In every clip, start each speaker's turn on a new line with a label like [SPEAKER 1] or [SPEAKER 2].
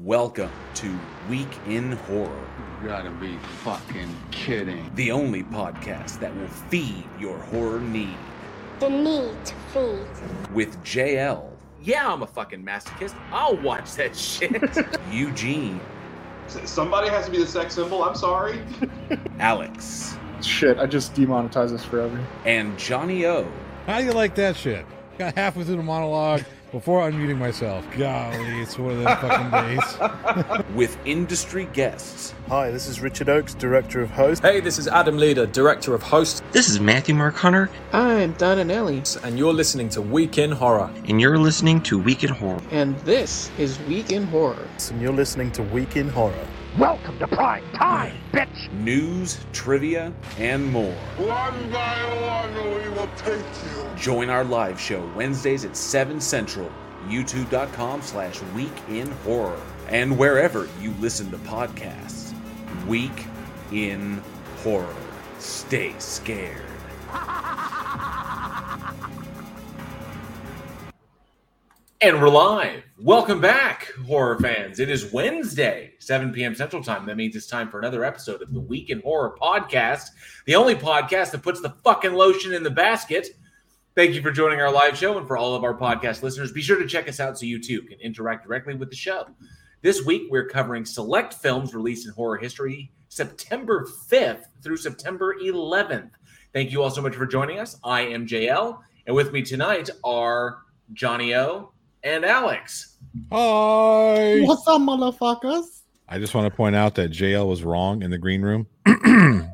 [SPEAKER 1] Welcome to Week in Horror,
[SPEAKER 2] You gotta be fucking kidding.
[SPEAKER 1] the only podcast that will feed your horror need.
[SPEAKER 3] The need to feed.
[SPEAKER 1] With JL,
[SPEAKER 4] Yeah, I'm a fucking masochist. I'll watch that shit.
[SPEAKER 1] Eugene,
[SPEAKER 5] Somebody has to be the sex symbol. I'm sorry.
[SPEAKER 1] Alex,
[SPEAKER 6] Shit, I just demonetized this forever.
[SPEAKER 1] and Johnny O.
[SPEAKER 7] How do you like that shit? Got halfway through the monologue before unmuting myself. Golly, it's one of those fucking days.
[SPEAKER 1] with industry guests
[SPEAKER 8] Hi, this is Richard Oakes, Director of Host.
[SPEAKER 9] Hey, this is Adam Leader, Director of Host,
[SPEAKER 10] This is Matthew Mark Hunter,
[SPEAKER 11] I'm Donna Nelly,
[SPEAKER 9] and you're listening to Week in Horror.
[SPEAKER 10] and you're listening to Week in Horror.
[SPEAKER 11] and this is Week in Horror.
[SPEAKER 8] And you're listening to Week in Horror.
[SPEAKER 1] News, trivia, and more.
[SPEAKER 5] One by one, we will take you.
[SPEAKER 1] Join our live show Wednesdays at 7 Central, youtube.com slash week in horror, and wherever you listen to podcasts. Week in Horror. Stay scared.
[SPEAKER 4] And we're live. Welcome back, horror fans. It is Wednesday, 7 p.m. Central Time. That means it's time for another episode of the Week in Horror podcast, the only podcast that puts the fucking lotion in the basket. Thank you for joining our live show, and for all of our podcast listeners, be sure to check us out so you too can interact directly with the show. This week, we're covering select films released in horror history September 5th through September 11th. Thank you all so much for joining us. I am JL, and with me tonight are Johnny O and Alex.
[SPEAKER 7] Hi.
[SPEAKER 6] What's up, motherfuckers?
[SPEAKER 7] I just want to point out that JL was wrong in the green room.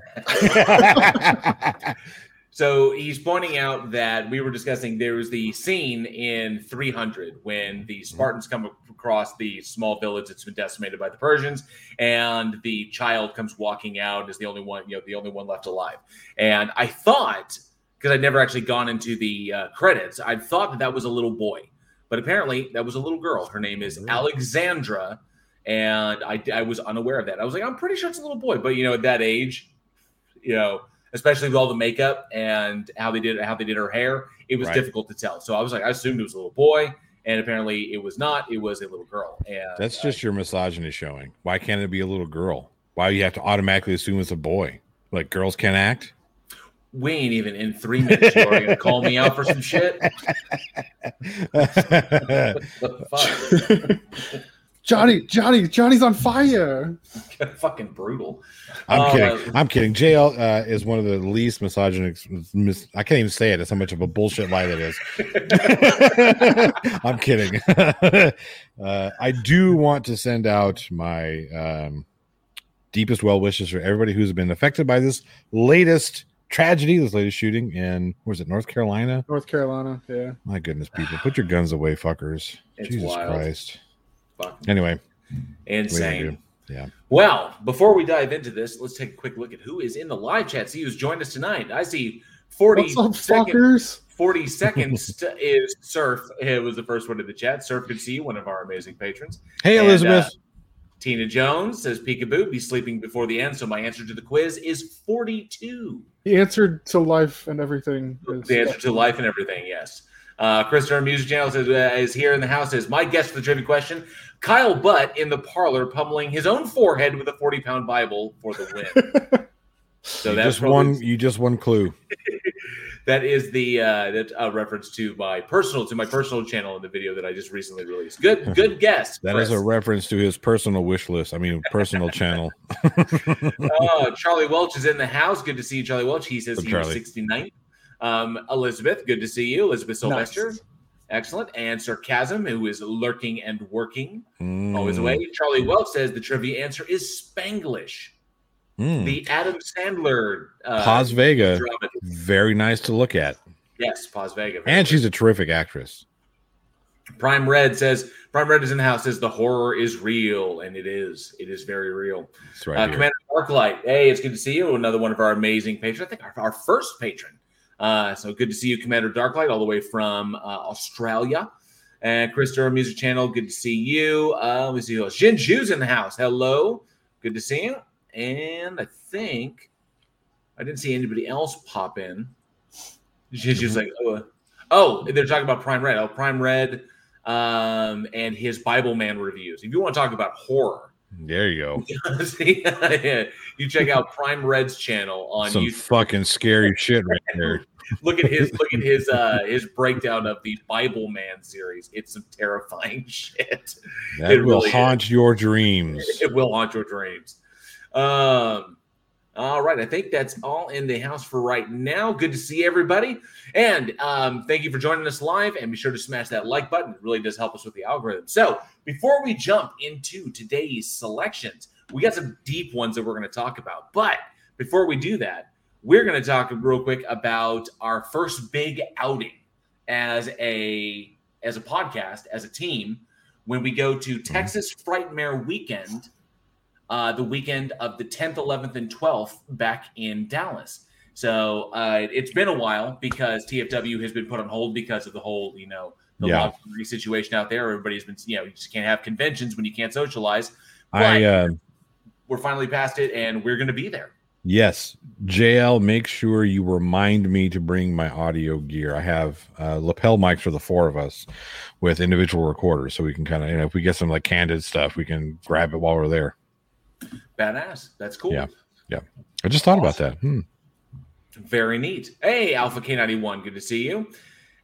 [SPEAKER 4] So he's pointing out that we were discussing there was the scene in 300 when the Spartans come across the small village that's been decimated by the Persians, and the child comes walking out as the only one, you know, the only one left alive. And I thought, because I'd never actually gone into the uh, credits, I thought that that was a little boy, but apparently that was a little girl. Her name is Alexandra, and I, I was unaware of that. I was like, I'm pretty sure it's a little boy, but you know, at that age, you know especially with all the makeup and how they did how they did her hair, it was
[SPEAKER 7] Right.
[SPEAKER 4] difficult to tell. So I was like, I assumed it was a little boy, and apparently it was not. It was a little girl. And
[SPEAKER 7] That's just your misogyny showing. Why can't it be a little girl? Why do you have to automatically assume it's a boy? Like girls can't act?
[SPEAKER 4] We ain't even in three minutes. You're gonna call me out for some shit. The fuck?
[SPEAKER 6] Johnny, Johnny, Johnny's on fire.
[SPEAKER 4] Fucking brutal.
[SPEAKER 7] I'm
[SPEAKER 4] Uh,
[SPEAKER 7] kidding. I'm kidding. JL uh, is one of the least misogynist. Mis- I can't even say it. That's how much of a bullshit lie that is. I'm kidding. uh, I do want to send out my um, deepest well wishes for everybody who's been affected by this latest tragedy, this latest shooting in, was it, North Carolina?
[SPEAKER 6] North Carolina, yeah.
[SPEAKER 7] My goodness, people, put your guns away, fuckers.
[SPEAKER 4] It's
[SPEAKER 7] Jesus
[SPEAKER 4] wild.
[SPEAKER 7] Christ.
[SPEAKER 4] Fuck.
[SPEAKER 7] Anyway, what are you gonna
[SPEAKER 4] Insane.
[SPEAKER 7] do? Yeah.
[SPEAKER 4] Well, before we dive into this, let's take a quick look at who is in the live chat. See who's joined us tonight. I see 40
[SPEAKER 6] What's up,
[SPEAKER 4] second-
[SPEAKER 6] fuckers?
[SPEAKER 4] 40 seconds to- is Surf. It was the first one in the chat. Surf, good to see you, one of our amazing patrons.
[SPEAKER 7] Hey,
[SPEAKER 4] And,
[SPEAKER 7] Elizabeth.
[SPEAKER 4] uh, Tina Jones says peekaboo, be sleeping before the end. So my answer to the quiz is 42.
[SPEAKER 6] He answered to life and everything. is-
[SPEAKER 4] The answer to life and everything, yes. Uh, Christopher Music Channel says, uh, is here in the house. Is my guest for the trivia question Kyle Butt in the parlor pummeling his own forehead with a 40 pound Bible for the win. so
[SPEAKER 7] you
[SPEAKER 4] that's
[SPEAKER 7] just
[SPEAKER 4] probably-
[SPEAKER 7] one. You just one clue.
[SPEAKER 4] that is the uh, that uh, reference to my personal to my personal channel in the video that I just recently released. Good, good guess.
[SPEAKER 7] That is
[SPEAKER 4] Chris.
[SPEAKER 7] a reference to his personal wish list. I mean, personal channel.
[SPEAKER 4] Oh, Charlie Welch is in the house. Good to see you, Charlie Welch. He says
[SPEAKER 7] Up,
[SPEAKER 4] he was
[SPEAKER 7] Charlie.
[SPEAKER 4] 69th. Um, Elizabeth, good to see you. Elizabeth Sylvester.
[SPEAKER 6] Nice.
[SPEAKER 4] Excellent. And Sarcasm, who is lurking and working,
[SPEAKER 7] Mm.
[SPEAKER 4] always away. Charlie Welch says the trivia answer is Spanglish,
[SPEAKER 7] Mm.
[SPEAKER 4] the Adam Sandler uh,
[SPEAKER 7] Paz Vega,
[SPEAKER 4] drama.
[SPEAKER 7] very nice to look at,
[SPEAKER 4] Yes, Paz Vega.
[SPEAKER 7] and she's a terrific actress.
[SPEAKER 4] Prime Red says Prime Red is in the house. Says the horror is real, and it is. It is very real.
[SPEAKER 7] That's right.
[SPEAKER 4] Uh,
[SPEAKER 7] here.
[SPEAKER 4] Commander Darklight, hey, it's good to see you. Another one of our amazing patrons. I think our, our first patron. Uh, so good to see you, Commander Darklight, all the way from uh, Australia. And Chris Christopher Music Channel, good to see you. Uh, let me see who else. Jin Ju's in the house. Hello, good to see you. And I think I didn't see anybody else pop in. She's just like, oh, oh, they're talking about Prime Red. Oh, Prime Red um, and his Bible Man reviews. If you want to talk about horror,
[SPEAKER 7] There you go.
[SPEAKER 4] you check out Prime Red's channel on
[SPEAKER 7] Some
[SPEAKER 4] YouTube.
[SPEAKER 7] fucking scary shit right there.
[SPEAKER 4] Look at his look at his uh his breakdown of the Bible Man series. It's some terrifying shit.
[SPEAKER 7] That
[SPEAKER 4] It
[SPEAKER 7] will
[SPEAKER 4] really is.
[SPEAKER 7] haunt your dreams.
[SPEAKER 4] It will haunt your dreams. Um, all right, I think that's all in the house for right now. Good to see everybody, and um, thank you for joining us live. And be sure to smash that like button; it really does help us with the algorithm. So, before we jump into today's selections, we got some deep ones that we're going to talk about. But before we do that, we're going to talk real quick about our first big outing as a as a podcast as a team when we go to Texas Frightmare Weekend, uh, the weekend of the 10th, 11th, and 12th back in Dallas. So uh, it's been a while because TFW has been put on hold because of the whole, you know, the
[SPEAKER 7] Yeah.
[SPEAKER 4] situation out there. Everybody's been, you know, you just can't have conventions when you can't socialize. But
[SPEAKER 7] I uh,
[SPEAKER 4] we're finally past it, and we're going to be there.
[SPEAKER 7] yes, JL, make sure you remind me to bring my audio gear. I have uh, lapel mics for the four of us with individual recorders, so we can kind of, you know, if we get some like candid stuff, we can grab it while we're there.
[SPEAKER 4] Badass. That's cool.
[SPEAKER 7] Yeah, yeah. I just thought about that. Hmm.
[SPEAKER 4] Very neat. Hey, Alpha K91, good to see you.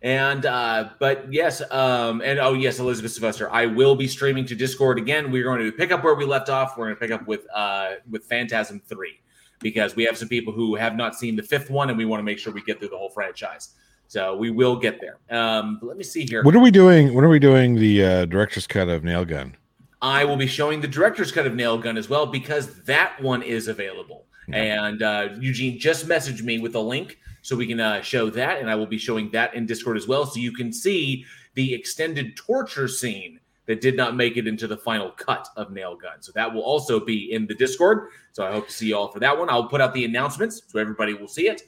[SPEAKER 4] And uh, but yes, um, and oh yes, Elizabeth Sylvester, I will be streaming to Discord again. We're going to pick up where we left off. We're going to pick up with uh with Phantasm 3 because we have some people who have not seen the fifth one and we want to make sure we get through the whole franchise. So we will get there. Um, let me see here.
[SPEAKER 7] What are we doing? What are we doing the uh, director's cut of Nail Gun?
[SPEAKER 4] I will be showing the director's cut of Nail Gun as well because that one is available. And uh, Eugene just messaged me with a link so we can uh, show that, and I will be showing that in Discord as well, so you can see the extended torture scene that did not make it into the final cut of Nail Gun. So that will also be in the Discord. So I hope to see you all for that one. I'll put out the announcements so everybody will see it.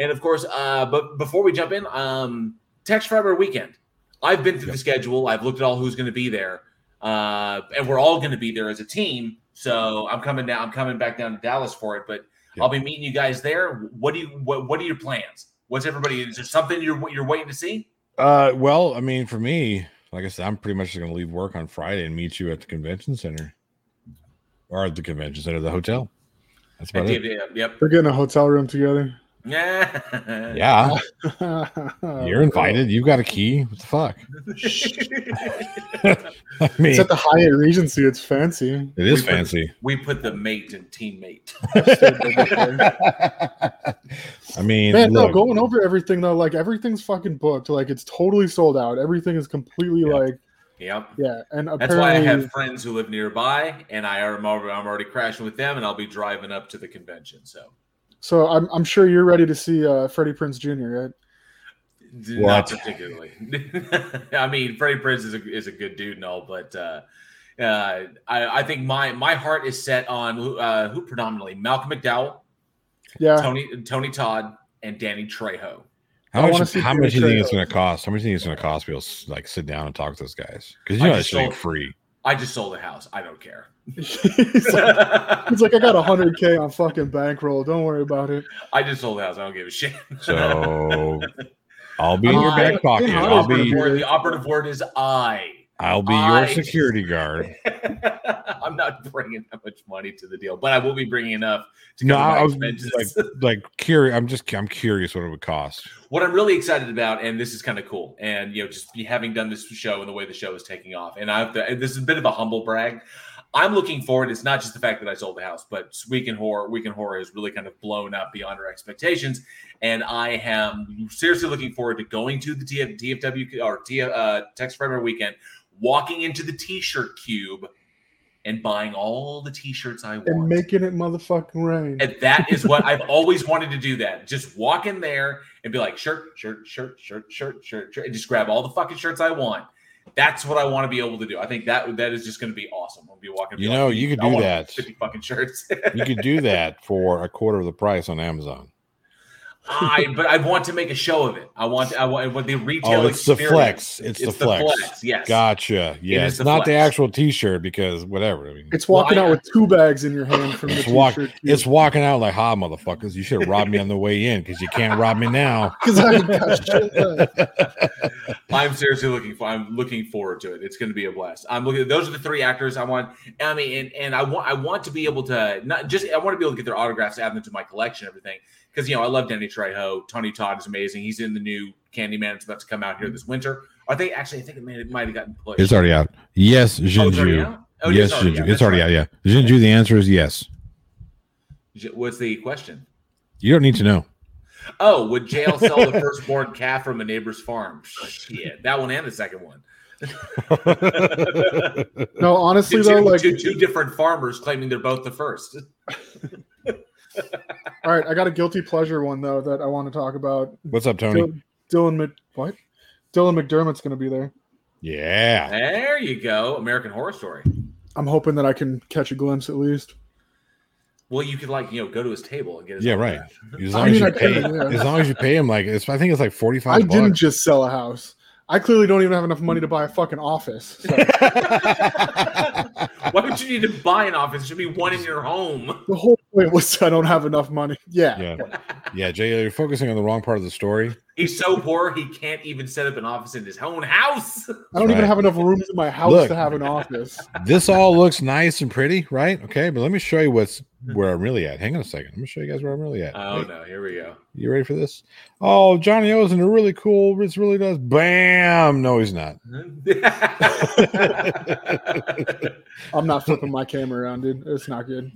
[SPEAKER 4] And of course, uh, but before we jump in, um, Texas Frightmare Weekend. I've been through the schedule. I've looked at all who's going to be there, uh, and we're all going to be there as a team. So I'm coming down. I'm coming back down to Dallas for it. But I'll be meeting you guys there. What do you? What, what are your plans? What's everybody? Is there something you're you're waiting to see?
[SPEAKER 7] Uh, well, I mean, for me, like I said, I'm pretty much going to leave work on Friday and meet you at the convention center, or at the convention center, the hotel. That's about it.
[SPEAKER 4] Yep. yep.
[SPEAKER 6] We're getting a hotel room together.
[SPEAKER 4] Yeah.
[SPEAKER 7] Yeah,
[SPEAKER 6] Oh,
[SPEAKER 7] you're invited. You've got a key. What the fuck? I mean,
[SPEAKER 6] It's at the Hyatt Regency. It's fancy.
[SPEAKER 7] it is
[SPEAKER 4] We put-
[SPEAKER 7] fancy.
[SPEAKER 4] We put the mate and teammate.
[SPEAKER 7] I mean,
[SPEAKER 6] Man, no, going over everything though, like everything's fucking booked. Like it's totally sold out. Everything is completely like
[SPEAKER 4] Yep.
[SPEAKER 6] yeah. And
[SPEAKER 4] That's why I have friends who live nearby, and I am already, I'm already crashing with them, and I'll be driving up to the convention. So
[SPEAKER 6] so I'm I'm sure you're ready to see uh, Freddie Prinze Jr. Right?
[SPEAKER 4] not particularly. I mean, Freddie Prinze is a, is a good dude and all, but uh, uh, I, I think my my heart is set on uh, who predominantly Malcolm McDowell,
[SPEAKER 6] Yeah.
[SPEAKER 4] Tony Tony Todd, and Danny Trejo.
[SPEAKER 7] how
[SPEAKER 6] I
[SPEAKER 7] much? How
[SPEAKER 6] Peter
[SPEAKER 7] much do you think it's going to cost? How much do you think it's going to cost? to Be like sit down and talk to those guys because you
[SPEAKER 4] I
[SPEAKER 7] know that
[SPEAKER 4] just
[SPEAKER 7] shit ain't free.
[SPEAKER 4] I just sold a house. I don't care.
[SPEAKER 6] he's, like, he's like, I got hundred k on fucking bankroll. Don't worry about it.
[SPEAKER 4] I just sold a house. I don't give a shit.
[SPEAKER 7] So I'll be in your back pocket.
[SPEAKER 6] I-
[SPEAKER 7] I'll
[SPEAKER 4] operative
[SPEAKER 7] be.
[SPEAKER 4] word, the operative word is I.
[SPEAKER 7] I'll be
[SPEAKER 4] I-
[SPEAKER 7] your security guard.
[SPEAKER 4] I'm not bringing that much money to the deal, but I will be bringing enough to
[SPEAKER 7] No,
[SPEAKER 4] cover my
[SPEAKER 7] I was
[SPEAKER 4] expenses.
[SPEAKER 7] like, like curious. I'm just, I'm curious what it would cost.
[SPEAKER 4] what I'm really excited about, and this is kind of cool, and you know, just be having done this show and the way the show is taking off, and I've and this is a bit of a humble brag. I'm looking forward. It's not just the fact that I sold the house, but Week in Horror, Week in Horror has really kind of blown up beyond our expectations, and I am seriously looking forward to going to the TF, TFW or T, uh, Texas Frightmare weekend, walking into the T-shirt cube, and buying all the T-shirts I want.
[SPEAKER 6] And making it motherfucking rain.
[SPEAKER 4] And that is what I've always wanted to do. That just walk in there and be like, shirt, shirt, shirt, shirt, shirt, shirt, shirt, and just grab all the fucking shirts I want. That's what I want to be able to do. I think that that is just going to be awesome. I'll be walking. and be
[SPEAKER 7] You
[SPEAKER 4] like,
[SPEAKER 7] know, you could
[SPEAKER 4] I
[SPEAKER 7] do that.
[SPEAKER 4] Fifty fucking shirts.
[SPEAKER 7] You could do that for a quarter of the price on Amazon.
[SPEAKER 4] I but I want to make a show of it. I want I want, I want the retail.
[SPEAKER 7] Oh, it's the flex. It's, the flex.
[SPEAKER 4] Yes.
[SPEAKER 7] Gotcha. Yeah,
[SPEAKER 4] is
[SPEAKER 7] it's
[SPEAKER 4] the
[SPEAKER 7] not the actual T-shirt because whatever. I mean,
[SPEAKER 6] It's walking
[SPEAKER 4] Well, I-
[SPEAKER 6] out with two bags in your hand from the
[SPEAKER 7] it's walk.
[SPEAKER 6] t-shirt.
[SPEAKER 7] It's walking out like, "Ha, motherfuckers! You should have robbed me on the way in because you can't rob me now."
[SPEAKER 6] because I ain't got shit left.
[SPEAKER 4] I'm seriously looking for. I'm looking forward to it. It's going to be a blast. I'm looking. Those are the three actors I want. I mean, and, and I want. I want to be able to not just. I want to be able to get their autographs, add them to my collection, everything. Because you know, I love Danny Trejo. Tony Todd is amazing. He's in the new Candyman. It's about to come out here this winter. Are they actually? I think it may it might have gotten pushed.
[SPEAKER 7] It's already out. Yes,
[SPEAKER 4] Oh, it's already
[SPEAKER 7] Jinju.
[SPEAKER 4] out? Oh, it
[SPEAKER 7] yes,
[SPEAKER 4] is already
[SPEAKER 7] Jinju.
[SPEAKER 4] out.
[SPEAKER 7] It's already
[SPEAKER 4] right.
[SPEAKER 7] out. Yeah, Jinju. The answer is yes.
[SPEAKER 4] What's the question?
[SPEAKER 7] You don't need to know.
[SPEAKER 4] Oh, would jail sell the firstborn calf from a neighbor's farm? Shit, that one and the second one.
[SPEAKER 6] No, honestly
[SPEAKER 4] two,
[SPEAKER 6] though, like
[SPEAKER 4] two, two different farmers claiming they're both the first.
[SPEAKER 6] all right, I got a guilty pleasure one though that I want to talk about.
[SPEAKER 7] What's up, Tony?
[SPEAKER 6] Dylan, Dylan Mc, what? Dylan McDermott's going to be there.
[SPEAKER 7] Yeah.
[SPEAKER 4] There you go, American Horror Story.
[SPEAKER 6] I'm hoping that I can catch a glimpse at least.
[SPEAKER 4] Well, you could like you know go to his table and get his
[SPEAKER 7] Yeah, right.
[SPEAKER 4] autograph.
[SPEAKER 7] As
[SPEAKER 6] I
[SPEAKER 7] long as
[SPEAKER 6] mean,
[SPEAKER 7] you
[SPEAKER 6] I
[SPEAKER 7] pay,
[SPEAKER 6] could, yeah.
[SPEAKER 7] as long as you pay him, like it's, I think it's like forty five.
[SPEAKER 6] I
[SPEAKER 7] five.
[SPEAKER 6] didn't just sell a house. I clearly don't even have enough money to buy a fucking office. So
[SPEAKER 4] Why would you need to buy an office? There should be one in your home.
[SPEAKER 6] the whole point was I don't have enough money. Yeah.
[SPEAKER 7] Yeah, yeah, Jay, you're focusing on the wrong part of the story.
[SPEAKER 4] He's so poor he can't even set up an office in his own house.
[SPEAKER 6] I don't even have enough rooms in my house
[SPEAKER 7] Look.
[SPEAKER 6] to have an office.
[SPEAKER 7] This all looks nice and pretty, right? Okay, but let me show you what's where I'm really at. Hang on a second. Let me show you guys where I'm really at.
[SPEAKER 4] Oh
[SPEAKER 7] Wait,
[SPEAKER 4] no, here we go.
[SPEAKER 7] You ready for this? Oh, Johnny O's in a really cool. This really does. Bam! No, he's not.
[SPEAKER 6] I'm not flipping my camera around, dude. It's not good.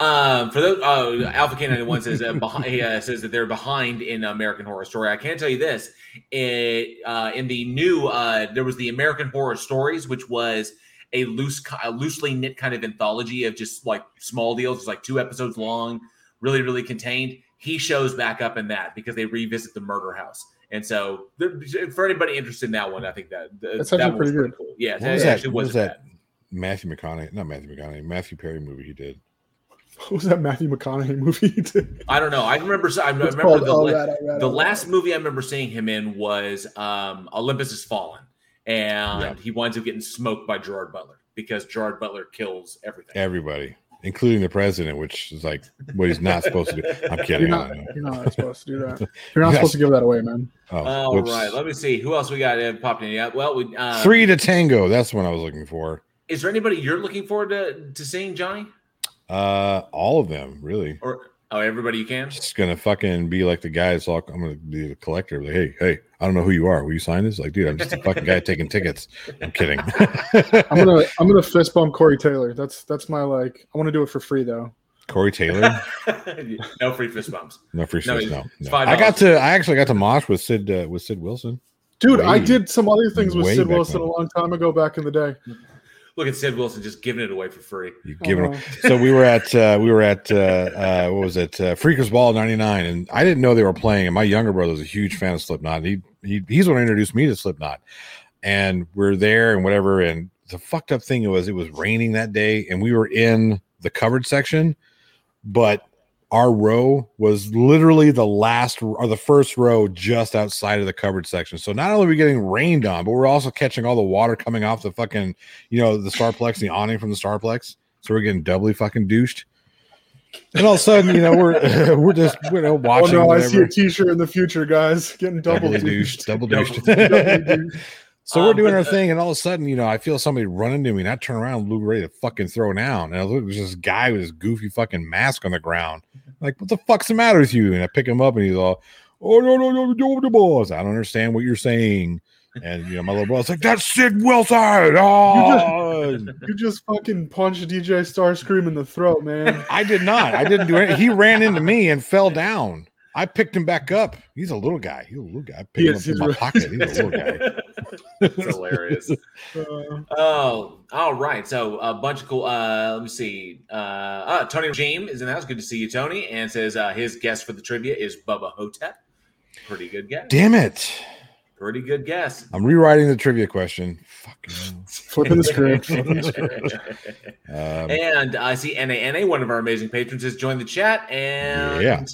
[SPEAKER 4] Um, for those, uh, Alpha K ninety one says uh, behind, he, uh, says that they're behind in American Horror Story. I can tell you this: it, uh, in the new, uh, there was the American Horror Stories, which was a loose, a loosely knit kind of anthology of just like small deals, it's like two episodes long, really, really contained. He shows back up in that because they revisit the murder house. And so, for anybody interested in that one, I think that
[SPEAKER 6] That's
[SPEAKER 4] that
[SPEAKER 6] actually
[SPEAKER 4] one's
[SPEAKER 6] pretty good.
[SPEAKER 4] cool. Yeah,
[SPEAKER 7] What
[SPEAKER 4] that
[SPEAKER 7] was that?
[SPEAKER 4] actually
[SPEAKER 7] What was
[SPEAKER 4] wasn't
[SPEAKER 7] that? Matthew McConaughey, not Matthew McConaughey, Matthew Perry movie he did.
[SPEAKER 6] What was that Matthew McConaughey movie? he did?
[SPEAKER 4] I don't know. I remember. I
[SPEAKER 6] It's
[SPEAKER 4] remember
[SPEAKER 6] called
[SPEAKER 4] the,
[SPEAKER 6] All
[SPEAKER 4] la-
[SPEAKER 6] That, All That,
[SPEAKER 4] the
[SPEAKER 6] All
[SPEAKER 4] last movie I remember seeing him in was um, Olympus Has Fallen, and
[SPEAKER 7] Yeah.
[SPEAKER 4] he winds up getting smoked by Gerard Butler because Gerard Butler kills everything.
[SPEAKER 7] Everybody, including the president, which is like what he's not supposed to do. I'm
[SPEAKER 6] You're
[SPEAKER 7] kidding.
[SPEAKER 6] Not, you're not supposed to do that. You're not
[SPEAKER 7] Yes.
[SPEAKER 6] supposed to give that away, man.
[SPEAKER 7] Oh,
[SPEAKER 4] All
[SPEAKER 7] whoops.
[SPEAKER 4] right, let me see who else we got uh, popped in. Yeah, well, we, uh,
[SPEAKER 7] Three to tango. That's what I was looking for.
[SPEAKER 4] Is there anybody you're looking forward to to seeing, Johnny?
[SPEAKER 7] Uh, all of them, really.
[SPEAKER 4] Or oh, everybody you can.
[SPEAKER 7] Just gonna fucking be like the guy. It's all I'm gonna be the collector. Like, hey, hey, I don't know who you are. Will you sign this? Like, dude, I'm just a fucking guy taking tickets. I'm kidding.
[SPEAKER 6] I'm gonna I'm gonna fist bump Corey Taylor. That's that's my like. I want to do it for free though.
[SPEAKER 7] Corey Taylor.
[SPEAKER 4] no free fist bumps.
[SPEAKER 7] No free
[SPEAKER 4] No,
[SPEAKER 7] no, no,
[SPEAKER 4] it's
[SPEAKER 7] no.
[SPEAKER 4] $5.
[SPEAKER 7] I got to. I actually got to mosh with Sid uh, with Sid Wilson.
[SPEAKER 6] Dude, I did some other things with Sid Wilson
[SPEAKER 7] when.
[SPEAKER 6] a long time ago, back in the day.
[SPEAKER 4] Look at Sid Wilson just giving it away for free.
[SPEAKER 7] You give
[SPEAKER 6] Oh.
[SPEAKER 7] it. So we were at uh, we were at uh, uh, what was it? Uh, Freakers Ball '99, and I didn't know they were playing. And my younger brother was a huge fan of Slipknot. He he he's the one who introduced me to Slipknot. And we're there and whatever. And the fucked up thing was it was raining that day, and we were in the covered section, but our row was literally the last or the first row just outside of the covered section. So not only are we getting rained on, but we're also catching all the water coming off the fucking, you know, the Starplex, the awning from the Starplex. So we're getting doubly fucking douched. And all of a sudden, you know, we're we're just you know watching.
[SPEAKER 6] Oh no, I see a T-shirt in the future, guys. Getting double
[SPEAKER 7] Doubly
[SPEAKER 6] douched.
[SPEAKER 7] Double- douched.
[SPEAKER 6] Double douched.
[SPEAKER 7] So we're
[SPEAKER 4] Um,
[SPEAKER 7] doing our
[SPEAKER 4] the-
[SPEAKER 7] thing, and all of a sudden, you know, I feel somebody run into me, and I turn around, and Lou ready to fucking throw down, and I look, there's this guy with this goofy fucking mask on the ground. Like, what the fuck's the matter with you? And I pick him up, and he's all, "Oh no, no, no, no, no, boss! I don't understand what you're saying." And you know, my little brother's like, "That's Sid Wilson!" Oh,
[SPEAKER 6] You just fucking punched DJ Starscream in the throat, man.
[SPEAKER 7] I did not. I didn't do anything. He ran into me and fell down. I picked him back up. He's a little guy. He's a little guy. I picked
[SPEAKER 6] He
[SPEAKER 7] him up in
[SPEAKER 6] He's
[SPEAKER 7] my
[SPEAKER 6] really-
[SPEAKER 7] pocket. He's a little guy.
[SPEAKER 4] It's hilarious.
[SPEAKER 6] Uh,
[SPEAKER 4] Oh, all right. So a bunch of cool. Uh, let me see. Uh, uh, Tony Regime is in the house. Good to see you, Tony. And says uh, his guest for the trivia is Bubba Ho-Tep. Pretty good guess.
[SPEAKER 7] Damn it!
[SPEAKER 4] Pretty good guess.
[SPEAKER 7] I'm rewriting the trivia question. Fucking.
[SPEAKER 6] flipping the script. Flipping the script.
[SPEAKER 7] Um,
[SPEAKER 4] and I see NANA, one of our amazing patrons, has joined the chat. And
[SPEAKER 7] Yeah.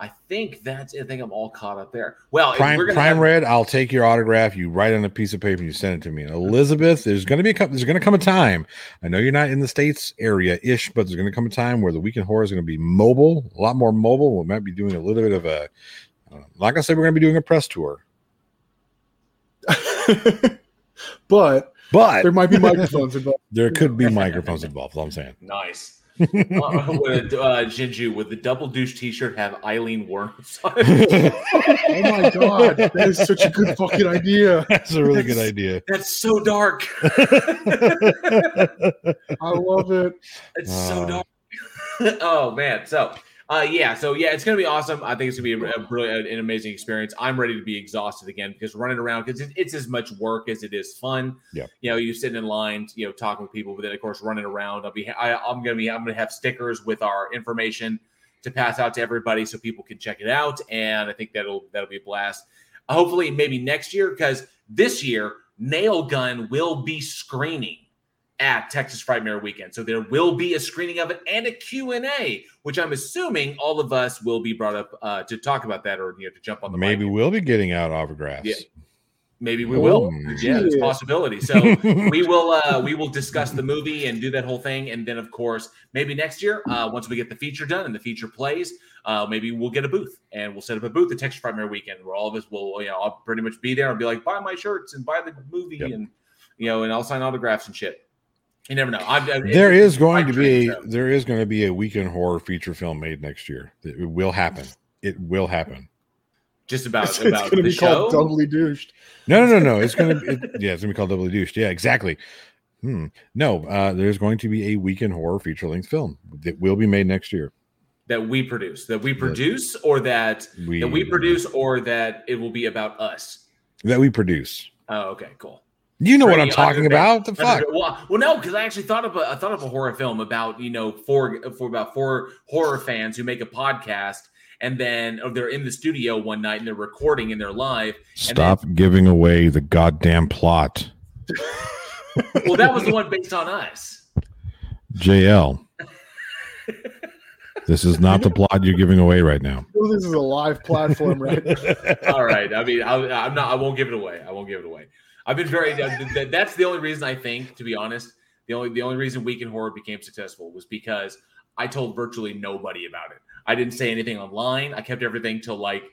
[SPEAKER 4] I think that's. I think I'm all caught up there. Well,
[SPEAKER 7] Prime
[SPEAKER 4] we're
[SPEAKER 7] Prime
[SPEAKER 4] have-
[SPEAKER 7] Red, I'll take your autograph. You write on a piece of paper and you send it to me. And Elizabeth, there's going to be a couple. There's going to come a time. I know you're not in the states area ish, but there's going to come a time where the Week in Horror is going to be mobile, a lot more mobile. We might be doing a little bit of a. I'm not gonna say we're going to be doing a press tour,
[SPEAKER 6] but
[SPEAKER 7] but
[SPEAKER 6] there might be microphones involved.
[SPEAKER 7] there could be microphones involved. That's all I'm saying.
[SPEAKER 4] Nice. Uh, with uh, Jinju with the double douche T-shirt have Aileen Wuornos on it.
[SPEAKER 6] Oh my god, that is such a good fucking idea.
[SPEAKER 7] That's a really good idea.
[SPEAKER 4] That's so dark.
[SPEAKER 6] I love it.
[SPEAKER 4] It's so
[SPEAKER 7] Uh.
[SPEAKER 4] dark. oh man. So uh yeah, so yeah, it's gonna be awesome. I think it's gonna be a, a really an amazing experience. I'm ready to be exhausted again because running around because it, it's as much work as it is fun.
[SPEAKER 7] Yeah.
[SPEAKER 4] You know, you sitting in line, you know, talking with people, but then of course running around. I'll be I, I'm gonna be I'm gonna have stickers with our information to pass out to everybody so people can check it out. And I think that'll that'll be a blast. Hopefully, maybe next year, because this year Nail Gun will be screening at Texas Frightmare Weekend. So there will be a screening of it and a Q&A, which I'm assuming all of us will be brought up uh, to talk about that or you know to jump on the
[SPEAKER 7] Maybe
[SPEAKER 4] mic.
[SPEAKER 7] we'll be getting out autographs.
[SPEAKER 4] Yeah. Maybe we will.
[SPEAKER 7] Oh,
[SPEAKER 4] yeah, it's a possibility. So we will uh we will discuss the movie and do that whole thing. And then of course, maybe next year, uh, once we get the feature done and the feature plays, uh, maybe we'll get a booth and we'll set up a booth at Texas Frightmare Weekend where all of us will, you know, I'll pretty much be there and be like, buy my shirts and buy the movie
[SPEAKER 7] Yep.
[SPEAKER 4] and you know, and I'll sign autographs and shit. You never know. I'm, I'm-
[SPEAKER 7] There
[SPEAKER 4] it's-
[SPEAKER 7] going to be
[SPEAKER 4] dream, so.
[SPEAKER 7] there is going to be a Week in Horror feature film made next year. It will happen. It will happen.
[SPEAKER 4] just about
[SPEAKER 6] It's, it's gonna
[SPEAKER 4] the
[SPEAKER 6] be called doubly douched.
[SPEAKER 7] No, no, no, no. It's gonna it, yeah, it's gonna be called Double Douche. Yeah, exactly. Hmm. No, uh, there's going to be a Week in Horror feature length film that will be made next year.
[SPEAKER 4] that we produce, that we produce, or that
[SPEAKER 7] We
[SPEAKER 4] that we produce, or that it will be about us.
[SPEAKER 7] that we produce.
[SPEAKER 4] Oh, okay, cool.
[SPEAKER 7] You know what I'm talking about? The fuck.
[SPEAKER 4] Well, well, no, because I actually thought of a I thought of a horror film about you know four for about four horror fans who make a podcast and then or they're in the studio one night and they're recording and they're live.
[SPEAKER 7] Stop giving away the goddamn plot,
[SPEAKER 4] Well, that was the one based on us.
[SPEAKER 7] JL. this is not the plot you're giving away right now.
[SPEAKER 6] Oh, This is a live platform, right?
[SPEAKER 4] All right. I mean, I, I'm not. I won't give it away. I won't give it away. I've been very. that- that- That's the only reason I think, to be honest, the only the only reason Week in Horror became successful was because I told virtually nobody about it. I didn't say anything online. I kept everything to like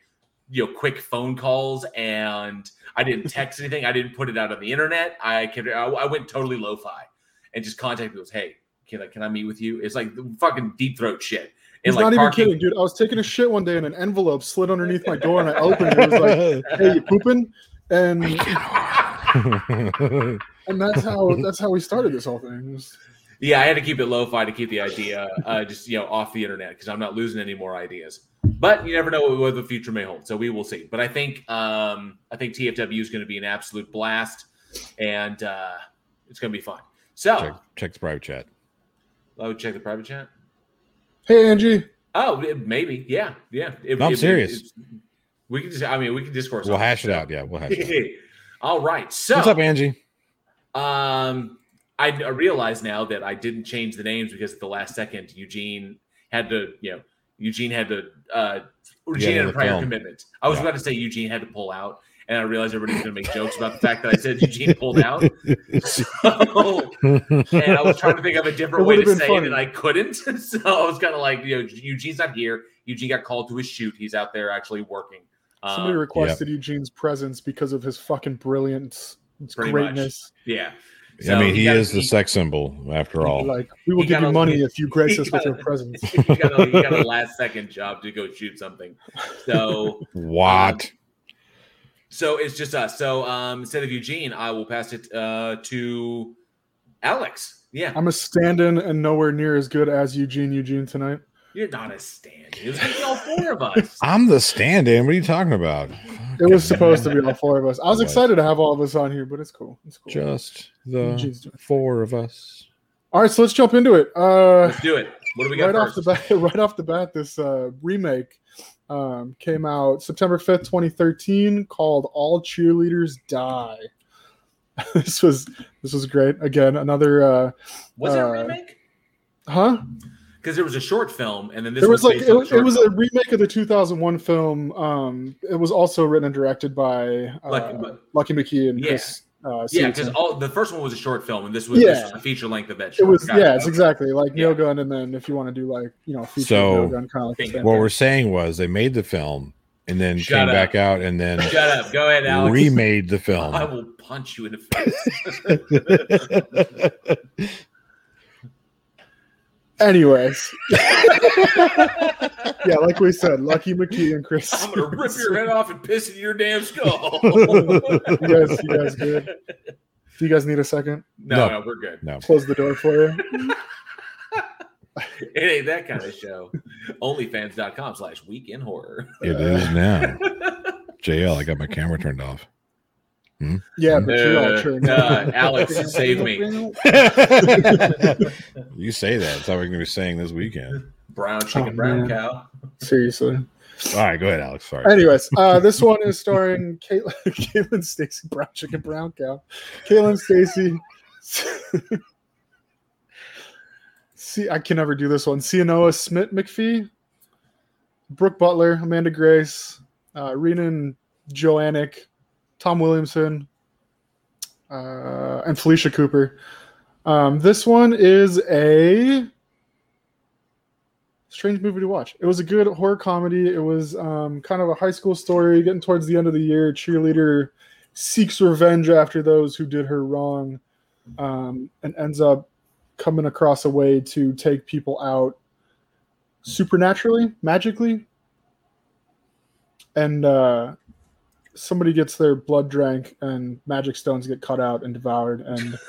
[SPEAKER 4] you know quick phone calls, and I didn't text anything. I didn't put it out on the internet. I kept. I, I went totally lo-fi and just contacted people. Hey, can I can I meet with you? It's like the fucking deep throat shit.
[SPEAKER 6] He's
[SPEAKER 4] like
[SPEAKER 6] not even
[SPEAKER 4] parking-
[SPEAKER 6] kidding, dude. I was taking a shit one day and an envelope slid underneath my door and I opened it. It was like, hey, you pooping? And and that's how that's how we started this whole thing. Was-
[SPEAKER 4] Yeah, I had to keep it lo-fi to keep the idea uh, just you know off the internet because I'm not losing any more ideas. But you never know what, what the future may hold, so we will see. But I think um, I think TFW is going to be an absolute blast, and uh, it's going to be fun. So,
[SPEAKER 7] check, check the private chat.
[SPEAKER 4] oh, check the private chat.
[SPEAKER 6] Hey, Angie.
[SPEAKER 4] Oh, it- maybe, yeah, yeah. It-
[SPEAKER 7] No, I'm
[SPEAKER 4] it-
[SPEAKER 7] serious.
[SPEAKER 4] we can just, I mean, we can discourse.
[SPEAKER 7] We'll hash it out. Yeah, we'll hash it out.
[SPEAKER 4] All right. So,
[SPEAKER 7] What's up, Angie?
[SPEAKER 4] Um, I, I realize now that I didn't change the names because at the last second Eugene had to, you know, Eugene had to, uh, Eugene
[SPEAKER 7] Yeah,
[SPEAKER 4] had a prior
[SPEAKER 7] film.
[SPEAKER 4] commitment. I was
[SPEAKER 7] Yeah.
[SPEAKER 4] about to say Eugene had to pull out, and I realized everybody's going to make jokes about the fact that I said Eugene pulled out. So, and I was trying to think of a different way to say
[SPEAKER 6] funny.
[SPEAKER 4] it, and I couldn't. So I was kind of like, you know, Eugene's not here. Eugene got called to his shoot. He's out there actually working.
[SPEAKER 6] Somebody
[SPEAKER 4] Um,
[SPEAKER 6] requested Eugene's presence because of his fucking brilliance, his
[SPEAKER 4] Pretty much.
[SPEAKER 6] greatness.
[SPEAKER 4] yeah.
[SPEAKER 7] I mean, he,
[SPEAKER 4] got-
[SPEAKER 7] is the sex symbol after all.
[SPEAKER 6] Like, we will
[SPEAKER 4] He
[SPEAKER 6] give you
[SPEAKER 4] a-
[SPEAKER 6] money if you grace us with
[SPEAKER 4] got
[SPEAKER 6] your presence.
[SPEAKER 4] he got a, he got a last second job to go shoot something. So
[SPEAKER 7] What?
[SPEAKER 4] so it's just us. So um, instead of Eugene, I will pass it uh, to Alex. Yeah,
[SPEAKER 6] I'm a stand-in and nowhere near as good as Eugene Eugene tonight.
[SPEAKER 4] You're not a stand. It was gonna be all four of us.
[SPEAKER 7] I'm the stand-in. What are you talking about?
[SPEAKER 6] It was supposed to be all four of us. I was excited to have all of us on here, but it's cool. It's cool.
[SPEAKER 7] Just the
[SPEAKER 6] doing it.
[SPEAKER 7] four of us.
[SPEAKER 6] All right, so let's jump into it. Uh,
[SPEAKER 4] Let's do it. What do we got
[SPEAKER 6] right
[SPEAKER 4] first?
[SPEAKER 6] off the bat, right off the bat, this uh, remake um, came out September fifth, twenty thirteen, called "All Cheerleaders Die." this was this was great. Again, another uh,
[SPEAKER 4] Was it a
[SPEAKER 6] uh,
[SPEAKER 4] remake?
[SPEAKER 6] huh?
[SPEAKER 4] Because there was a short film, and then this
[SPEAKER 6] There was like it, was- it was a remake of the 2001 film. Um, it was also written and directed by uh,
[SPEAKER 4] Lucky- but-
[SPEAKER 6] Lucky McKee and
[SPEAKER 4] Yeah.
[SPEAKER 6] Chris. Uh,
[SPEAKER 4] yeah, because all the first one was a short film, and this was, this was a feature length of that.
[SPEAKER 6] it was
[SPEAKER 4] Got
[SPEAKER 6] yeah,
[SPEAKER 4] it.
[SPEAKER 6] it's exactly like
[SPEAKER 4] Yeah.
[SPEAKER 6] Nail Gun, and then if you want to do like you know feature
[SPEAKER 7] So,
[SPEAKER 6] Nail Gun, kind of like
[SPEAKER 4] What
[SPEAKER 7] What
[SPEAKER 6] thing.
[SPEAKER 7] we're saying was they made the film and then
[SPEAKER 4] Shut
[SPEAKER 7] came
[SPEAKER 4] up.
[SPEAKER 7] back out and then
[SPEAKER 4] Shut up. Go ahead, Alex.
[SPEAKER 7] remade the film.
[SPEAKER 4] I will punch you in the face.
[SPEAKER 6] Anyways, yeah, like we said, Lucky McKee and Chris.
[SPEAKER 4] I'm gonna rip your head off and piss in your damn skull.
[SPEAKER 6] you guys, you guys good? Do you guys need a second?
[SPEAKER 4] No,
[SPEAKER 7] No.
[SPEAKER 4] no, we're good.
[SPEAKER 7] no.
[SPEAKER 6] Close the door for you.
[SPEAKER 4] It ain't that kind of show. Onlyfans.com slash weekend horror.
[SPEAKER 7] It is now. JL, I got my camera turned off.
[SPEAKER 6] Yeah, but you're all
[SPEAKER 4] Uh,
[SPEAKER 6] turned.
[SPEAKER 4] uh, Alex, save me.
[SPEAKER 7] you say that. That's how we're going to be saying this weekend.
[SPEAKER 4] Brown chicken,
[SPEAKER 6] Oh,
[SPEAKER 4] brown
[SPEAKER 6] man.
[SPEAKER 4] cow.
[SPEAKER 6] Seriously.
[SPEAKER 7] All right, go ahead, Alex. Sorry.
[SPEAKER 6] Anyways, uh, this one is starring Caitlin, Caitlin Stasey, Brown Chicken Brown Cow. Caitlin Stasey. See, I can never do this one. Sianoa Smit-McPhee, Brooke Butler, Amanda Grace, uh, Reanin Johannink, Tom Williamson, uh, and Felicia Cooper. Um, this one is a strange movie to watch. It was a good horror comedy. It was um, kind of a high school story getting towards the end of the year. Cheerleader seeks revenge after those who did her wrong um, and ends up coming across a way to take people out supernaturally, magically. And uh, somebody gets their blood drank, and magic stones get cut out and devoured, and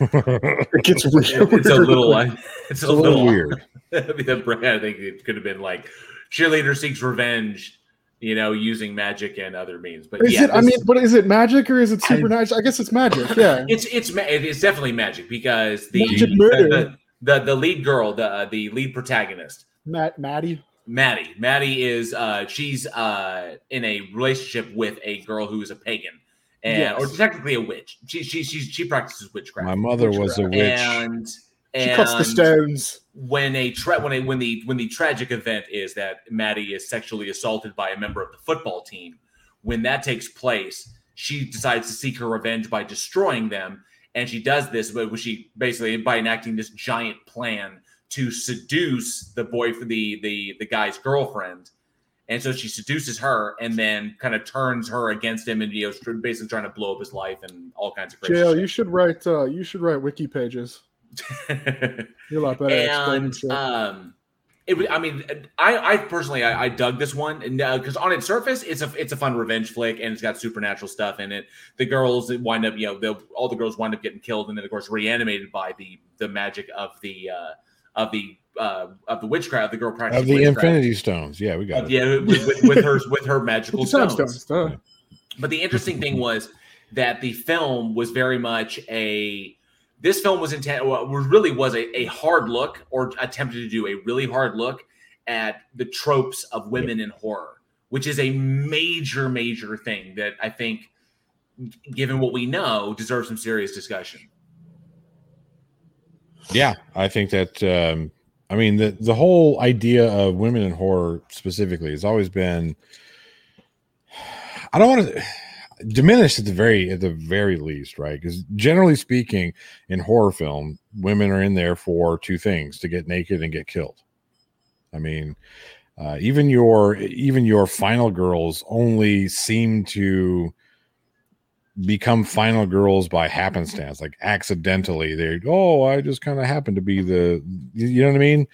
[SPEAKER 6] it gets weird.
[SPEAKER 4] It's a little like it's
[SPEAKER 7] It's a little
[SPEAKER 4] little
[SPEAKER 7] weird.
[SPEAKER 4] the brand, I think it could have been like cheerleader seeks revenge, you know, using magic and other means. But
[SPEAKER 6] Is
[SPEAKER 4] yeah,
[SPEAKER 6] it? I mean, but is it magic or is it supernatural? I, guess it's magic. Yeah.
[SPEAKER 4] it's it's it's definitely magic because the
[SPEAKER 6] Magic
[SPEAKER 4] the, the, the the lead girl, the uh, the lead protagonist,
[SPEAKER 6] Matt, Maddie.
[SPEAKER 4] Maddie. Maddie is uh she's uh in a relationship with a girl who is a pagan. And
[SPEAKER 6] Yes.
[SPEAKER 4] or technically a witch. She she she she practices witchcraft.
[SPEAKER 7] My mother was a witch.
[SPEAKER 4] and
[SPEAKER 6] She cuts the stones.
[SPEAKER 4] when a tra- when a when the when the tragic event is that Maddie is sexually assaulted by a member of the football team, when that takes place, she decides to seek her revenge by destroying them, and she does this, but she basically by enacting this giant plan to seduce the boy for the the the guy's girlfriend. And so she seduces her, and then kind of turns her against him, and you know, basically trying to blow up his life and all kinds of crazy.
[SPEAKER 6] JL,
[SPEAKER 4] shit.
[SPEAKER 6] you should write. Uh, you should write wiki pages. You're a lot better
[SPEAKER 4] and um it was i mean i i personally i, I dug this one and because on its surface it's a it's a fun revenge flick and it's got supernatural stuff in it the girls wind up you know all the girls wind up getting killed and then of course reanimated by the the magic of the uh of the uh of the witchcraft the girl
[SPEAKER 7] Of the
[SPEAKER 4] witchcraft.
[SPEAKER 7] Infinity Stones. Yeah, we got
[SPEAKER 4] Uh,
[SPEAKER 7] it.
[SPEAKER 4] yeah with, with, with her with her magical
[SPEAKER 6] Time
[SPEAKER 4] stones
[SPEAKER 6] stones. duh.
[SPEAKER 4] but the interesting thing was that the film was very much a. This film was intent. Well, was really was a, a hard look, or attempted to do a really hard look at the tropes of women in horror, which is a major, major thing that I think, given what we know, deserves some serious discussion.
[SPEAKER 7] Yeah, I think that um I mean the the whole idea of women in horror specifically has always been I don't want to diminish at the very at the very least, right? Because generally speaking, in horror film, women are in there for two things: to get naked and get killed. I mean, uh, even your even your final girls only seem to become final girls by happenstance, like accidentally. They oh, I just kind of happen to be the you know what I mean?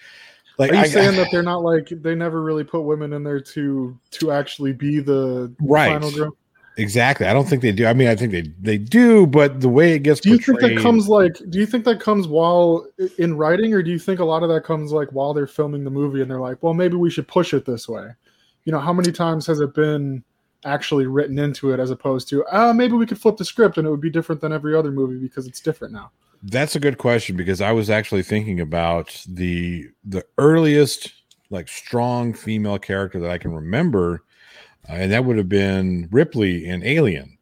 [SPEAKER 7] Like
[SPEAKER 6] Are you
[SPEAKER 7] I,
[SPEAKER 6] saying that they're not like they never really put women in there to to actually be the
[SPEAKER 7] Right.
[SPEAKER 6] final girl?
[SPEAKER 7] exactly? I don't think they do. I mean, I think they they do, but the way it gets
[SPEAKER 6] Do you think that comes like? Do you think that comes while in writing, or do you think a lot of that comes like while they're filming the movie and they're like, well, maybe we should push it this way? You know, how many times has it been actually written into it as opposed to, ah, maybe we could flip the script and it would be different than every other movie because it's different now.
[SPEAKER 7] That's a good question because I was actually thinking about the the earliest like strong female character that I can remember, uh, and that would have been Ripley in Alien.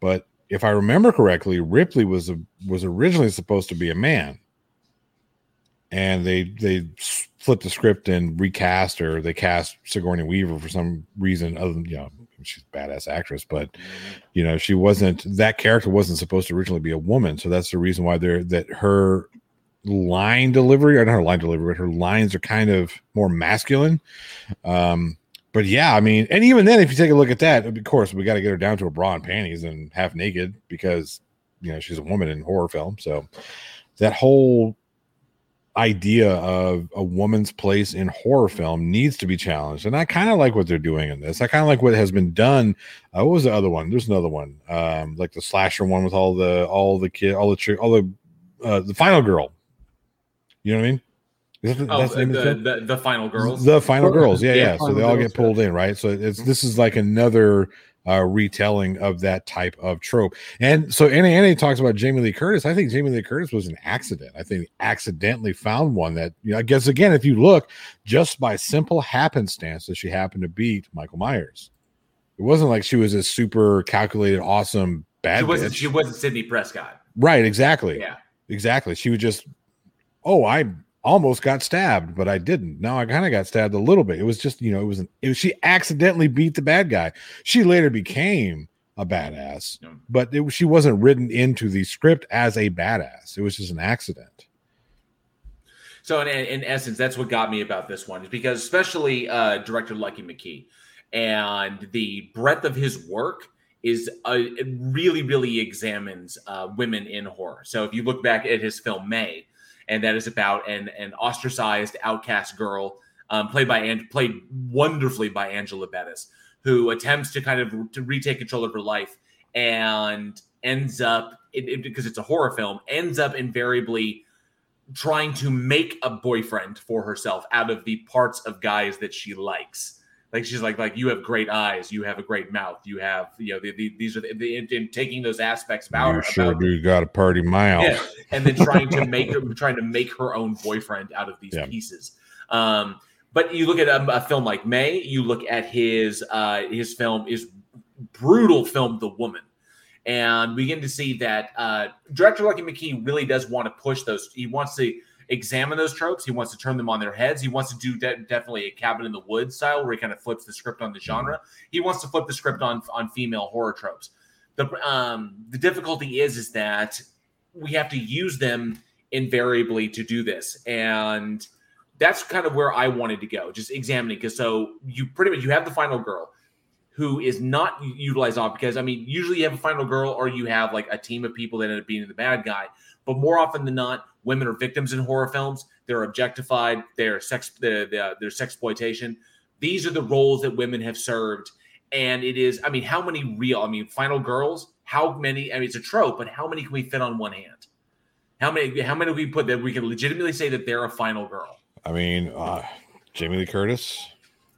[SPEAKER 7] But if I remember correctly, Ripley was a was originally supposed to be a man, and they they flipped the script and recast or they cast Sigourney Weaver for some reason other than you know she's a badass actress, but you know she wasn't that character wasn't supposed to originally be a woman, so that's the reason why they're that her line delivery or not her line delivery, but her lines are kind of more masculine. Um, but yeah, I mean, and even then, if you take a look at that, of course, we got to get her down to a bra and panties and half naked because you know she's a woman in horror film. So that whole idea of a woman's place in horror film needs to be challenged, and I kind of like what they're doing in this. I kind of like what has been done. Uh, what was the other one? There's another one, um, like the slasher one with all the all the kid, all the chi- all the uh, the final girl. You know what I mean? Is that the-
[SPEAKER 4] Oh,
[SPEAKER 7] that's the the
[SPEAKER 4] the, the, the final girls.
[SPEAKER 7] The final girls, yeah,
[SPEAKER 4] Yeah,
[SPEAKER 7] yeah. So they all get pulled in, right? So it's this is like another uh, retelling of that type of trope. And so Annie Annie talks about Jamie Lee Curtis. I think Jamie Lee Curtis was an accident. I think accidentally found one that you know. I guess again, if you look just by simple happenstance, that she happened to beat Michael Myers. It wasn't like she was a super calculated, awesome bad
[SPEAKER 4] She wasn't.
[SPEAKER 7] bitch.
[SPEAKER 4] She wasn't Sidney Prescott.
[SPEAKER 7] right? Exactly.
[SPEAKER 4] Yeah.
[SPEAKER 7] Exactly. She was just, oh, I almost got stabbed, but I didn't. No, I kind of got stabbed a little bit. It was just, you know, it was, an, it was she accidentally beat the bad guy. She later became a badass, but it, she wasn't written into the script as a badass. It was just an accident.
[SPEAKER 4] So in, in essence, that's what got me about this one is because especially uh, director Lucky McKee and the breadth of his work is uh, it really really examines uh, women in horror. So if you look back at his film May, and that is about an an ostracized outcast girl um, played by and played wonderfully by Angela Bettis, who attempts to kind of to retake control of her life and ends up it, it- because it's a horror film ends up invariably trying to make a boyfriend for herself out of the parts of guys that she likes. Like she's like, like you have great eyes, you have a great mouth, you have, you know, the, the, these are the, the in, in taking those aspects about,
[SPEAKER 7] you sure
[SPEAKER 4] about
[SPEAKER 7] do got a party mouth.
[SPEAKER 4] yeah, and then trying to make her, trying to make her own boyfriend out of these
[SPEAKER 7] Yeah.
[SPEAKER 4] pieces. Um, but you look at a, a film like May, you look at his uh, his film is brutal film, The Woman, and we begin to see that uh, director Lucky McKee really does want to push those. He wants to examine those tropes. He wants to turn them on their heads. He wants to do de- definitely a cabin in the woods style where he kind of flips the script on the genre. He wants to flip the script on on female horror tropes. The um, the difficulty is is that we have to use them invariably to do this and that's kind of where i wanted to go just examining because so you pretty much you have the final girl who is not utilized off because i mean usually you have a final girl or you have like a team of people that end up being the bad guy. But more often than not women are victims in horror films. They're objectified. They're sex they're, they're, they're sexploitation. These are the roles that women have served. And it is i mean how many real i mean final girls how many i mean it's a trope but how many can we fit on one hand? How many how many we put that we can legitimately say that they're a final girl?
[SPEAKER 7] I mean, uh, Jamie Lee Curtis,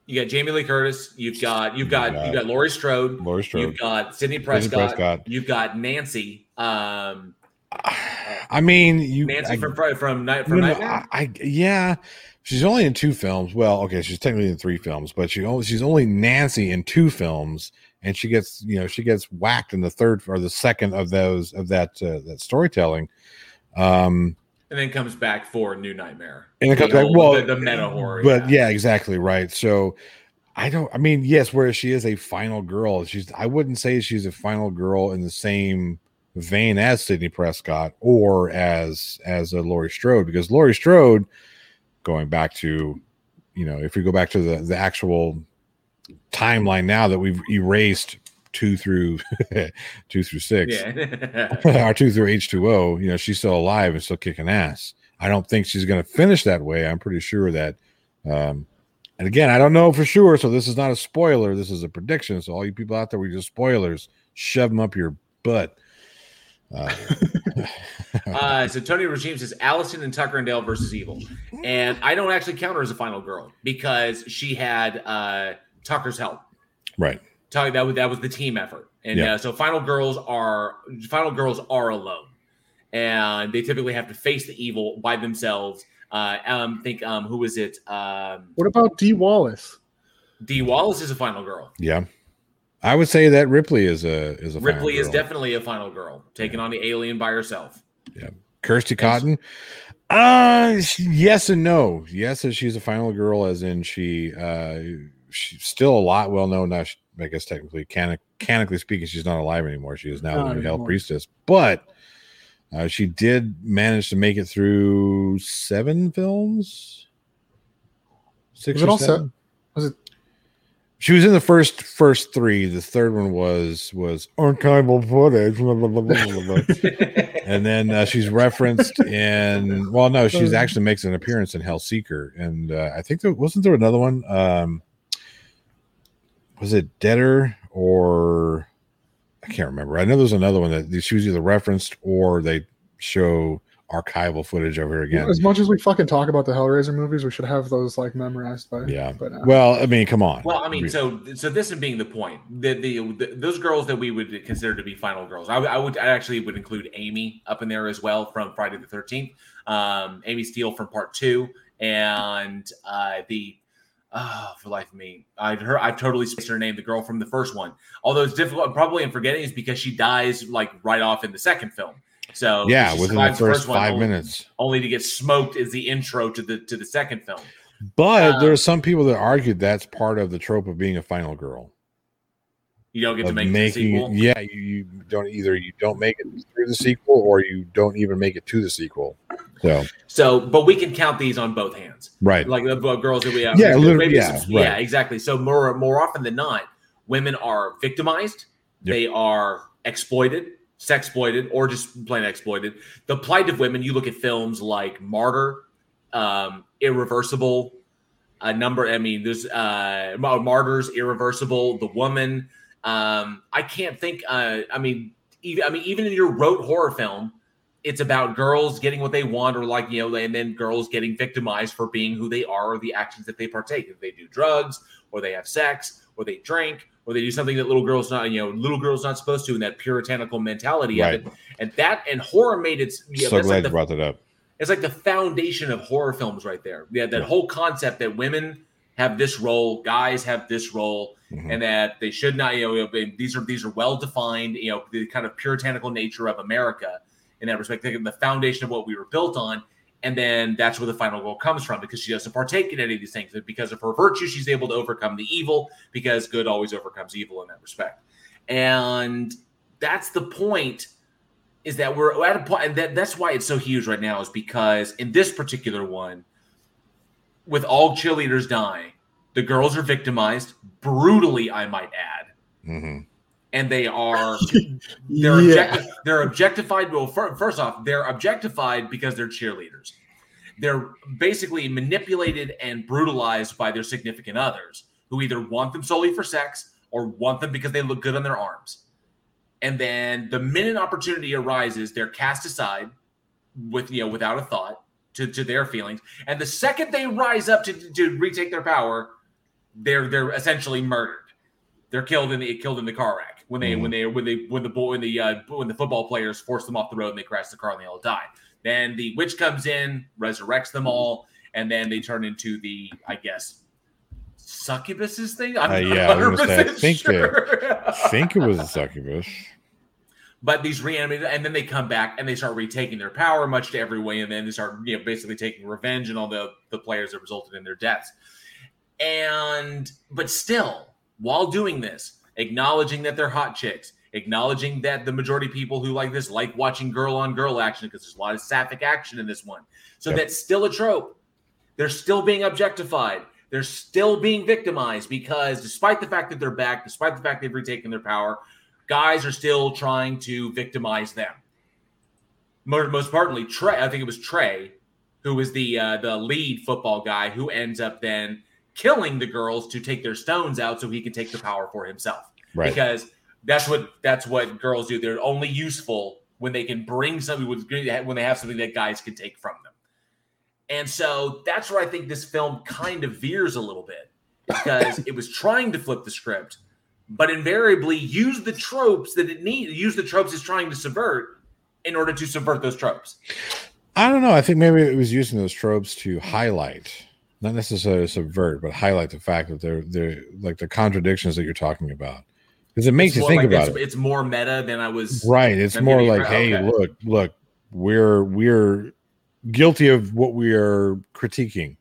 [SPEAKER 4] you got jamie lee curtis you've got you've got you've got laurie strode
[SPEAKER 7] Laurie Strode.
[SPEAKER 4] you've got sidney prescott,
[SPEAKER 7] Prescott.
[SPEAKER 4] you've got nancy um
[SPEAKER 7] I mean, you
[SPEAKER 4] nancy
[SPEAKER 7] I-
[SPEAKER 4] from Fri- from night from
[SPEAKER 7] no,
[SPEAKER 4] nightmare
[SPEAKER 7] I, I yeah, she's only in two films. Well, okay, she's technically in three films, but she only she's only Nancy in two films, and she gets you know she gets whacked in the third or the second of those of that uh, that storytelling. Um,
[SPEAKER 4] and then comes back for new nightmare
[SPEAKER 7] and comes back, well,
[SPEAKER 4] the, the meta uh, horror
[SPEAKER 7] but yeah. exactly right. So. I don't. I mean, yes. Whereas she is a final girl, she's. I wouldn't say she's a final girl in the same vein as Sidney Prescott or as as a Laurie Strode, because Laurie Strode, going back to, you know, if we go back to the the actual timeline now that we've erased two through two through six,
[SPEAKER 4] yeah
[SPEAKER 7] or two through H two O, you know, she's still alive and still kicking ass. I don't think she's going to finish that way. I'm pretty sure that. Um, and again, I don't know for sure, so this is not a spoiler. This is a prediction. So all you people out there, we just spoilers, shove them up your butt. Uh,
[SPEAKER 4] Uh, so Tony Regime says Allison and Tucker and Dale versus Evil, and I don't actually count her as a final girl because she had uh, Tucker's help.
[SPEAKER 7] right.
[SPEAKER 4] Tucker, that was that was the team effort, and
[SPEAKER 7] Yeah.
[SPEAKER 4] uh, so final girls are final girls are alone, and they typically have to face the evil by themselves. Uh, um, think um, who was it? Um,
[SPEAKER 6] What about Dee Wallace?
[SPEAKER 4] Dee Wallace is a final girl.
[SPEAKER 7] Yeah. I would say that Ripley is a is a final
[SPEAKER 4] Ripley is definitely a final girl, taking on the alien by herself.
[SPEAKER 7] Yeah, Kirsty Cotton. Uh yes and no. Yes, as she's a final girl, as in she uh she's still a lot well known now. She, I guess technically, canic, canonically speaking, she's not alive anymore. She is now the new hell priestess, but uh, she did manage to make it through seven films. Six
[SPEAKER 6] Was
[SPEAKER 7] or
[SPEAKER 6] all set?
[SPEAKER 7] seven.
[SPEAKER 6] Was it?
[SPEAKER 7] She was in the first first three. The third one was was archival footage, blah, blah, blah. and then uh, she's referenced in. Well, no, she's actually makes an appearance in Hellseeker, and uh, I think there wasn't there another one. Um, was it Deader or I can't remember. I know there's another one that she was either referenced or they show archival footage of her again.
[SPEAKER 6] As much as we fucking talk about the Hellraiser movies, we should have those like memorized by.
[SPEAKER 7] Yeah.
[SPEAKER 6] But uh,
[SPEAKER 7] Well, I mean, come on.
[SPEAKER 4] Well, I mean, so so this is being the point. that the, the those girls that we would consider to be final girls, I, would- I would I actually would include Amy up in there as well from Friday the Thirteenth. Um, Amy Steele from Part Two, and uh, the oh, for life of me, I've heard I've totally spaced her name. The girl from the first one, although it's difficult, probably in forgetting, is because she dies like right off in the second film. So
[SPEAKER 7] yeah, within the first
[SPEAKER 4] one
[SPEAKER 7] five
[SPEAKER 4] only-
[SPEAKER 7] minutes.
[SPEAKER 4] only to get smoked is the intro to the to the second film.
[SPEAKER 7] But
[SPEAKER 4] Uh,
[SPEAKER 7] there are some people that argued that's part of the trope of being a final girl.
[SPEAKER 4] You don't get to make the sequel.
[SPEAKER 7] yeah, you, you don't either you don't make it through the sequel or you don't even make it to the sequel. So
[SPEAKER 4] So, but we can count these on both hands,
[SPEAKER 7] Right.
[SPEAKER 4] Like the girls that we have.
[SPEAKER 7] Yeah,
[SPEAKER 4] maybe
[SPEAKER 7] literally, yeah,
[SPEAKER 4] some- yeah, exactly. So more more often than not, women are victimized.
[SPEAKER 7] Yep.
[SPEAKER 4] They are exploited, sex exploited, or just plain exploited. The plight of women. You look at films like Martyr, um, Irreversible, a number. I mean, there's uh, Martyrs, Irreversible, The Woman. Um, I can't think. Uh, I mean, even I mean, even in your rote horror film, it's about girls getting what they want, or like you know, and then girls getting victimized for being who they are, or the actions that they partake. If they do drugs, or they have sex, or they drink, or they do something that little girls not, you know, little girls not supposed to, in that puritanical mentality
[SPEAKER 7] Right.
[SPEAKER 4] of it. And that and horror made it. Yeah,
[SPEAKER 7] so glad
[SPEAKER 4] like
[SPEAKER 7] you
[SPEAKER 4] the,
[SPEAKER 7] brought that up.
[SPEAKER 4] it's like the foundation of horror films right there. Yeah, that
[SPEAKER 7] Yeah.
[SPEAKER 4] whole concept that women have this role, guys have this role,
[SPEAKER 7] Mhm.
[SPEAKER 4] and that they should not. You know, these are these are well defined. You know, the kind of puritanical nature of America in that respect, the the foundation of what we were built on. And then that's where the final girl comes from because she doesn't partake in any of these things. But because of her virtue, she's able to overcome the evil because good always overcomes evil in that respect. And that's the point is that we're at a point, and that, that's why it's so huge right now, is because in this particular one, with all cheerleaders dying, the girls are victimized brutally, I might add,
[SPEAKER 7] Mhm.
[SPEAKER 4] and they are they're
[SPEAKER 6] yeah.
[SPEAKER 4] objecti- they're objectified. Well, fir- first off, they're objectified because they're cheerleaders. They're basically manipulated and brutalized by their significant others, who either want them solely for sex or want them because they look good on their arms. And then the minute opportunity arises, they're cast aside with you know without a thought to, to their feelings. And the second they rise up to, to retake their power, they're they're essentially murdered. They're killed in the killed in the car wreck when they when they when they when the boy when the uh, when the football players force them off the road and they crash the car and they all die. Then the witch comes in, resurrects them all, and then they turn into the I guess succubus's thing. I'm
[SPEAKER 7] Uh, yeah, I was gonna say, I think
[SPEAKER 4] sure.
[SPEAKER 7] I think it was a succubus.
[SPEAKER 4] but these reanimated and then they come back and they start retaking their power much to every way and then they start you know basically taking revenge on all the the players that resulted in their deaths and but still while doing this acknowledging that they're hot chicks acknowledging that the majority of people who like this like watching girl on girl action because there's a lot of sapphic action in this one so
[SPEAKER 7] Yep.
[SPEAKER 4] that's still a trope they're still being objectified they're still being victimized because despite the fact that they're back despite the fact they've retaken their power guys are still trying to victimize them. Most importantly, Trey, I think it was Trey, who was the uh, the lead football guy, who ends up then killing the girls to take their stones out so he can take the power for himself.
[SPEAKER 7] Right.
[SPEAKER 4] Because that's what that's what girls do. They're only useful when they can bring something with when they have something that guys can take from them. And so that's where I think this film kind of veers a little bit because it was trying to flip the script, but invariably use the tropes that it needs, use the tropes it's trying to subvert in order to subvert those tropes.
[SPEAKER 7] I don't know. I think maybe it was using those tropes to highlight, not necessarily subvert, but highlight the fact that they're they're like the contradictions that you're talking about. Because it makes
[SPEAKER 4] It's
[SPEAKER 7] you think
[SPEAKER 4] like
[SPEAKER 7] about
[SPEAKER 4] it's,
[SPEAKER 7] it.
[SPEAKER 4] It's more meta than I was.
[SPEAKER 7] Right. It's more
[SPEAKER 4] getting-
[SPEAKER 7] like, hey,
[SPEAKER 4] okay.
[SPEAKER 7] look, look, we're we're guilty of what we are critiquing,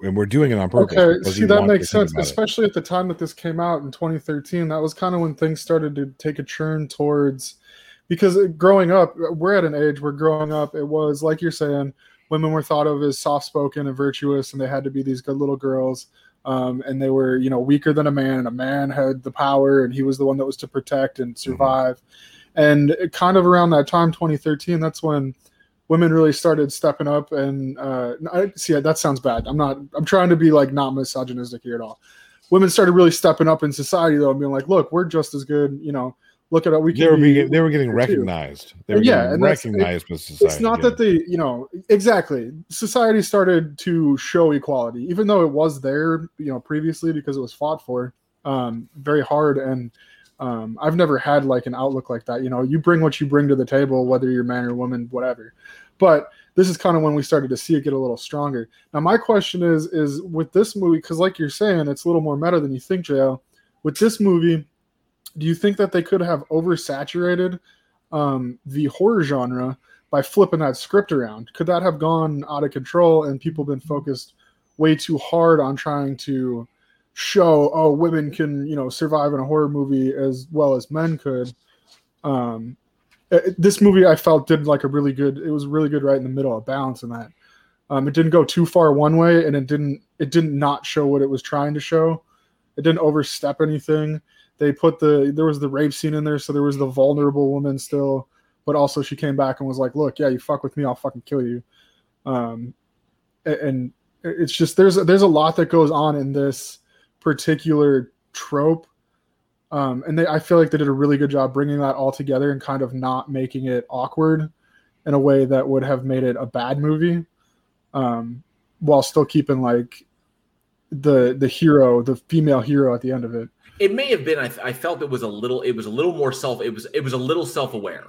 [SPEAKER 7] and we're doing it on purpose.
[SPEAKER 6] Okay, see that makes sense,
[SPEAKER 7] about it.
[SPEAKER 6] especially at the time that this came out in 2013. That was kind of when things started to take a churn towards because uh, growing up, we're at an age where growing up, it was like you're saying, women were thought of as soft spoken and virtuous, and they had to be these good little girls. Um, and they were, you know, weaker than a man, and a man had the power, and he was the one that was to protect and survive. And kind of around that time, 2013, that's when women really started stepping up and uh I, see that sounds bad i'm not i'm trying to be like not misogynistic here at all women started really stepping up in society though and being like look we're just as good you know look at it we
[SPEAKER 7] they were
[SPEAKER 6] be,
[SPEAKER 7] being, they were getting recognized. They were
[SPEAKER 6] yeah
[SPEAKER 7] getting recognized
[SPEAKER 6] it-
[SPEAKER 7] with society.
[SPEAKER 6] it's not that they you know exactly. Society started to show equality even though it was there you know previously because it was fought for um very hard. And um i've never had like an outlook like that. You know you bring what you bring to the table whether you're man or woman whatever. But this is kind of when we started to see it get a little stronger. Now my question is is with this movie because like you're saying it's a little more meta than you think JL. with this movie do you think that they could have oversaturated um, the horror genre by flipping that script around? Could that have gone out of control and people been focused way too hard on trying to show, oh, women can you know survive in a horror movie as well as men could? Um, it- this movie I felt did like a really good. It was really good right in the middle of balance in that. Um, it didn't go too far one way, and it didn't. It didn't not show what it was trying to show. It didn't overstep anything. They put the there was the rape scene in there, so there was the vulnerable woman still, but also she came back and was like, "Look, yeah, you fuck with me, I'll fucking kill you." Um, and it's just there's there's a lot that goes on in this particular trope, um, and they I feel like they did a really good job bringing that all together and kind of not making it awkward in a way that would have made it a bad movie, um, while still keeping like the the hero, the female hero at the end of it.
[SPEAKER 4] It may have been. I, I felt it was a little. It was a little more self. It was. It was a little self aware.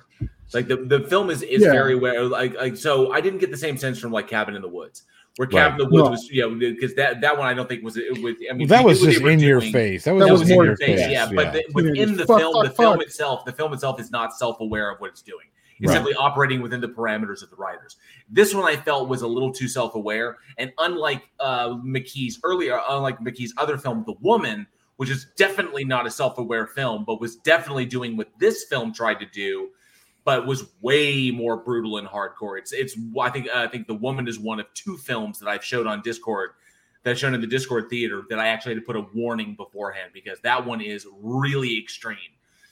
[SPEAKER 4] Like the, the film is is
[SPEAKER 6] Yeah.
[SPEAKER 4] very aware. Like, like so, I didn't get the same sense from like Cabin in the Woods, where
[SPEAKER 7] Right.
[SPEAKER 4] Cabin in the Woods
[SPEAKER 6] No.
[SPEAKER 4] was you know because that that one I don't think was it was. I mean
[SPEAKER 7] Well, that was just in your
[SPEAKER 4] doing.
[SPEAKER 7] face. That was,
[SPEAKER 6] That
[SPEAKER 4] That was
[SPEAKER 7] in
[SPEAKER 4] in
[SPEAKER 7] your
[SPEAKER 4] your face,
[SPEAKER 7] face.
[SPEAKER 4] yeah. But the, within
[SPEAKER 6] Teenagers,
[SPEAKER 4] the
[SPEAKER 6] fuck,
[SPEAKER 4] film,
[SPEAKER 6] fuck,
[SPEAKER 4] the film
[SPEAKER 6] fuck.
[SPEAKER 4] itself, the film itself is not self-aware of what it's doing. It's
[SPEAKER 7] Right.
[SPEAKER 4] simply operating within the parameters of the writers. This one I felt was a little too self-aware, and unlike uh, McKee's earlier, unlike McKee's other film, The Woman, which is definitely not a self-aware film, but was definitely doing what this film tried to do, but was way more brutal and hardcore. It's it's I think I think The Woman is one of two films that I've showed on Discord that I've shown in the Discord theater that I actually had to put a warning beforehand because that one is really extreme.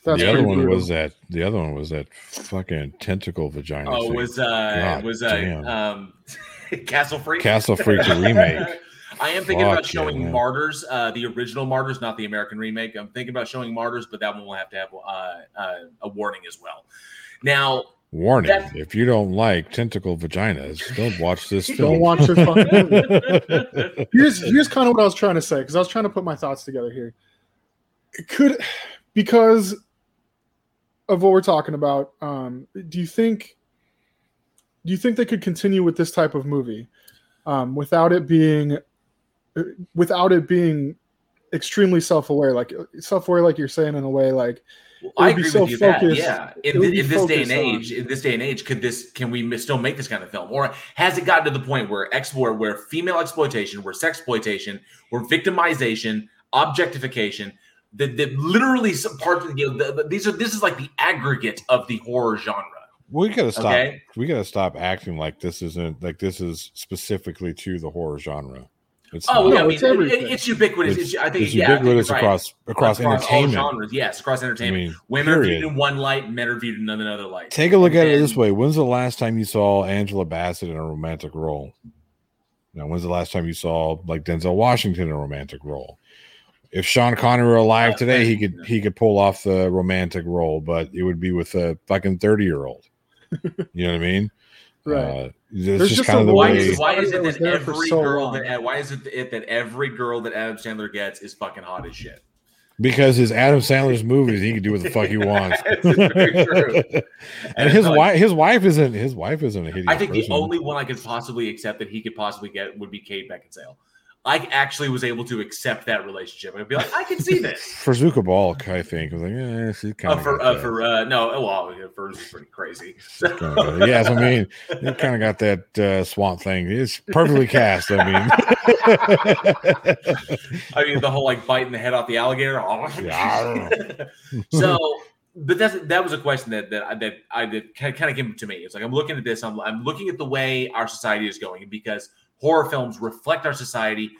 [SPEAKER 6] That's
[SPEAKER 7] the other one
[SPEAKER 6] brutal.
[SPEAKER 7] was that. The other one was that fucking tentacle vagina.
[SPEAKER 4] Oh,
[SPEAKER 7] thing.
[SPEAKER 4] was uh
[SPEAKER 7] God
[SPEAKER 4] was uh
[SPEAKER 7] damn.
[SPEAKER 4] um Castle Freak?
[SPEAKER 7] Castle Freak the remake.
[SPEAKER 4] I am thinking about
[SPEAKER 7] Fuck yeah,
[SPEAKER 4] showing
[SPEAKER 7] man.
[SPEAKER 4] Martyrs, uh, the original Martyrs, not the American remake. I'm thinking about showing Martyrs, but that one will have to have uh, uh, a warning as well. Now,
[SPEAKER 7] Warning:
[SPEAKER 4] That's-
[SPEAKER 7] If you don't like tentacle vaginas, don't watch this film.
[SPEAKER 6] Don't watch this fucking movie. here's here's kind of what I was trying to say because I was trying to put my thoughts together here. It could because of what we're talking about. Um, do you think do you think they could continue with this type of movie um, without it being without it being extremely self-aware, like self-aware, like you're saying in a way, like
[SPEAKER 4] Well, I
[SPEAKER 6] would be
[SPEAKER 4] agree
[SPEAKER 6] so
[SPEAKER 4] with you. That,
[SPEAKER 6] focused-
[SPEAKER 4] yeah, in,
[SPEAKER 6] would
[SPEAKER 4] in this day and
[SPEAKER 6] focused on-
[SPEAKER 4] age, in this day and age, could this can we still make this kind of film, or has it gotten to the point where exploit, where female exploitation, where sex exploitation, where victimization, objectification, that that literally some parts of you know, the, the- these are this is like the aggregate of the horror genre.
[SPEAKER 7] We gotta stop.
[SPEAKER 4] Okay.
[SPEAKER 7] We gotta stop acting like this isn't like this is specifically to the horror genre. It's
[SPEAKER 4] Oh,
[SPEAKER 7] not.
[SPEAKER 4] yeah, I mean,
[SPEAKER 6] it's everything.
[SPEAKER 4] it- it's ubiquitous. It's, I think
[SPEAKER 7] it's
[SPEAKER 4] yeah, I think
[SPEAKER 7] ubiquitous
[SPEAKER 4] right.
[SPEAKER 7] across across,
[SPEAKER 4] all
[SPEAKER 7] entertainment.
[SPEAKER 4] genres. Yes, across
[SPEAKER 7] I
[SPEAKER 4] entertainment.
[SPEAKER 7] mean,
[SPEAKER 4] Women are viewed in one light, men are viewed in another light.
[SPEAKER 7] Take a look at it this way: When's the last time you saw Angela Bassett in a romantic role? Now, when's the last time you saw like Denzel Washington in a romantic role? If Sean Connery were alive
[SPEAKER 4] Uh,
[SPEAKER 7] today, he could
[SPEAKER 4] yeah.
[SPEAKER 7] he could pull off the romantic role, but it would be with a fucking thirty year old. You know what I mean?
[SPEAKER 6] Right.
[SPEAKER 7] Uh, it's
[SPEAKER 6] There's
[SPEAKER 7] just,
[SPEAKER 6] just
[SPEAKER 7] kind
[SPEAKER 6] a
[SPEAKER 7] of the
[SPEAKER 4] Why
[SPEAKER 6] way-
[SPEAKER 4] is, why is it that every
[SPEAKER 6] so
[SPEAKER 4] girl
[SPEAKER 6] long.
[SPEAKER 4] that why is it it that every girl that Adam Sandler gets is fucking hot as shit?
[SPEAKER 7] Because his Adam Sandler's movies, he can do what the fuck he wants.
[SPEAKER 4] This is very true.
[SPEAKER 7] and his
[SPEAKER 4] like-
[SPEAKER 7] wife, his wife isn't his wife isn't a hideous
[SPEAKER 4] I think
[SPEAKER 7] person.
[SPEAKER 4] the only one I could possibly accept that he could possibly get would be Kate Beckinsale. I actually was able to accept that relationship. I'd be like, I can see this.
[SPEAKER 7] For Fairuza Balk, I think I was like, yeah, she kind
[SPEAKER 4] Uh,
[SPEAKER 7] of
[SPEAKER 4] for uh, for uh, no, well, yeah, Furs is pretty crazy. So-
[SPEAKER 7] yeah, so, I mean, you kind of got that uh, swamp thing. It's perfectly cast. I mean,
[SPEAKER 4] I mean, the whole like biting the head off the alligator.
[SPEAKER 7] Yeah.
[SPEAKER 4] so, but that's that was a question that that I- that I that kind of came to me. It's like I'm looking at this. I'm I'm looking at the way our society is going because horror films reflect our society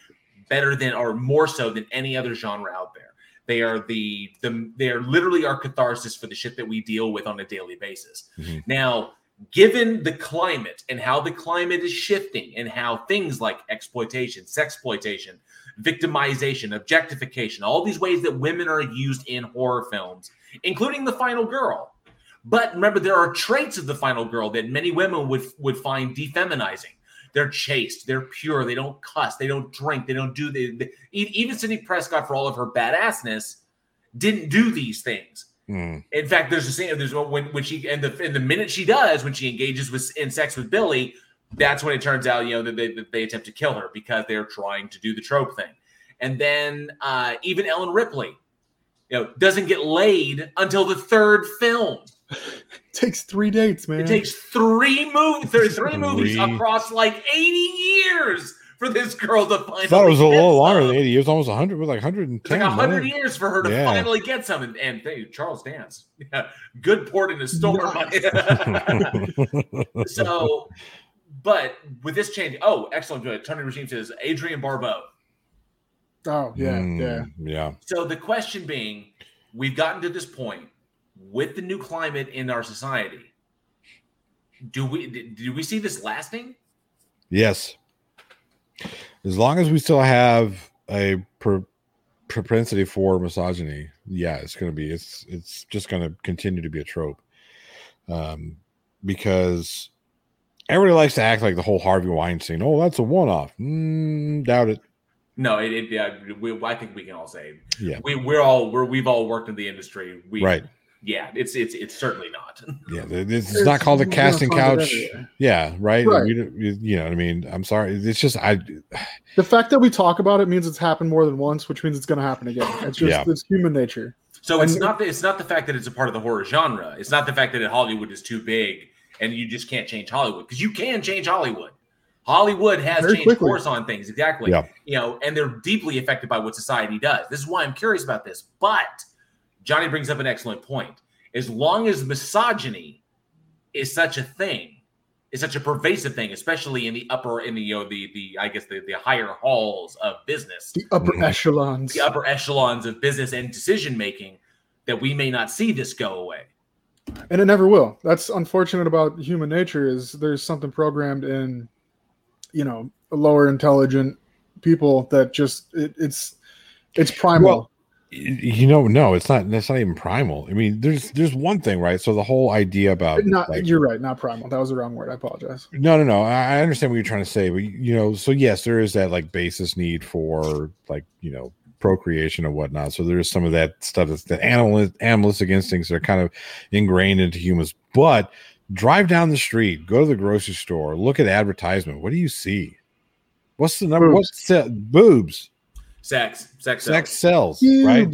[SPEAKER 4] better than or more so than any other genre out there. They are the the they are literally our catharsis for the shit that we deal with on a daily basis.
[SPEAKER 7] Mhm.
[SPEAKER 4] Now, given the climate and how the climate is shifting and how things like exploitation, sexploitation, victimization, objectification, all these ways that women are used in horror films, including the final girl. But remember, there are traits of the final girl that many women would would find defeminizing. They're chaste, they're pure, they don't cuss, they don't drink, they don't do even Sidney Prescott for all of her badassness didn't do these things.
[SPEAKER 7] mm,
[SPEAKER 4] In fact, there's a scene. There's when when she and the in the minute she does when she engages with in sex with Billy, that's when it turns out you know that they, that they attempt to kill her because they're trying to do the trope thing. And then uh, even Ellen Ripley, you know, doesn't get laid until the third film.
[SPEAKER 6] takes three dates, man.
[SPEAKER 4] It takes three movies, three, three movies across like 80 years for this girl to finally.
[SPEAKER 7] I thought it was a
[SPEAKER 4] get
[SPEAKER 7] little longer than 80 years, almost 100, with like 110.
[SPEAKER 4] It's like a hundred
[SPEAKER 7] wasn't
[SPEAKER 4] years for her to
[SPEAKER 7] Yeah.
[SPEAKER 4] finally get some. And, and thank Charles Dance, yeah, good port in a storm. so, but with this change, oh, excellent, good. Tony Regime says Adrienne Barbeau.
[SPEAKER 6] Oh yeah,
[SPEAKER 7] Mm,
[SPEAKER 6] yeah.
[SPEAKER 7] yeah.
[SPEAKER 4] So the question being, we've gotten to this point with the new climate in our society. Do we do we see this lasting?
[SPEAKER 7] Yes. As long as we still have a pro- propensity for misogyny, yeah, it's going to be it's it's just going to continue to be a trope. Um because everybody likes to act like the whole Harvey Weinstein, oh, that's a one-off. Mm, doubt it.
[SPEAKER 4] No, it, it yeah, we, I think we can all say
[SPEAKER 7] Yeah.
[SPEAKER 4] we we're all we're we've all worked in the industry. We
[SPEAKER 7] Right.
[SPEAKER 4] Yeah, it's it's it's certainly not.
[SPEAKER 7] Yeah, th- this is
[SPEAKER 6] It's-
[SPEAKER 7] not called a casting couch. Yeah, right.
[SPEAKER 6] Right.
[SPEAKER 7] We you, you know what I mean? I'm sorry. It's just I
[SPEAKER 6] The fact that we talk about it means it's happened more than once, which means it's going to happen again. It's just
[SPEAKER 7] Yeah.
[SPEAKER 6] it's human nature.
[SPEAKER 4] So it's
[SPEAKER 6] And-
[SPEAKER 4] not the, it's not the fact that it's a part of the horror genre. It's not the fact that Hollywood is too big and you just can't change Hollywood because you can change Hollywood. Hollywood has changed
[SPEAKER 6] quickly.
[SPEAKER 4] course on things exactly.
[SPEAKER 7] Yeah.
[SPEAKER 4] You know, and they're deeply affected by what society does. This is why I'm curious about this. But Johnny brings up an excellent point. As long as misogyny is such a thing, is such a pervasive thing, especially in the upper in the you know the the I guess the, the higher halls of business,
[SPEAKER 6] The upper
[SPEAKER 7] Mhm.
[SPEAKER 6] echelons.
[SPEAKER 4] the upper echelons of business and decision making, that we may not see this go away.
[SPEAKER 6] and it never will that's unfortunate about human nature is there's something programmed in you know lower intelligent people that just it, it's it's primal
[SPEAKER 7] Well, y- you know, no, it's not. That's not even primal. I mean, there's there's one thing, right? So the whole idea about
[SPEAKER 6] not
[SPEAKER 7] like,
[SPEAKER 6] you're right not primal that was the wrong word i apologize
[SPEAKER 7] No, no, no. I understand what you're trying to say, but you know, so yes, there is that like basis need for like you know procreation and whatnot. So there's some of that stuff that's the animal animalistic instincts that are kind of ingrained into humans. But drive down the street, go to the grocery store, look at advertisement. What do you see? What's the number?
[SPEAKER 6] Boobs.
[SPEAKER 7] What's se- boobs?
[SPEAKER 4] Sex, sex,
[SPEAKER 7] Sex
[SPEAKER 4] sells.
[SPEAKER 7] sells, right?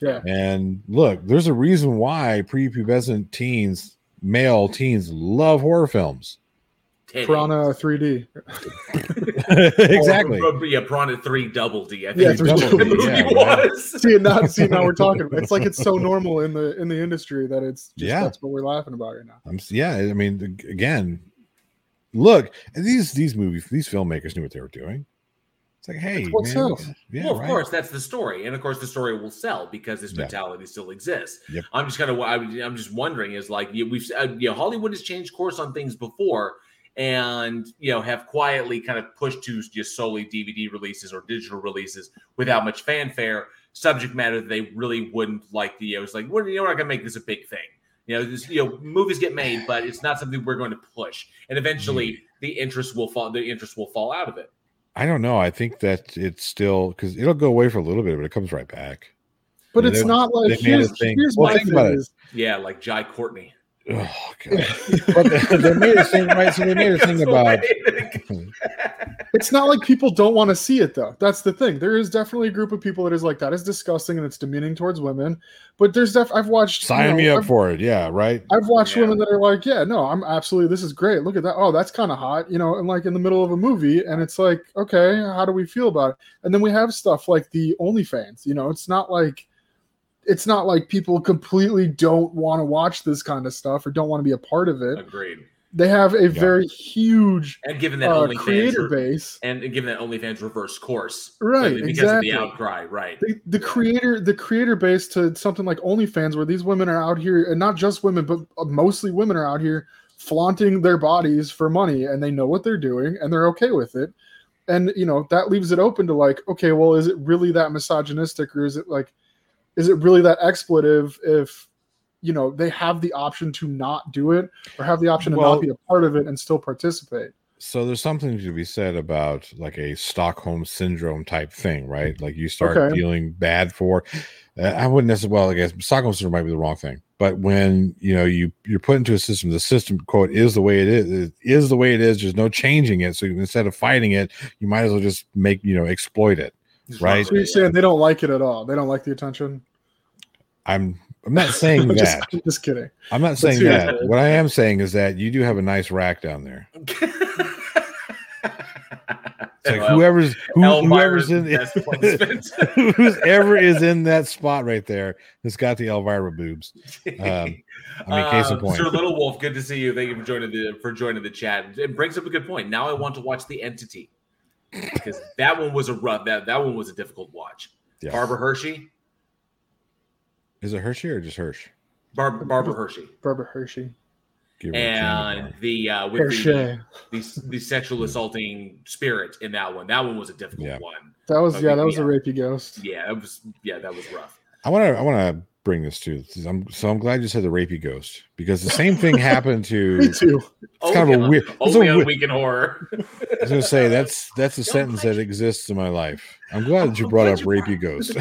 [SPEAKER 6] Yeah
[SPEAKER 7] And look, there's a reason why prepubescent teens, male teens, love horror films.
[SPEAKER 4] Titty.
[SPEAKER 6] piranha 3d
[SPEAKER 7] exactly.
[SPEAKER 4] Oh, or- or- yeah, Piranha Three Double D. I think
[SPEAKER 6] Yeah,
[SPEAKER 4] it's
[SPEAKER 6] three
[SPEAKER 4] what
[SPEAKER 6] double
[SPEAKER 4] the
[SPEAKER 6] D,
[SPEAKER 4] movie
[SPEAKER 7] yeah, right.
[SPEAKER 4] was.
[SPEAKER 6] see now see now we're talking it's like it's so normal in the in the industry that it's just
[SPEAKER 7] Yeah.
[SPEAKER 6] that's what we're laughing about right now
[SPEAKER 7] I'm yeah. I mean, again, look, these these movies, these filmmakers knew what they were doing. It's like, hey, man,
[SPEAKER 6] sells.
[SPEAKER 7] yeah,
[SPEAKER 4] well, of
[SPEAKER 7] right.
[SPEAKER 4] course, that's the story, and of course, the story will sell because this
[SPEAKER 7] Yeah.
[SPEAKER 4] mentality still exists.
[SPEAKER 7] Yep.
[SPEAKER 4] I'm just kind of, I'm just wondering, is like we've, uh, you know, Hollywood has changed course on things before, and you know, have quietly kind of pushed to just solely DVD releases or digital releases without much fanfare. Subject matter that they really wouldn't like. The, you know, it's like, we're, you know, we're not gonna make this a big thing. You know, this, you know, movies get made, but it's not something we're going to push, and eventually, the interest will fall. The interest will fall out of it.
[SPEAKER 7] I don't know. I think that it's still because it'll go away for a little bit, but it comes right back.
[SPEAKER 6] but
[SPEAKER 7] Yeah,
[SPEAKER 6] it's not like
[SPEAKER 7] they
[SPEAKER 6] here's,
[SPEAKER 7] thing-
[SPEAKER 6] here's
[SPEAKER 7] well,
[SPEAKER 6] my thing
[SPEAKER 7] about it.
[SPEAKER 6] is
[SPEAKER 4] Yeah, like Jai Courtney.
[SPEAKER 7] Oh god! but they, they made a thing, right? So they made a thing about.
[SPEAKER 6] but it's not like people don't want to see it though. That's the thing. There is definitely a group of people that is like that is disgusting and it's demeaning towards women. But there's def I've watched
[SPEAKER 7] Sign
[SPEAKER 6] you know,
[SPEAKER 7] me up
[SPEAKER 6] I've,
[SPEAKER 7] for it. Yeah, right.
[SPEAKER 6] I've watched
[SPEAKER 4] Yeah.
[SPEAKER 6] women that are like, yeah, no, I'm absolutely this is great. Look at that. Oh, that's kind of hot, you know, and like in the middle of a movie, and it's like, okay, how do we feel about it? And then we have stuff like the OnlyFans. You know, it's not like it's not like people completely don't want to watch this kind of stuff or don't want to be a part of it.
[SPEAKER 4] Agreed.
[SPEAKER 6] They have a very huge
[SPEAKER 4] And given that
[SPEAKER 6] uh,
[SPEAKER 4] OnlyFans
[SPEAKER 6] creator
[SPEAKER 4] re-
[SPEAKER 6] base.
[SPEAKER 4] and given that OnlyFans reverse course,
[SPEAKER 6] Right,
[SPEAKER 4] because
[SPEAKER 6] exactly.
[SPEAKER 4] of the outcry, right?
[SPEAKER 6] the, the creator the creator base to something like OnlyFans, where these women are out here, and not just women, but mostly women are out here flaunting their bodies for money, and they know what they're doing, and they're okay with it. And you know that leaves it open to like, okay, well, is it really that misogynistic, or is it like, is it really that expletive if you know they have the option to not do it, or have the option to
[SPEAKER 7] Well-
[SPEAKER 6] not be a part of it and still participate?
[SPEAKER 7] So there's something to be said about like a Stockholm syndrome type thing, right? Like you start
[SPEAKER 6] Okay.
[SPEAKER 7] feeling bad for. Uh, I wouldn't necessarily. Well, I guess Stockholm syndrome might be the wrong thing, but when you know you you're put into a system, the system quote is the way it is. It is the way it is. There's no changing it. So instead of fighting it, you might as well just make you know exploit it, right?
[SPEAKER 6] So you're saying they don't like it at all? They don't like the attention?
[SPEAKER 7] I'm I'm not saying
[SPEAKER 6] I'm just,
[SPEAKER 7] that.
[SPEAKER 6] I'm just kidding.
[SPEAKER 7] I'm not saying that.
[SPEAKER 6] Dave.
[SPEAKER 7] What I am saying is that you do have a nice rack down there. It's like
[SPEAKER 4] Well,
[SPEAKER 7] whoever's who, whoever's in
[SPEAKER 4] best
[SPEAKER 7] who's ever is in that spot right there has got the Elvira boobs. Um, I mean, case in
[SPEAKER 4] Um,
[SPEAKER 7] point.
[SPEAKER 4] Sir Little Wolf, good to see you. Thank you for joining the for joining the chat. It brings up a good point. Now I want to watch the Entity because that one was a rough. That that one was a difficult watch.
[SPEAKER 7] Yeah.
[SPEAKER 4] Barbara Hershey,
[SPEAKER 7] Is it Hershey or just Hirsch?
[SPEAKER 4] Bar- Barbara Hershey,
[SPEAKER 6] Barbara Hershey.
[SPEAKER 7] Give her a candy
[SPEAKER 4] and the uh, with the,
[SPEAKER 6] Hershey.
[SPEAKER 4] the the sexual assaulting spirit in that one. That one was a difficult
[SPEAKER 7] Yeah.
[SPEAKER 4] one.
[SPEAKER 6] That was
[SPEAKER 4] But
[SPEAKER 6] yeah,
[SPEAKER 4] we-
[SPEAKER 6] that was a
[SPEAKER 4] yeah.
[SPEAKER 6] rapey ghost.
[SPEAKER 4] Yeah, it was yeah, that was rough.
[SPEAKER 7] I want to I want to bring this to. I'm, so I'm glad you said the rapey ghost because the same thing happened to.
[SPEAKER 6] Me too.
[SPEAKER 7] It's kind of a weird. It's a
[SPEAKER 4] Only on
[SPEAKER 7] weird-
[SPEAKER 4] Week in Horror.
[SPEAKER 7] I was gonna say that's that's a sentence that exists in my life. I'm glad that you brought up rapey ghost.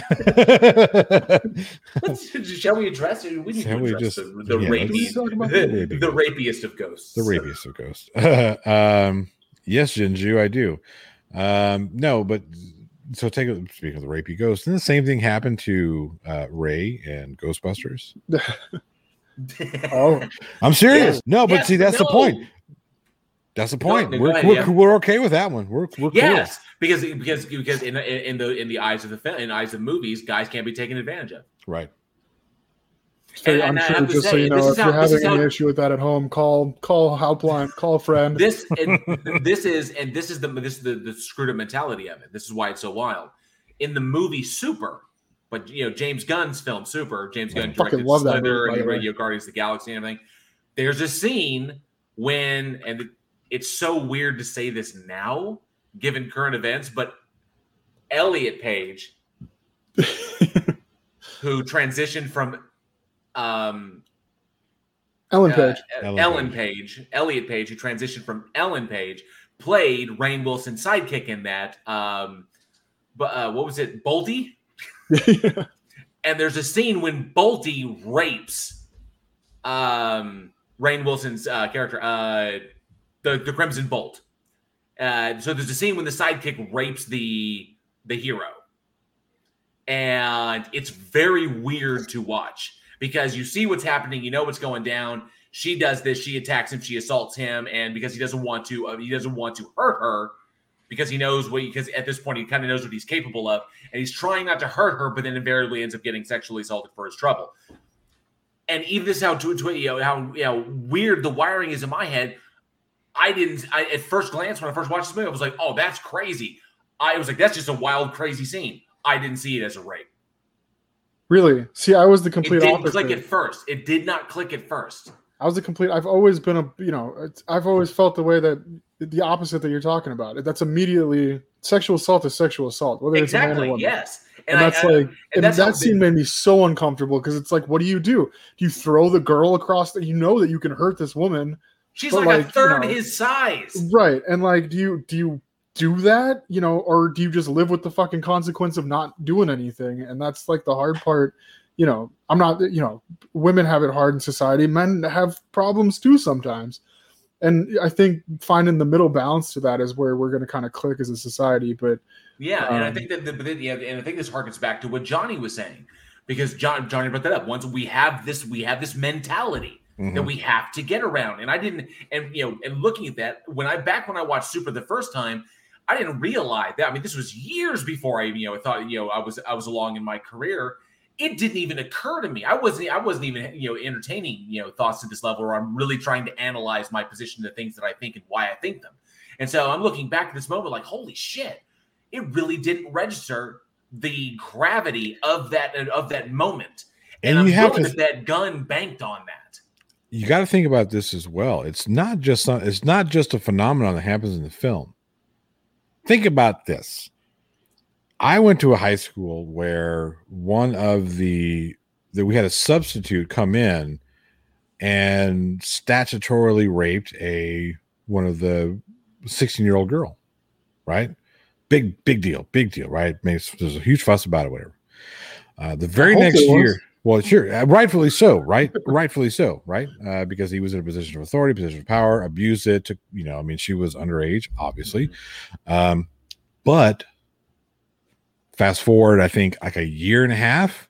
[SPEAKER 4] Shall we address it? We need
[SPEAKER 7] Shall
[SPEAKER 4] to
[SPEAKER 7] we
[SPEAKER 4] address
[SPEAKER 7] just-
[SPEAKER 4] the, the,
[SPEAKER 7] yeah,
[SPEAKER 4] rapey,
[SPEAKER 7] let's
[SPEAKER 6] talk about
[SPEAKER 4] the,
[SPEAKER 7] the rapey
[SPEAKER 4] the rapiest of ghosts.
[SPEAKER 7] the rapiest of ghosts. um, yes, Jinju, I do. Um, no, but so take a speaking of the rapey ghost, and the same thing happened to uh, Ray and Ghostbusters.
[SPEAKER 6] Oh,
[SPEAKER 7] I'm serious. No, but
[SPEAKER 4] Yes,
[SPEAKER 7] see, that's the point. That's the point.
[SPEAKER 4] no, go
[SPEAKER 7] we're,
[SPEAKER 4] ahead,
[SPEAKER 7] we're,
[SPEAKER 4] yeah.
[SPEAKER 7] we're okay with that one. We're we're
[SPEAKER 4] Yes, because because because in, in in the in the eyes of the in the eyes of movies, guys can't be taken advantage of.
[SPEAKER 7] Right.
[SPEAKER 6] So
[SPEAKER 4] And-
[SPEAKER 6] I'm sure. Just so you know, if
[SPEAKER 4] how-
[SPEAKER 6] you're having an
[SPEAKER 4] how-
[SPEAKER 6] issue with that at home, call call helpline, call a friend.
[SPEAKER 4] This and this is and this is the this is the, the screwed up mentality of it. This is why it's so wild. In the movie Super, but you know James Gunn's film Super, James Gunn
[SPEAKER 6] I
[SPEAKER 4] directed
[SPEAKER 6] love that movie,
[SPEAKER 4] and
[SPEAKER 6] the.
[SPEAKER 4] Radio Guardians of the Galaxy and everything. There's a scene when and it's so weird to say this now, given current events, but Elliot Page, who transitioned from um
[SPEAKER 6] Ellen
[SPEAKER 4] uh,
[SPEAKER 6] Page.
[SPEAKER 7] Ellen
[SPEAKER 4] Ellen, Page. Elliot Page, who transitioned from Ellen Page, played Rainn Wilson's sidekick in that. Um, but uh, what was it, Boltie? And there's a scene when Boltie rapes um, Rainn Wilson's uh, character, uh, the the Crimson Bolt. Uh, so there's a scene when the sidekick rapes the the hero, and it's very weird to watch because you see what's happening, you know what's going down. She does this, she attacks him, she assaults him, and because he doesn't want to, uh, he doesn't want to hurt her because he knows what because at this point he kind of knows what he's capable of, and he's trying not to hurt her, but then invariably ends up getting sexually assaulted for his trouble. And even this is how to you know how you know weird the wiring is in my head. I didn't I, at first glance when I first watched this movie, I was like, oh, that's crazy. I was like, that's just a wild, crazy scene. I didn't see it as a rape.
[SPEAKER 6] Really? See, I was the
[SPEAKER 4] It
[SPEAKER 6] complete
[SPEAKER 4] didn't
[SPEAKER 6] opposite.
[SPEAKER 4] click at first. It did not click at first.
[SPEAKER 6] I was the complete. I've always been a. You know, I've always felt the way that the opposite that you're talking about. That's immediately sexual assault is sexual assault, whether it's a man or
[SPEAKER 4] Exactly.
[SPEAKER 6] woman.
[SPEAKER 4] Yes.
[SPEAKER 6] And,
[SPEAKER 4] I-
[SPEAKER 6] that's
[SPEAKER 4] I-
[SPEAKER 6] like, and,
[SPEAKER 4] that's
[SPEAKER 6] that scene made me so uncomfortable because it's like, what do you do? Do you throw the girl across? that you know that you can hurt this woman,
[SPEAKER 4] She's like,
[SPEAKER 6] like,
[SPEAKER 4] a
[SPEAKER 6] you
[SPEAKER 4] third
[SPEAKER 6] know-
[SPEAKER 4] his size.
[SPEAKER 6] right? And like, do you do you do that? You know, or do you just live with the fucking consequence of not doing anything? And that's like the hard part. You know, I'm not. You know, women have it hard in society. Men have problems too sometimes. and I think finding the middle balance to that is where we're going to kind of click as a society. But
[SPEAKER 4] yeah, and I
[SPEAKER 6] Um,
[SPEAKER 4] think that the, but yeah, and I think this harkens back to what Johnny was saying because John Johnny brought that up. Once we have this, we have this mentality that
[SPEAKER 7] Mhm.
[SPEAKER 4] we have to get around, and I didn't, and you know, and looking at that when I back when I watched Super the first time, I didn't realize that. I mean, this was years before I, you know, I thought, you know, I was I was along in my career. It didn't even occur to me. I wasn't I wasn't even you know entertaining you know thoughts to this level where I'm really trying to analyze my position, the things that I think and why I think them. And so I'm looking back at this moment like, holy shit, it really didn't register the gravity of that of that moment. And,
[SPEAKER 7] And
[SPEAKER 4] I'm
[SPEAKER 7] you have to-
[SPEAKER 4] that that Gunn banked on that.
[SPEAKER 7] you got to think about this as well. It's not just it's not just a phenomenon that happens in the film. Think about this. I went to a high school where one of the that we had a substitute come in and statutorily raped a one of the 16 year old girl, right? Big big deal, big deal, right? Makes there's a huge fuss about it, whatever. Uh, the very next year, well, sure, uh, rightfully so, right? rightfully so, right? Uh, because he was in a position of authority, position of power, abused it. To you know, I mean, she was underage, obviously, um, but fast forward, I think like a year and a half,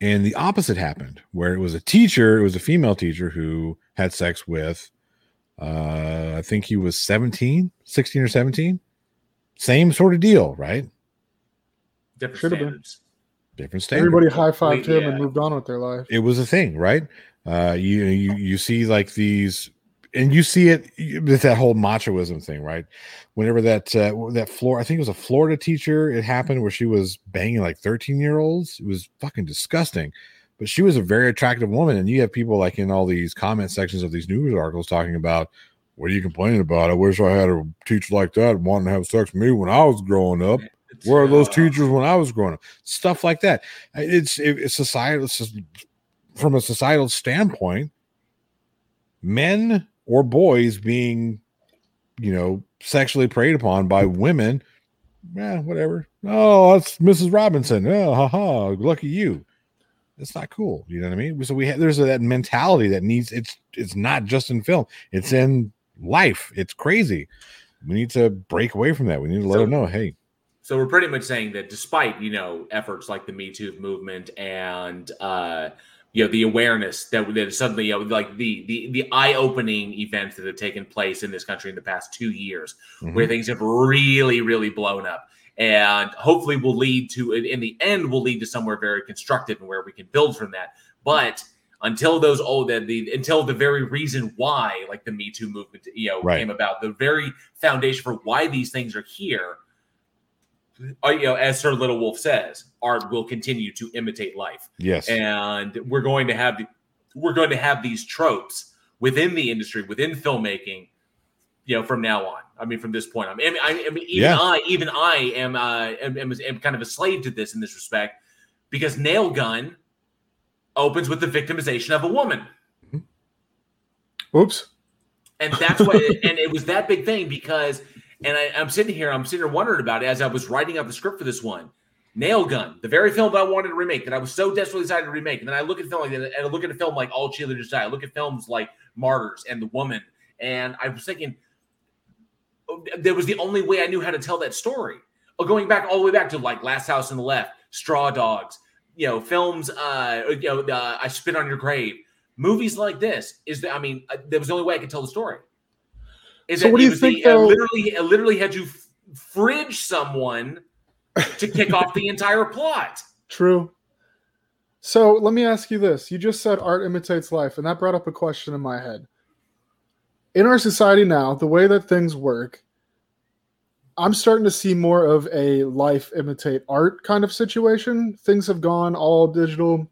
[SPEAKER 7] and the opposite happened, where it was a teacher, it was a female teacher who had sex with, uh, I think he was 17, 16 or 17. Same sort of deal, right?
[SPEAKER 4] Different
[SPEAKER 6] Should've been.
[SPEAKER 4] Standards.
[SPEAKER 7] Different standard.
[SPEAKER 6] everybody high fived him
[SPEAKER 4] yeah.
[SPEAKER 6] and moved on with their life.
[SPEAKER 7] it was a thing, right? Uh, you you you see like these, and you see it with that whole machoism thing, right? Whenever that uh, that floor, I think it was a Florida teacher. It happened where she was banging like thirteen year olds. It was fucking disgusting. But she was a very attractive woman, and you have people like in all these comment sections of these news articles talking about, "What are you complaining about? I wish I had a teacher like that wanting to have sex with me when I was growing up." Where are those teachers when I was growing up? Stuff like that. It's it, it's societal. It's from a societal standpoint, men or boys being, you know, sexually preyed upon by women. Yeah, whatever. Oh, that's Mrs. Robinson. Oh, haha, lucky you. That's not cool. You know what I mean? So we have there's that mentality that needs it's it's not just in film. It's in life. It's crazy. We need to break away from that. We need to let
[SPEAKER 4] So-
[SPEAKER 7] them know, hey,
[SPEAKER 4] So we're pretty much saying that despite you know efforts like the Me Too movement and uh, you know the awareness that that suddenly you know like the the the eye opening events that have taken place in this country in the past two years, where
[SPEAKER 7] Mhm.
[SPEAKER 4] things have really really blown up, and hopefully will lead to in the end will lead to somewhere very constructive and where we can build from that. But until those oh the, the until the very reason why like the Me Too movement you know
[SPEAKER 7] Right.
[SPEAKER 4] came about, the very foundation for why these things are here you know, as Sir Little Wolf says, art will continue to imitate life,
[SPEAKER 7] yes.
[SPEAKER 4] and we're going to have the, we're going to have these tropes within the industry, within filmmaking, you know, from now on. I mean, from this point on. I mean, I, I mean even
[SPEAKER 7] Yeah.
[SPEAKER 4] I, even I am, uh, am, am, am kind of a slave to this in this respect, because Nail Gun opens with the victimization of a woman.
[SPEAKER 6] Oops.
[SPEAKER 4] and that's what and it was that big thing because and I, i'm sitting here i'm sitting here wondering about it as i was writing out the script for this one. Nail gun the very film that i wanted to remake that i was so desperately excited to remake. And then i look at film like that and i look at a film like all cheerleaders die. I look at films like martyrs and the woman. And i was thinking oh, there was the only way i knew how to tell that story. Oh, going back all the way back to like last house on the left straw dogs you know films uh you know uh, i spit on your grave. Movies like this is that I mean uh, that was the only way I could tell the story. Is
[SPEAKER 6] So
[SPEAKER 4] that
[SPEAKER 6] what do you think,
[SPEAKER 4] the, uh,
[SPEAKER 6] though-
[SPEAKER 4] literally literally had you fridge someone to kick off the entire plot.
[SPEAKER 6] True. So let me ask you this. You just said art imitates life, and that brought up a question in my head. In our society now, the way that things work, I'm starting to see more of a life imitate art kind of situation. Things have gone all digital,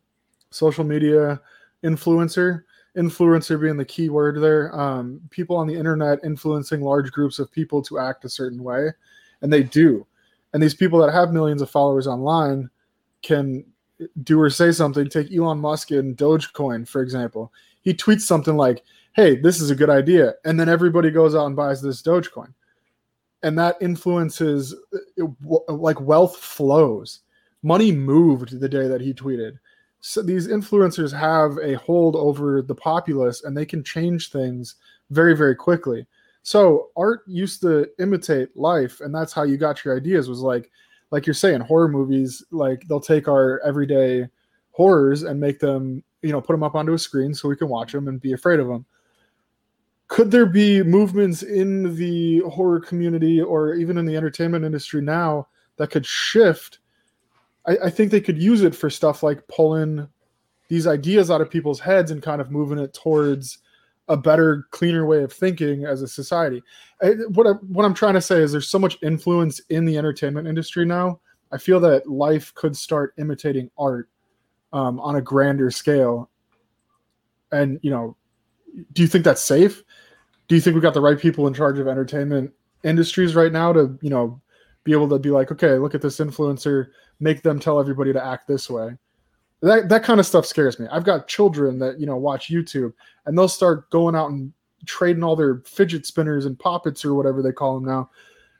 [SPEAKER 6] social media, influencer. Influencer being the key word there. Um, people on the internet influencing large groups of people to act a certain way, and they do. And these people that have millions of followers online can do or say something. Take Elon Musk and Dogecoin, for example. He tweets something like, Hey, this is a good idea. And then everybody goes out and buys this Dogecoin. And that influences, uh, like, wealth flows. Money moved the day that he tweeted. So these influencers have a hold over the populace and they can change things very very quickly. So art used to imitate life, and that's how you got your ideas. Was like, like you're saying, horror movies. Like they'll take our everyday horrors and make them, you know, put them up onto a screen so we can watch them and be afraid of them. Could there be movements in the horror community or even in the entertainment industry now that could shift? I, I think they could use it for stuff like pulling these ideas out of people's heads and kind of moving it towards a better, cleaner way of thinking as a society. I, what I, what I'm trying to say is there's so much influence in the entertainment industry now. I feel that life could start imitating art um, on a grander scale. And you know, do you think that's safe? Do you think we got the right people in charge of entertainment industries right now to you know be able to be like, okay, look at this influencer, make them tell everybody to act this way? that that kind of stuff scares me. I've got children that you know watch YouTube, and they'll start going out and trading all their fidget spinners and poppets or whatever they call them now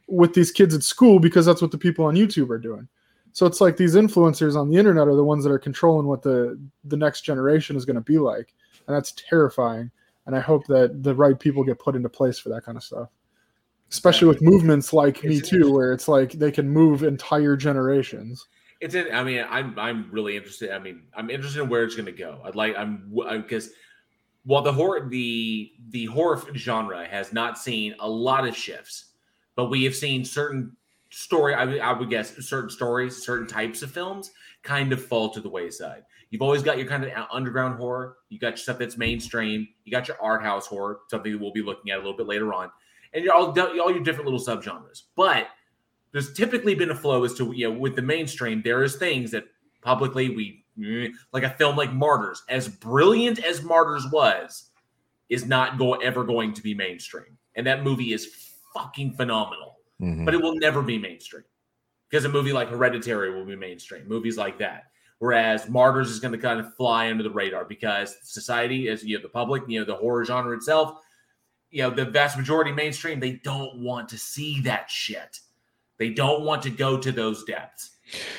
[SPEAKER 6] with these kids at school because that's what the people on YouTube are doing. So it's like these influencers on the internet are the ones that are controlling what the the next generation is going to be like, and that's terrifying. And I hope that the right people get put into place for that kind of stuff, especially with movements like Me Too, where it's like they can move entire generations
[SPEAKER 4] it's in, I mean, I'm I'm really interested. I mean, I'm interested in where it's going to go. I'd like I'm because while the horror the the horror genre has not seen a lot of shifts, but we have seen certain story. I, I would guess certain stories, certain types of films kind of fall to the wayside. You've always got your kind of uh, underground horror. You got your stuff that's mainstream. You got your art house horror, something that we'll be looking at a little bit later on, and all all your different little subgenres. But there's typically been a flow as to you know with the mainstream there is things that publicly we like a film like martyrs as brilliant as martyrs was is not go, ever going to be mainstream and that movie is fucking phenomenal mm-hmm. but it will never be mainstream because a movie like hereditary will be mainstream movies like that whereas martyrs is going to kind of fly under the radar because society as you know the public you know the horror genre itself you know the vast majority mainstream they don't want to see that shit they don't want to go to those depths.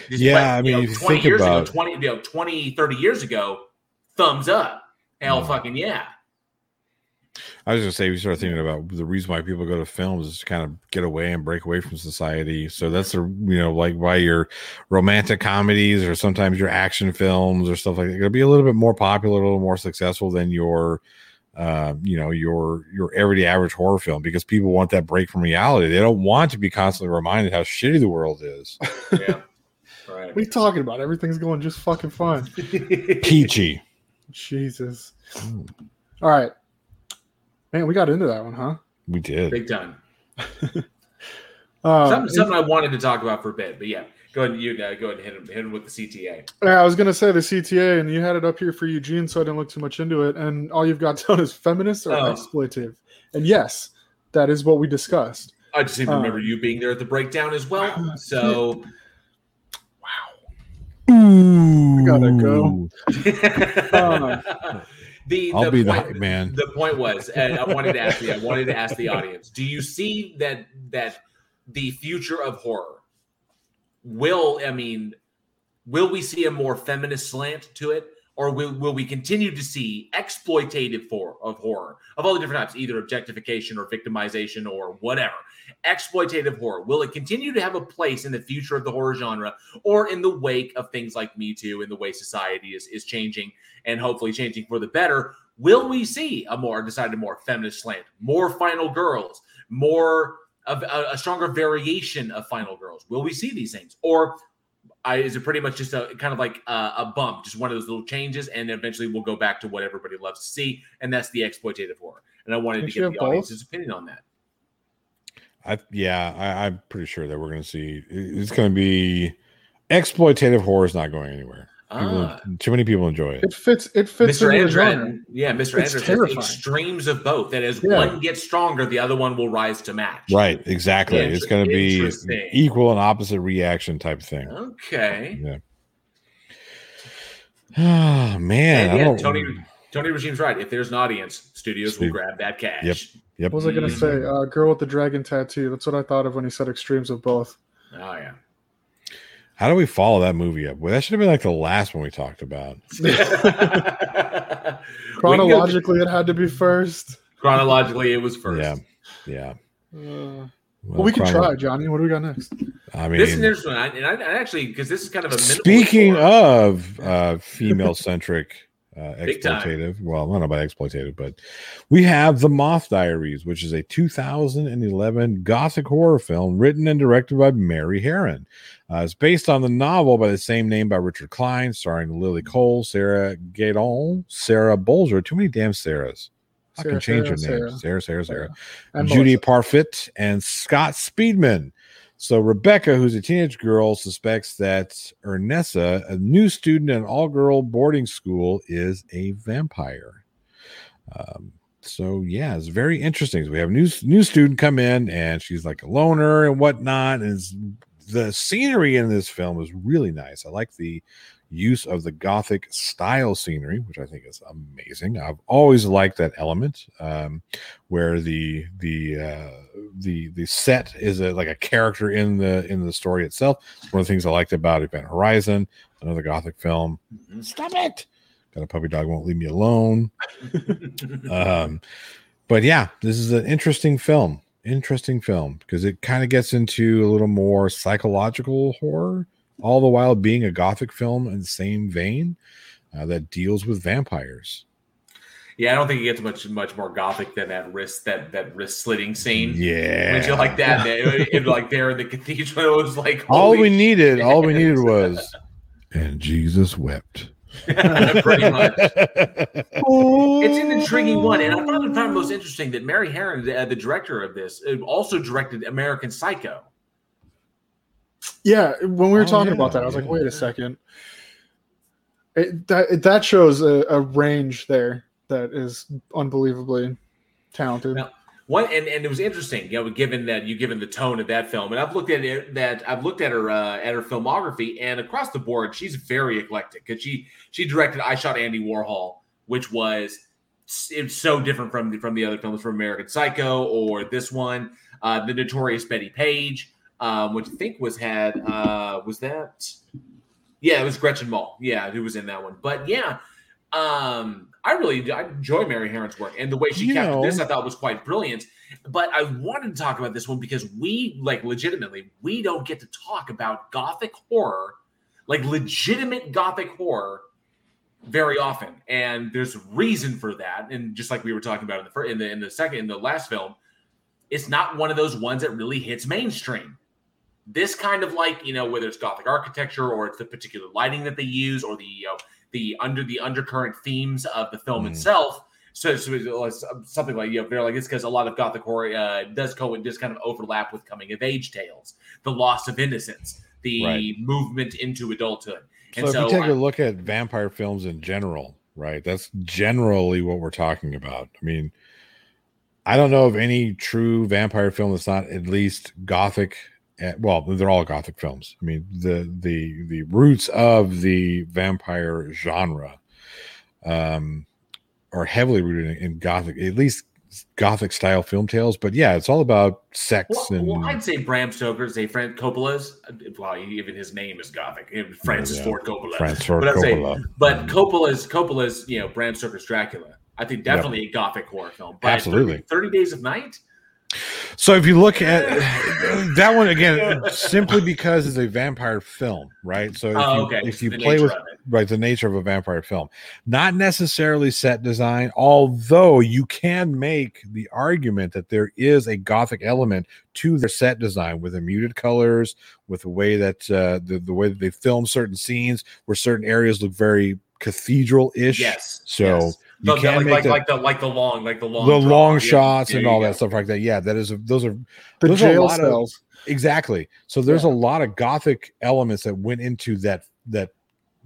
[SPEAKER 7] Just yeah, I mean,
[SPEAKER 4] know, 20 years ago, 20, you know, 20, 30 years ago, thumbs up. Hell mm. fucking yeah.
[SPEAKER 7] I was gonna say we start thinking about the reason why people go to films is to kind of get away and break away from society. So that's the you know like why your romantic comedies or sometimes your action films or stuff like that to be a little bit more popular, a little more successful than your uh, you know your your everyday average horror film because people want that break from reality. They don't want to be constantly reminded how shitty the world is.
[SPEAKER 4] Yeah. Right.
[SPEAKER 6] What are you talking about? Everything's going just fucking fine.
[SPEAKER 7] Peachy.
[SPEAKER 6] Jesus. Mm. All right. Man, we got into that one, huh?
[SPEAKER 7] We did.
[SPEAKER 4] Big time. um, something, something I wanted to talk about for a bit, but yeah. Go ahead, you uh, go ahead and hit him, hit him with the CTA.
[SPEAKER 6] Yeah, I was gonna say the CTA, and you had it up here for Eugene, so I didn't look too much into it. And all you've got down is feminist or oh. exploitative. And yes, that is what we discussed.
[SPEAKER 4] I just even um, remember you being there at the breakdown as well. So,
[SPEAKER 6] wow. Ooh. I gotta go.
[SPEAKER 4] uh, the, I'll the be point, the man. The point was, and I wanted to ask you, I wanted to ask the audience: Do you see that that the future of horror will I mean, will we see a more feminist slant to it? Or will, will we continue to see exploitative for of horror of all the different types, either objectification or victimization or whatever? Exploitative horror. Will it continue to have a place in the future of the horror genre or in the wake of things like Me Too and the way society is, is changing and hopefully changing for the better? Will we see a more decided more feminist slant, more final girls, more a, uh, a stronger variation of Final Girls? Will we see these things, or I, is it pretty much just a kind of like a, a, bump, just one of those little changes, and eventually we'll go back to what everybody loves to see, and that's the exploitative horror. And I wanted to get the audience's opinion on that.
[SPEAKER 7] I yeah, I, I'm pretty sure that we're going to see it's going to be exploitative horror is not going anywhere. People, ah. Too many people enjoy it.
[SPEAKER 6] It fits. It fits.
[SPEAKER 4] Mr. Andrew, yeah, Mr. Andrew terrifying. extremes of both. That as yeah. one gets stronger, the other one will rise to match.
[SPEAKER 7] Right. Exactly. it's going to be equal and opposite reaction type thing.
[SPEAKER 4] Okay.
[SPEAKER 7] Yeah. Oh man,
[SPEAKER 4] and yeah, Tony. Tony Regime's right. If there's an audience, studios will grab that cash.
[SPEAKER 7] Yep. Yep.
[SPEAKER 6] What was I going to say? Uh, girl with the dragon tattoo. That's what I thought of when he said extremes of both.
[SPEAKER 4] Oh yeah.
[SPEAKER 7] How do we follow that movie up? Well, that should have been like the last one we talked about.
[SPEAKER 6] Chronologically, it had to be first.
[SPEAKER 4] Chronologically, it was first.
[SPEAKER 7] Yeah, yeah.
[SPEAKER 6] Uh, well, we can try, Johnny. What do we got next?
[SPEAKER 7] I mean,
[SPEAKER 4] this is an interesting one, I- and I, I actually because this is kind of a
[SPEAKER 7] Speaking of uh, female centric uh, exploitative, well, I don't know about exploitative, but we have The Moth Diaries, which is a 2011 gothic horror film written and directed by Mary Harron. Uh, it's based on the novel by the same name by Richard Klein, starring Lily Cole, Sarah Gadon, Sarah Bolger. Too many damn Sarahs. I can
[SPEAKER 6] Sarah,
[SPEAKER 7] change your
[SPEAKER 6] Sarah.
[SPEAKER 7] Sarah, Sarah, Sarah.
[SPEAKER 6] And
[SPEAKER 7] Judy. Parfitt and Scott Speedman. So Rebecca, who's a teenage girl, suspects that Ernessa, a new student in an all-girl boarding school, is a vampire. Um, so yeah, it's very interesting. So we have a new new student come in, and she's like a loner and whatnot. And it's, the scenery in this film is really nice. I like the use of the gothic style scenery, which I think is amazing. I've always liked that element um, where the the uh, the the set is a, like a character in the in the story itself. It's one of the things I liked about Event Horizon, another gothic film. Stop it! Got a puppy dog won't leave me alone. um, but yeah, this is an interesting film. Interesting film because it kind of gets into a little more psychological horror, all the while being a gothic film in the same vein uh, that deals with vampires.
[SPEAKER 4] Yeah, I don't think it gets much much more gothic than that wrist that that wrist slitting scene.
[SPEAKER 7] Yeah.
[SPEAKER 4] when you like that, it, it, like there in the cathedral, it was like
[SPEAKER 7] all we needed, all we needed was, and Jesus wept.
[SPEAKER 4] pretty much. It's an intriguing one, and I found it found it most interesting that Mary Harron, the, uh, the director of this, uh, also directed American Psycho.
[SPEAKER 6] Yeah, when we were
[SPEAKER 7] Oh,
[SPEAKER 6] talking
[SPEAKER 7] yeah,
[SPEAKER 6] about that, I was like, wait a second. It, that it- that shows a, a range there that is unbelievably talented.
[SPEAKER 4] Now, One and, and it was interesting, you know, given that you given the tone of that film, and I've looked at it that I've looked at her uh, at her filmography, and across the board, she's very eclectic because she she directed I Shot Andy Warhol, which was it's so different from the, from the other films from American Psycho or this one, uh, the Notorious Bettie Page, um, which I think was had uh, was that yeah, it was Gretchen Mol, yeah, who was in that one, but yeah. Um, I really I enjoy Mary Harron's work, and the way she
[SPEAKER 7] You
[SPEAKER 4] captured
[SPEAKER 7] know-
[SPEAKER 4] this, I thought was quite brilliant. But I wanted to talk about this one because we, like, legitimately, we don't get to talk about gothic horror, like legitimate gothic horror, very often, and there's a reason for that. And just like we were talking about in the first, in the in the second, in the last film, it's not one of those ones that really hits mainstream. This kind of like you know whether it's gothic architecture or it's the particular lighting that they use or the you know, the under the undercurrent themes of the film
[SPEAKER 7] Mm.
[SPEAKER 4] itself. So, so something like you know, they're like it's because a lot of gothic horror uh, does and just kind of overlap with coming of age tales, the loss of innocence, the
[SPEAKER 7] Right.
[SPEAKER 4] movement into adulthood.
[SPEAKER 7] So, if you take
[SPEAKER 4] I-
[SPEAKER 7] a look at vampire films in general, right? That's generally what we're talking about. I mean, I don't know of any true vampire film that's not at least gothic. Eh, Well, they're all gothic films. I mean, the the the roots of the vampire genre um, are heavily rooted in, in gothic, at least gothic style film tales. But yeah, it's all about sex
[SPEAKER 4] Well,
[SPEAKER 7] and
[SPEAKER 4] well, I'd say Bram Stoker's, say Fran Coppola's. Well, even his name is gothic. Francis
[SPEAKER 7] Yeah.
[SPEAKER 4] Ford Coppola.
[SPEAKER 7] Francis Ford
[SPEAKER 4] but I'd say-
[SPEAKER 7] Coppola.
[SPEAKER 4] but Coppola's Coppola's, you know, Bram Stoker's Dracula. I think definitely a gothic horror film. But
[SPEAKER 7] Absolutely.
[SPEAKER 4] 30, 30 Days of Night.
[SPEAKER 7] So if you look at that one again, simply because it's a vampire film, right? So if
[SPEAKER 4] Oh,
[SPEAKER 7] you,
[SPEAKER 4] okay,
[SPEAKER 7] if you play with right the nature of a vampire film, not necessarily set design, although you can make the argument that there is a gothic element to their set design with the muted colors, with the way that uh, the the way that they film certain scenes, where certain areas look very cathedral-ish.
[SPEAKER 4] Yes.
[SPEAKER 7] So
[SPEAKER 4] yes.
[SPEAKER 7] You
[SPEAKER 4] No,
[SPEAKER 7] can
[SPEAKER 4] like,
[SPEAKER 7] make
[SPEAKER 4] like,
[SPEAKER 7] that-
[SPEAKER 4] like the like the long like the long
[SPEAKER 7] the
[SPEAKER 4] draw.
[SPEAKER 7] long
[SPEAKER 4] Yeah,
[SPEAKER 7] shots
[SPEAKER 4] there
[SPEAKER 7] and all
[SPEAKER 4] go.
[SPEAKER 7] that stuff like that. Yeah, that is a, those are
[SPEAKER 6] The
[SPEAKER 7] those are a
[SPEAKER 6] jail
[SPEAKER 7] lot of- exactly. So there's a lot of gothic elements that went into that that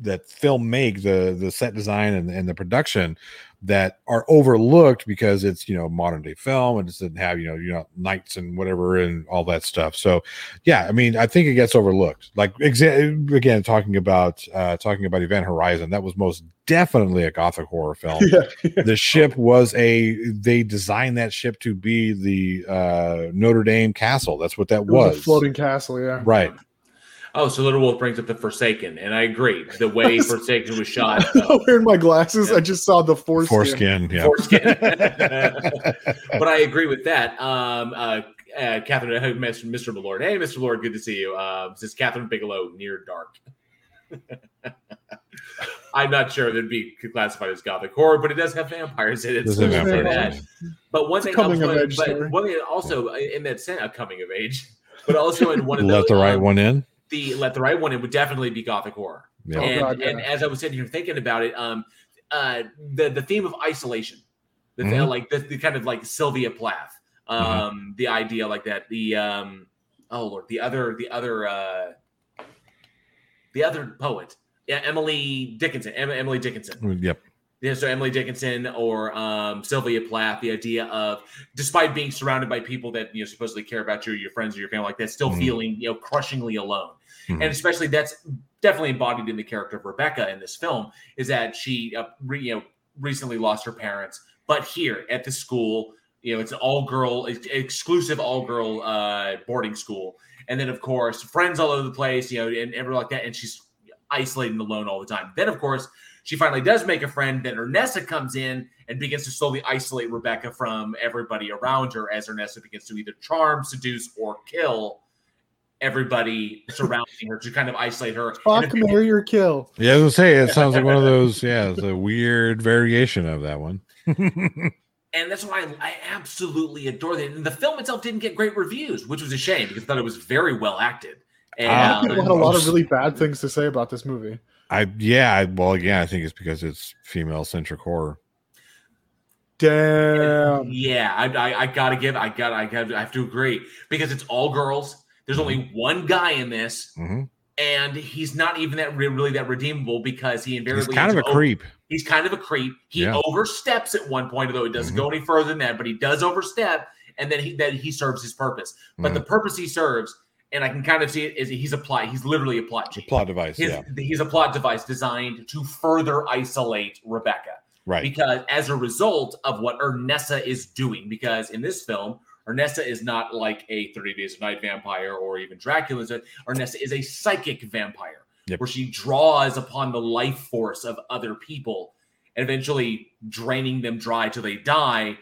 [SPEAKER 7] that film make the the set design and, and the production that are overlooked because it's you know modern day film and it doesn't have you know you know knights and whatever and all that stuff. So yeah i mean i think it gets overlooked. Like exa- again talking about uh talking about event horizon that was most definitely a gothic horror film.
[SPEAKER 6] Yeah.
[SPEAKER 7] the ship was a they designed that ship to be the uh notre dame castle. That's what that
[SPEAKER 6] was,
[SPEAKER 7] was,
[SPEAKER 6] a floating castle, yeah.
[SPEAKER 7] right
[SPEAKER 4] Oh, so Little Wolf brings up the Forsaken, and I agree. The way Forsaken was shot, uh,
[SPEAKER 6] Wearing my glasses, I just saw the foreskin.
[SPEAKER 7] Foreskin, yeah.
[SPEAKER 4] foreskin. but I agree with that. Um, uh, uh, Catherine, uh, Mr. Mr. Malord. Hey, Mr. Malord, good to see you. Uh, this is Kathryn Bigelow, Near Dark. I'm not sure if it'd be classified as gothic horror, but it does have vampires in it.
[SPEAKER 7] Does
[SPEAKER 4] So
[SPEAKER 7] have
[SPEAKER 4] I'll
[SPEAKER 7] vampires.
[SPEAKER 4] that. But one thing, I was
[SPEAKER 6] coming of age
[SPEAKER 4] but
[SPEAKER 6] story.
[SPEAKER 4] one thing also in that sense, a coming of age, but also in one of
[SPEAKER 7] Let
[SPEAKER 4] the,
[SPEAKER 7] the right
[SPEAKER 4] um,
[SPEAKER 7] one in.
[SPEAKER 4] The let the right one it would definitely be gothic horror.
[SPEAKER 7] Yeah.
[SPEAKER 6] Oh,
[SPEAKER 4] and,
[SPEAKER 6] God, yeah.
[SPEAKER 4] and as I was sitting here thinking about it, um, uh, the the theme of isolation, the
[SPEAKER 7] Mhm.
[SPEAKER 4] like the, the kind of like Sylvia Plath, um,
[SPEAKER 7] Mm-hmm.
[SPEAKER 4] the idea like that, the um, oh lord, the other the other uh, the other poet, yeah, Emily Dickinson, Em- Emily Dickinson.
[SPEAKER 7] Yep.
[SPEAKER 4] Yeah, so Emily Dickinson or um, Sylvia Plath, the idea of despite being surrounded by people that you know supposedly care about you, your friends or your family, like that, still
[SPEAKER 7] Mhm.
[SPEAKER 4] feeling you know crushingly alone,
[SPEAKER 7] Mhm.
[SPEAKER 4] and especially that's definitely embodied in the character of Rebecca in this film is that she uh, re, you know recently lost her parents, but here at the school, you know, it's an all girl exclusive all girl uh, boarding school, and then of course friends all over the place, you know, and everything like that, and she's isolated and alone all the time. Then of course she finally does make a friend. Then Ernesta comes in and begins to slowly isolate Rebecca from everybody around her as Ernesta begins to either charm, seduce, or kill everybody surrounding her to kind of isolate her.
[SPEAKER 6] Fuck,
[SPEAKER 4] And if-
[SPEAKER 6] marry, or kill.
[SPEAKER 7] Yeah, I was gonna say it sounds like one of those. Yeah, it's a weird variation of that one.
[SPEAKER 4] and that's why I, I absolutely adore that. And the film itself didn't get great reviews, which was a shame because I thought it was very well acted. And
[SPEAKER 7] ah,
[SPEAKER 6] People had a lot of really bad things to say about this movie.
[SPEAKER 7] I yeah. I, well, again, I think it's because it's female centric horror.
[SPEAKER 6] Damn.
[SPEAKER 4] Yeah, I, I, I gotta give, I got, I got, I have to agree because it's all girls. There's only one guy in this,
[SPEAKER 7] Mhm.
[SPEAKER 4] and he's not even that re- really that redeemable because he
[SPEAKER 7] He's kind of a
[SPEAKER 4] up-
[SPEAKER 7] creep.
[SPEAKER 4] He's kind of a creep. He
[SPEAKER 7] Yeah.
[SPEAKER 4] oversteps at one point, although it doesn't
[SPEAKER 7] Mhm.
[SPEAKER 4] go any further than that. But he does overstep, and then he then he serves his purpose. But
[SPEAKER 7] Mm-hmm.
[SPEAKER 4] the purpose he serves, and I can kind of see it, is he's a plot. He's literally a plot. cheat.
[SPEAKER 7] Plot device.
[SPEAKER 4] His-
[SPEAKER 7] yeah.
[SPEAKER 4] He's a plot device designed to further isolate Rebecca.
[SPEAKER 7] Right.
[SPEAKER 4] Because as a result of what Ernesta is doing, because in this film, Ernesta is not like a 30 Days of Night vampire or even Dracula. Ernesta is a psychic vampire
[SPEAKER 7] Yep.
[SPEAKER 4] where she draws upon the life force of other people and eventually draining them dry till they die.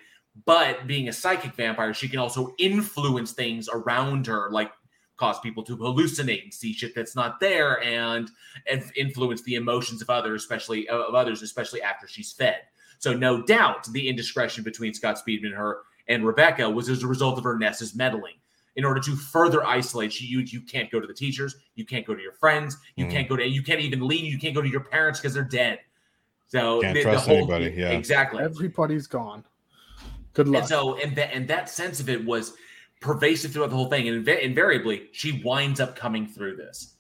[SPEAKER 4] But being a psychic vampire, she can also influence things around her, like cause people to hallucinate and see shit that's not there and, and influence the emotions of others, especially of others, especially after she's fed. So no doubt the indiscretion between Scott Speedman and her and Rebecca was as a result of Ernesta's meddling. In order to further isolate you, you, you can't go to the teachers, you can't go to your friends, you
[SPEAKER 7] Mhm.
[SPEAKER 4] can't go to, you can't even leave, you can't go to your parents because they're dead. So
[SPEAKER 7] Can't trust anybody, yeah.
[SPEAKER 4] exactly.
[SPEAKER 6] Everybody's gone. Good
[SPEAKER 4] And
[SPEAKER 6] luck.
[SPEAKER 4] so, and that and that sense of it was pervasive throughout the whole thing, and inv- invariably, she winds up coming through this.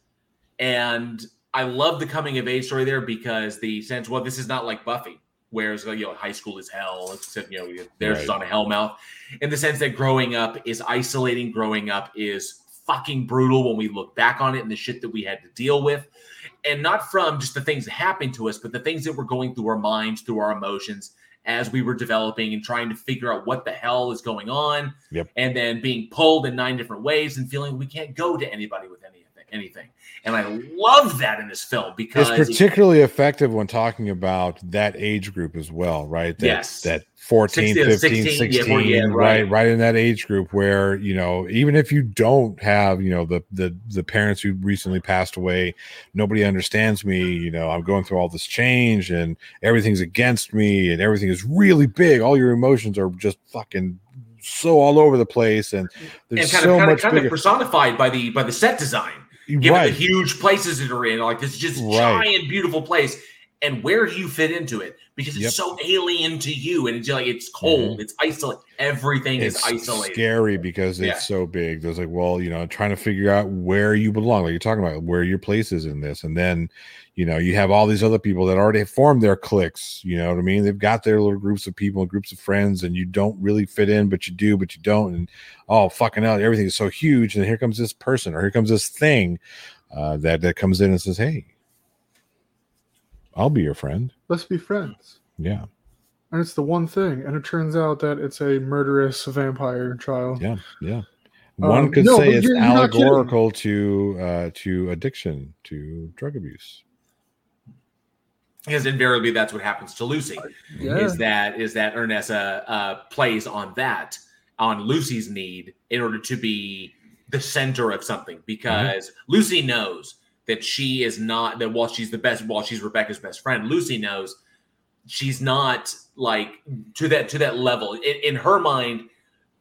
[SPEAKER 4] And I love the coming of age story there because the sense, well, this is not like Buffy, whereas you know high school is hell. It's you know there's
[SPEAKER 7] Right.
[SPEAKER 4] on a hell mouth, in the sense that growing up is isolating. Growing up is fucking brutal when we look back on it and the shit that we had to deal with, and not from just the things that happened to us, but the things that were going through our minds, through our emotions as we were developing and trying to figure out what the hell is going on
[SPEAKER 7] Yep.
[SPEAKER 4] and then being pulled in nine different ways and feeling we can't go to anybody with anything anything and i love that in this film because
[SPEAKER 7] It's particularly effective when talking about that age group as well, right? That,
[SPEAKER 4] Yes.
[SPEAKER 7] That 14,
[SPEAKER 4] 16,
[SPEAKER 7] 15,
[SPEAKER 4] 16,
[SPEAKER 7] 16,
[SPEAKER 4] yeah, yeah,
[SPEAKER 7] right,
[SPEAKER 4] right.
[SPEAKER 7] right in that age group where, you know, even if you don't have, you know, the the the parents who recently passed away, nobody understands me, you know, I'm going through all this change and everything's against me and everything is really big. All your emotions are just fucking so all over the place and there's
[SPEAKER 4] and kind
[SPEAKER 7] so
[SPEAKER 4] of kind,
[SPEAKER 7] much
[SPEAKER 4] of, kind
[SPEAKER 7] bigger
[SPEAKER 4] of personified by the by the set design given
[SPEAKER 7] right.
[SPEAKER 4] the huge places that are in like this just
[SPEAKER 7] Right.
[SPEAKER 4] giant beautiful place and where do you fit into it because it's
[SPEAKER 7] Yep.
[SPEAKER 4] so alien to you and it's like it's mm-hmm. cold it's isolated everything
[SPEAKER 7] it's
[SPEAKER 4] is isolated
[SPEAKER 7] scary because it's
[SPEAKER 4] Yeah.
[SPEAKER 7] so big. There's like, well, you know, trying to figure out where you belong, like you're talking about, where your place is in this, and then, you know, you have all these other people that already have formed their cliques. You know what I mean? They've got their little groups of people, groups of friends, and you don't really fit in, but you do, but you don't, and oh, fucking hell, everything is so huge, and here comes this person, or here comes this thing uh, that that comes in and says, hey, I'll be your friend.
[SPEAKER 6] Let's be friends.
[SPEAKER 7] Yeah,
[SPEAKER 6] And it's the one thing. And it turns out that it's a murderous vampire child.
[SPEAKER 7] yeah, yeah. One
[SPEAKER 6] Um,
[SPEAKER 7] could
[SPEAKER 6] no,
[SPEAKER 7] say it's
[SPEAKER 6] you're- you're not kidding.
[SPEAKER 7] allegorical to uh, to addiction, to drug abuse.
[SPEAKER 4] Because invariably that's what happens to Lucy.
[SPEAKER 6] Uh, yeah.
[SPEAKER 4] Is that is that Ernessa uh, plays on that on Lucy's need in order to be the center of something. Because mm-hmm. Lucy knows that she is not that while she's the best while she's Rebecca's best friend Lucy knows she's not like to that to that level. In, in her mind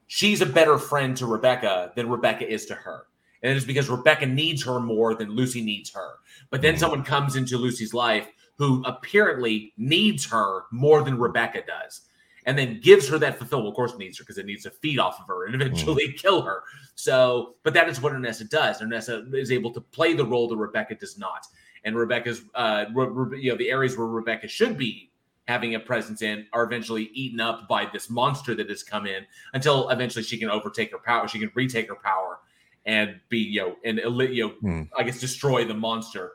[SPEAKER 4] she's a better friend to Rebecca than Rebecca is to her. And it is because Rebecca needs her more than Lucy needs her. But then mm-hmm. someone comes into Lucy's life who apparently needs her more than Rebecca does and then gives her that fulfillment. Of course, it needs her because it needs to feed off of her and eventually kill her. So, but that is what Ernessa does. Ernessa is able to play the role that Rebecca does not. And Rebecca's, uh, Re- you know, the areas where Rebecca should be having a presence in are eventually eaten up by this monster that has come in until eventually she can overtake her power. She can retake her power and be, you know, and you know,
[SPEAKER 7] Hmm.
[SPEAKER 4] I guess destroy the monster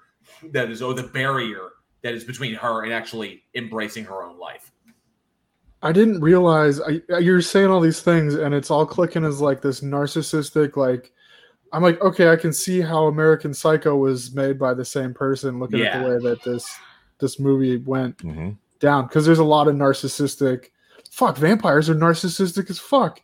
[SPEAKER 4] that is, or the barrier that is between her and actually embracing her own life.
[SPEAKER 6] I didn't realize I, you're saying all these things, and it's all clicking as like this narcissistic. Like, I'm like, okay, I can see how American Psycho was made by the same person. Looking at the way that this this movie went
[SPEAKER 7] Mhm.
[SPEAKER 6] down, because there's a lot of narcissistic. Fuck, vampires are narcissistic as fuck.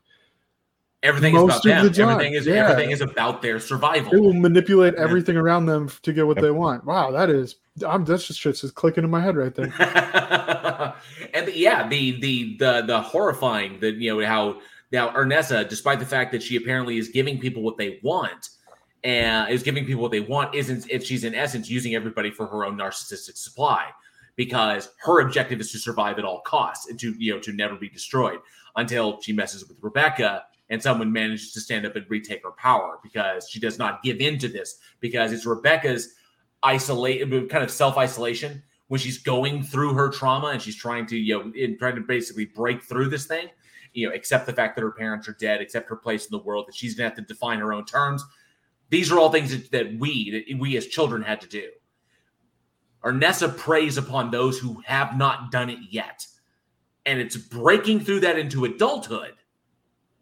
[SPEAKER 4] Everything
[SPEAKER 6] Most
[SPEAKER 4] is about
[SPEAKER 6] of the
[SPEAKER 4] them. Everything is
[SPEAKER 6] yeah.
[SPEAKER 4] everything is about their survival.
[SPEAKER 6] They will manipulate
[SPEAKER 4] Yeah.
[SPEAKER 6] everything around them to get what
[SPEAKER 7] Yep.
[SPEAKER 6] they want. Wow, that is. I'm that's just shit's just clicking in my head right there.
[SPEAKER 4] and the, yeah, the the the the horrifying that you know how now Ernessa, despite the fact that she apparently is giving people what they want and is giving people what they want, isn't if she's in essence using everybody for her own narcissistic supply because her objective is to survive at all costs and to you know to never be destroyed until she messes with Rebecca and someone manages to stand up and retake her power because she does not give in to this because it's Rebecca's isolate kind of self-isolation when she's going through her trauma and she's trying to you know in trying to basically break through this thing you know accept the fact that her parents are dead accept her place in the world that she's gonna have to define her own terms. These are all things that, that we that we as children had to do. Ernessa preys upon those who have not done it yet. And it's breaking through that into adulthood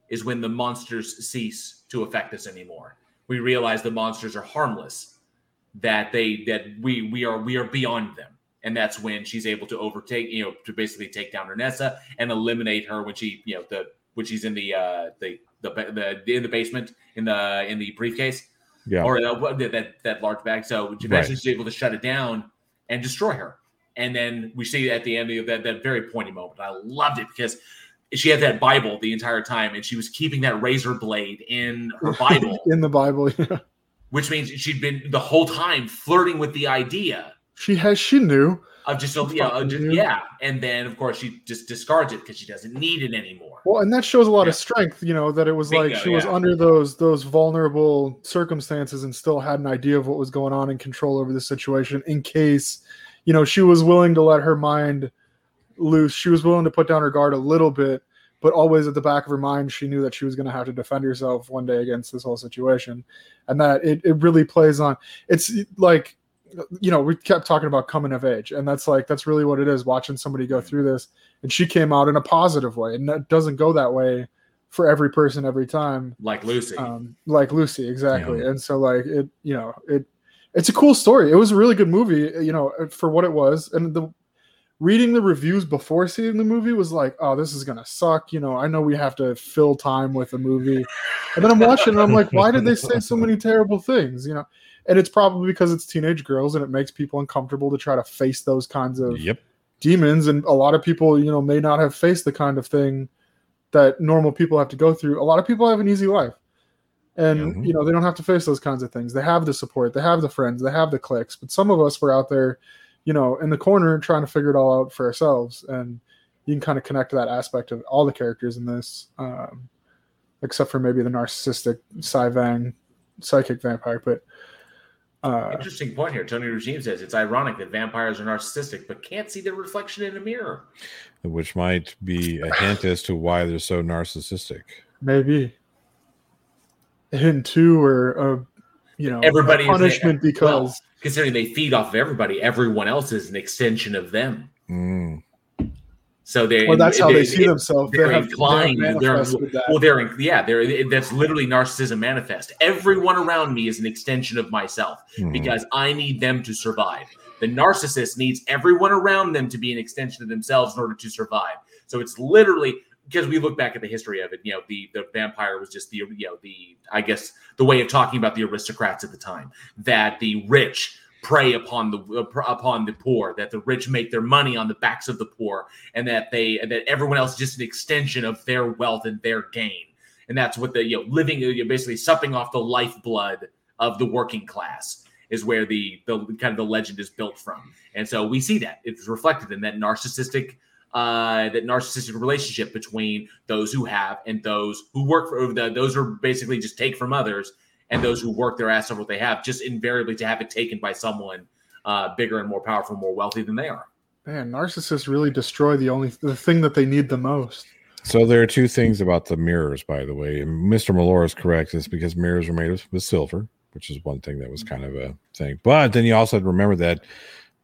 [SPEAKER 4] is when the monsters cease to affect us anymore. We realize the monsters are harmless that they that we we are we are beyond them. And that's when she's able to overtake you know to basically take down Ernessa and eliminate her when she you know the when she's in the uh the the, the in the basement in the in the briefcase.
[SPEAKER 7] Yeah.
[SPEAKER 4] or that that that large bag. So eventually
[SPEAKER 7] Right.
[SPEAKER 4] she's able to shut it down and destroy her. And then we see at the end of that that very pointy moment. I loved it because she had that Bible the entire time and she was keeping that razor blade in her Bible
[SPEAKER 6] in the Bible. Yeah.
[SPEAKER 4] which means she'd been the whole time flirting with the idea
[SPEAKER 6] She has. She knew.
[SPEAKER 4] of just,
[SPEAKER 6] She
[SPEAKER 4] yeah, just yeah, and then of course she just discards it because she doesn't need it anymore.
[SPEAKER 6] Well, and that shows a lot
[SPEAKER 4] Yeah.
[SPEAKER 6] of strength, you know, that it was like
[SPEAKER 4] Bingo,
[SPEAKER 6] she was under those those vulnerable circumstances and still had an idea of what was going on and control over the situation in case, you know, she was willing to let her mind loose. She was willing to put down her guard a little bit, but always at the back of her mind she knew that she was going to have to defend herself one day against this whole situation. And that it, it really plays on it's like you know, we kept talking about coming of age, and that's like that's really what it is. Watching somebody go through this, and she came out in a positive way, and that doesn't go that way for every person every time.
[SPEAKER 4] Like Lucy,
[SPEAKER 6] Um, like Lucy, exactly. And so, like it, you know, it it's a cool story. It was a really good movie, you know, for what it was. And the reading the reviews before seeing the movie was like, oh, this is gonna suck. You know, I know we have to fill time with a movie, and then I'm watching, and I'm like, why did they say so many terrible things? You know, and it's probably because it's teenage girls, and it makes people uncomfortable to try to face those kinds of
[SPEAKER 7] Yep.
[SPEAKER 6] demons and a lot of people you know may not have faced the kind of thing that normal people have to go through a lot of people have an easy life and
[SPEAKER 7] Mhm.
[SPEAKER 6] you know they don't have to face those kinds of things they have the support they have the friends they have the clicks but some of us were out there you know in the corner trying to figure it all out for ourselves and you can kind of connect to that aspect of all the characters in this um, except for maybe the narcissistic Vang psychic vampire but uh,
[SPEAKER 4] interesting point here. Tony Regime says it's ironic that vampires are narcissistic but can't see their reflection in a mirror.
[SPEAKER 7] Which might be a hint as to why they're so narcissistic.
[SPEAKER 6] Maybe. Hint two or a you know
[SPEAKER 4] Everybody
[SPEAKER 6] a
[SPEAKER 4] is-
[SPEAKER 6] punishment
[SPEAKER 4] well,
[SPEAKER 6] because
[SPEAKER 4] considering they feed off of everybody, everyone else is an extension of them.
[SPEAKER 7] Mm.
[SPEAKER 4] So they
[SPEAKER 6] Well, that's how they see
[SPEAKER 4] it-
[SPEAKER 6] themselves. They
[SPEAKER 4] They're
[SPEAKER 6] have- they have
[SPEAKER 4] inclined. They're,
[SPEAKER 6] manifested that.
[SPEAKER 4] well, they're yeah. They're that's literally narcissism manifest. Everyone around me is an extension of myself
[SPEAKER 7] Mhm.
[SPEAKER 4] because I need them to survive. The narcissist needs everyone around them to be an extension of themselves in order to survive. So it's literally because we look back at the history of it. You know, the the vampire was just the you know the I guess the way of talking about the aristocrats at the time that the rich prey upon the uh, upon the poor that the rich make their money on the backs of the poor and that they that everyone else is just an extension of their wealth and their gain and that's what the you know living you're basically supping off the lifeblood of the working class is where the the kind of the legend is built from and so we see that it's reflected in that narcissistic uh that narcissistic relationship between those who have and those who work for the, those who are basically just take from others and those who work their ass off what they have just invariably to have it taken by someone uh bigger and more powerful more wealthy than they are
[SPEAKER 6] Man, narcissists really destroy the only the thing that they need the most.
[SPEAKER 7] So there are two things about the mirrors, by the way. Mr. Malore is correct. It's because mirrors are made of with silver, which is one thing that was kind of a thing. But then you also had to remember that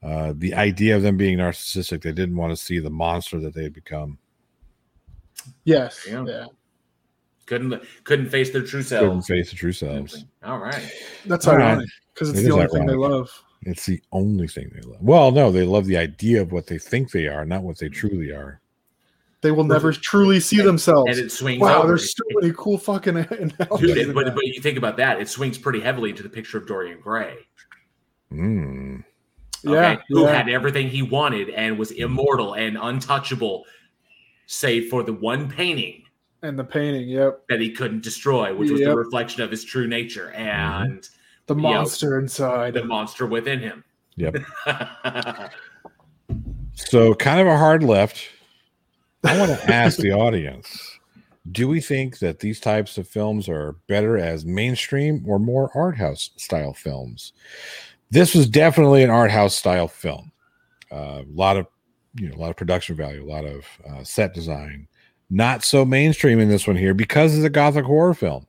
[SPEAKER 7] uh, the idea of them being narcissistic, they didn't want to see the monster that they had become.
[SPEAKER 6] Yes.
[SPEAKER 4] Yeah.
[SPEAKER 6] Yeah.
[SPEAKER 4] couldn't couldn't face their true selves.
[SPEAKER 7] Couldn't
[SPEAKER 4] selves
[SPEAKER 7] face the true selves.
[SPEAKER 4] all right
[SPEAKER 6] That's
[SPEAKER 7] All right.
[SPEAKER 6] ironic because it's
[SPEAKER 7] It
[SPEAKER 6] the
[SPEAKER 7] is
[SPEAKER 6] only thing they love.
[SPEAKER 7] It's the only thing they love. Well, no, they love the idea of what they think they are, not what they truly are.
[SPEAKER 6] They will never truly see themselves.
[SPEAKER 4] and it swings
[SPEAKER 6] Wow,
[SPEAKER 4] over.
[SPEAKER 6] there's so many cool fucking analogies.
[SPEAKER 4] Dude, but, but you think about that, it swings pretty heavily into the picture of Dorian Gray.
[SPEAKER 7] Mm.
[SPEAKER 6] Yeah,
[SPEAKER 4] who
[SPEAKER 6] yeah.
[SPEAKER 4] had everything he wanted and was immortal and untouchable, save for the one painting
[SPEAKER 6] and the painting. Yep,
[SPEAKER 4] that he couldn't destroy, which was the reflection of his true nature mm-hmm. and
[SPEAKER 6] the
[SPEAKER 4] you know,
[SPEAKER 6] monster inside.
[SPEAKER 4] the monster within him.
[SPEAKER 7] Yep. So, kind of a hard left. I want to ask the audience do we think that these types of films are better as mainstream or more art house style films? This was definitely an art house style film. Uh, a lot of, you know, a lot of production value, a lot of uh, set design. Not so mainstream in this one here because it's a gothic horror film.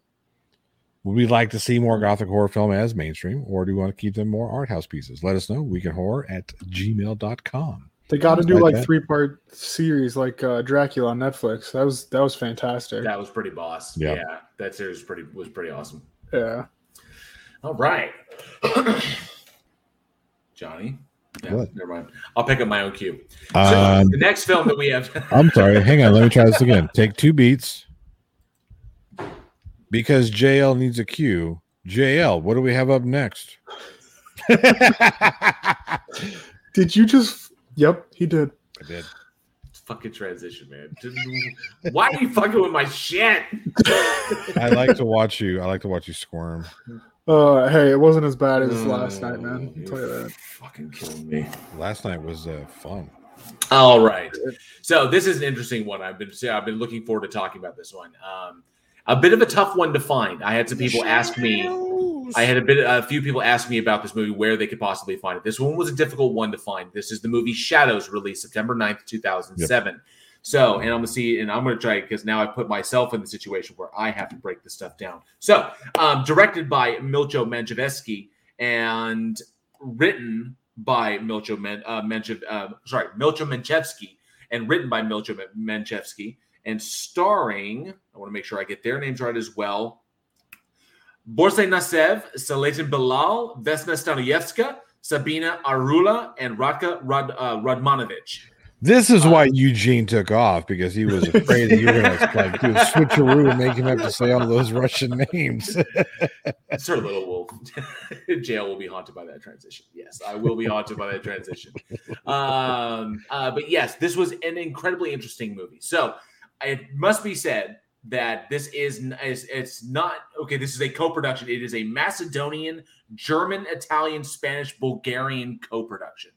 [SPEAKER 7] Would we like to see more gothic horror film as mainstream, or do we want to keep them more art house pieces? Let us know. Weekinhorror at gmail.com.
[SPEAKER 6] They got to do
[SPEAKER 7] like
[SPEAKER 6] like three part series like uh, Dracula on Netflix. That was that was fantastic.
[SPEAKER 4] that was pretty boss.
[SPEAKER 7] Yeah.
[SPEAKER 4] Yeah. that series was pretty was pretty awesome.
[SPEAKER 6] Yeah.
[SPEAKER 4] All right. Johnny. Yeah,
[SPEAKER 7] What?
[SPEAKER 4] never mind. I'll pick up my own cue. So
[SPEAKER 7] Um,
[SPEAKER 4] the next film that we have
[SPEAKER 7] I'm sorry. Hang on. Let me try this again. Take two beats. Because JL needs a cue. JL, what do we have up next?
[SPEAKER 6] Did you just? Yep, he did.
[SPEAKER 7] I did.
[SPEAKER 4] fucking transition, man. Why are you fucking with my shit?
[SPEAKER 7] I like to watch you. I like to watch you squirm.
[SPEAKER 6] Uh, hey, it wasn't as bad as last night, man. I'll tell you that.
[SPEAKER 4] fucking killing me.
[SPEAKER 7] Last night was uh, fun.
[SPEAKER 4] All right. So this is an interesting one. I've been yeah, I've been looking forward to talking about this one. Um, a bit of a tough one to find. I had some people ask me. I had a bit a few people ask me about this movie where they could possibly find it. This one was a difficult one to find. This is the movie Shadows, released September 9th, 2007. So, and I'm gonna see, and I'm gonna try because now I put myself in the situation where I have to break this stuff down. So, um, directed by Milcho Manchevski and written by Milcho Men, uh, Menchev, uh, sorry, Milcho Menchevsky, and written by Milcho Men- Menchevsky, and starring. I want to make sure I get their names right as well. Borsay Nasev, Salatin Bilal, Vesna Stanojevska, Sabina Arula, and Radka Rad, uh, Radmanovich.
[SPEAKER 7] This is why Eugene took off because he was afraid that you were going to like do a switcheroo and make him have to say all those Russian names.
[SPEAKER 4] Sir Little will jail will be haunted by that transition. Yes, I will be haunted by that transition. Um, uh, but yes, this was an incredibly interesting movie. So it must be said that this is, n- is it's not okay. This is a co-production. It is a Macedonian, German, Italian, Spanish, Bulgarian co-production.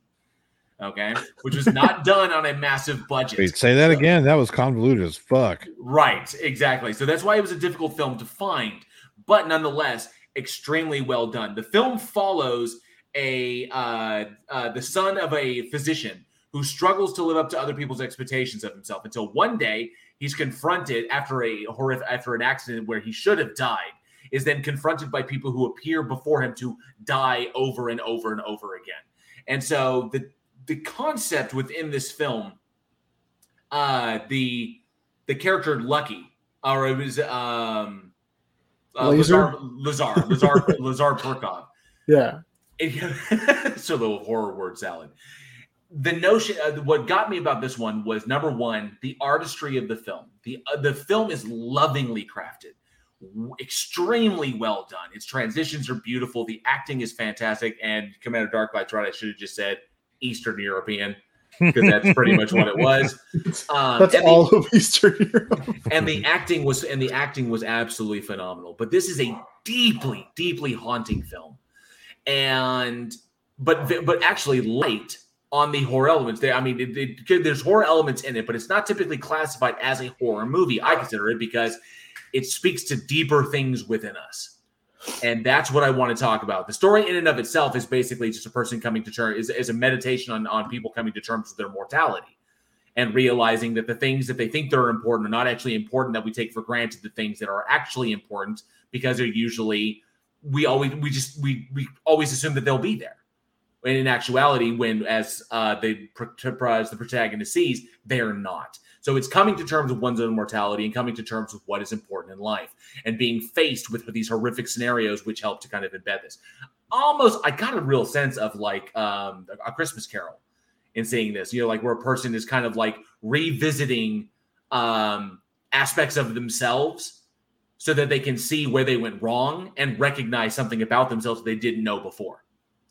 [SPEAKER 4] Okay, which was not done on a massive budget.
[SPEAKER 7] Wait, say that again. That was convoluted as fuck.
[SPEAKER 4] Right, exactly. So that's why it was a difficult film to find, but nonetheless, extremely well done. The film follows a uh, uh, the son of a physician who struggles to live up to other people's expectations of himself until one day he's confronted after a horrific after an accident where he should have died is then confronted by people who appear before him to die over and over and over again. And so the the concept within this film uh, the the character Lucky, or it was um, uh? Lazar, Lazar, Lazar, Lazar Perkov.
[SPEAKER 6] Yeah.
[SPEAKER 4] It's a little horror word salad. The notion, uh, what got me about this one was number one, the artistry of the film. the uh, The film is lovingly crafted, w- extremely well done. Its transitions are beautiful. The acting is fantastic. And Commander Darklight's right. I should have just said Eastern European because that's pretty much what it was. Um,
[SPEAKER 6] That's
[SPEAKER 4] and the-
[SPEAKER 6] all of Eastern Europe.
[SPEAKER 4] and the acting was and the acting was absolutely phenomenal. But this is a deeply deeply haunting film. And but but actually light on the horror elements. There i mean it, it, there's horror elements in it but it's not typically classified as a horror movie. I consider it because it speaks to deeper things within us and that's what i want to talk about. The story in and of itself is basically just a person coming to terms is, is a meditation on, on people coming to terms with their mortality and realizing that the things that they think they're important are not actually important that we take for granted the things that are actually important because they're usually we always we just we we always assume that they'll be there. And in actuality when as uh the as the protagonist sees they're not so it's coming to terms with one's own mortality and coming to terms with what is important in life and being faced with, with these horrific scenarios which help to kind of embed this. Almost i got a real sense of like um a christmas carol in seeing this you know like where a person is kind of like revisiting um aspects of themselves so that they can see where they went wrong and recognize something about themselves they didn't know before.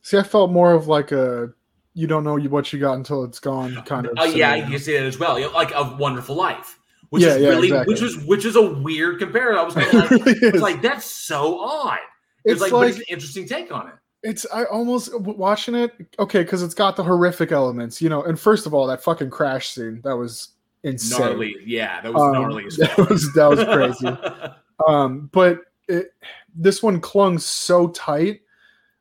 [SPEAKER 6] See, I felt more of like a you don't know what you got until it's gone kind of.
[SPEAKER 4] oh yeah you can see that as well like a wonderful life which
[SPEAKER 6] Yeah,
[SPEAKER 4] is
[SPEAKER 6] yeah,
[SPEAKER 4] really
[SPEAKER 6] exactly.
[SPEAKER 4] which was which is a weird comparison i was like, I was like that's so odd it's,
[SPEAKER 6] It's
[SPEAKER 4] like,
[SPEAKER 6] like-
[SPEAKER 4] it's an interesting take on it
[SPEAKER 6] It's I almost watching it. Okay, because it's got the horrific elements, you know. And first of all, that fucking crash scene that was insane.
[SPEAKER 4] gnarly yeah that was
[SPEAKER 6] Um,
[SPEAKER 4] gnarly as
[SPEAKER 6] that was that was crazy. um, but it, this one clung so tight.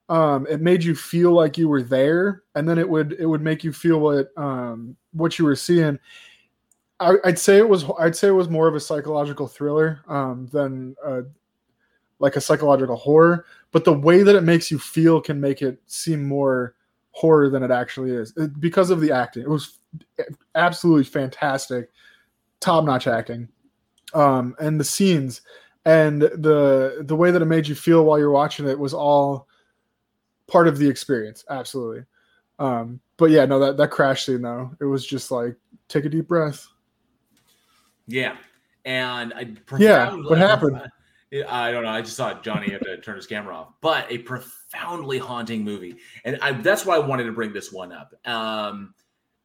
[SPEAKER 6] Um, it made you feel like you were there, and then it would it would make you feel what um what you were seeing. I, I'd say it was I'd say it was more of a psychological thriller um, than uh, like a psychological horror. But the way that it makes you feel can make it seem more horror than it actually is It- because of the acting. It was absolutely fantastic, top notch acting, um, and the scenes and the the way that it made you feel while you're watching it was all part of the experience. Absolutely. Um, but yeah, no, that that crash scene though, it was just like take a deep breath.
[SPEAKER 4] Yeah, and I
[SPEAKER 6] Yeah, what happened?
[SPEAKER 4] I don't know. I just saw Johnny have to turn his camera off, but a profoundly haunting movie, and I, that's why I wanted to bring this one up. Um,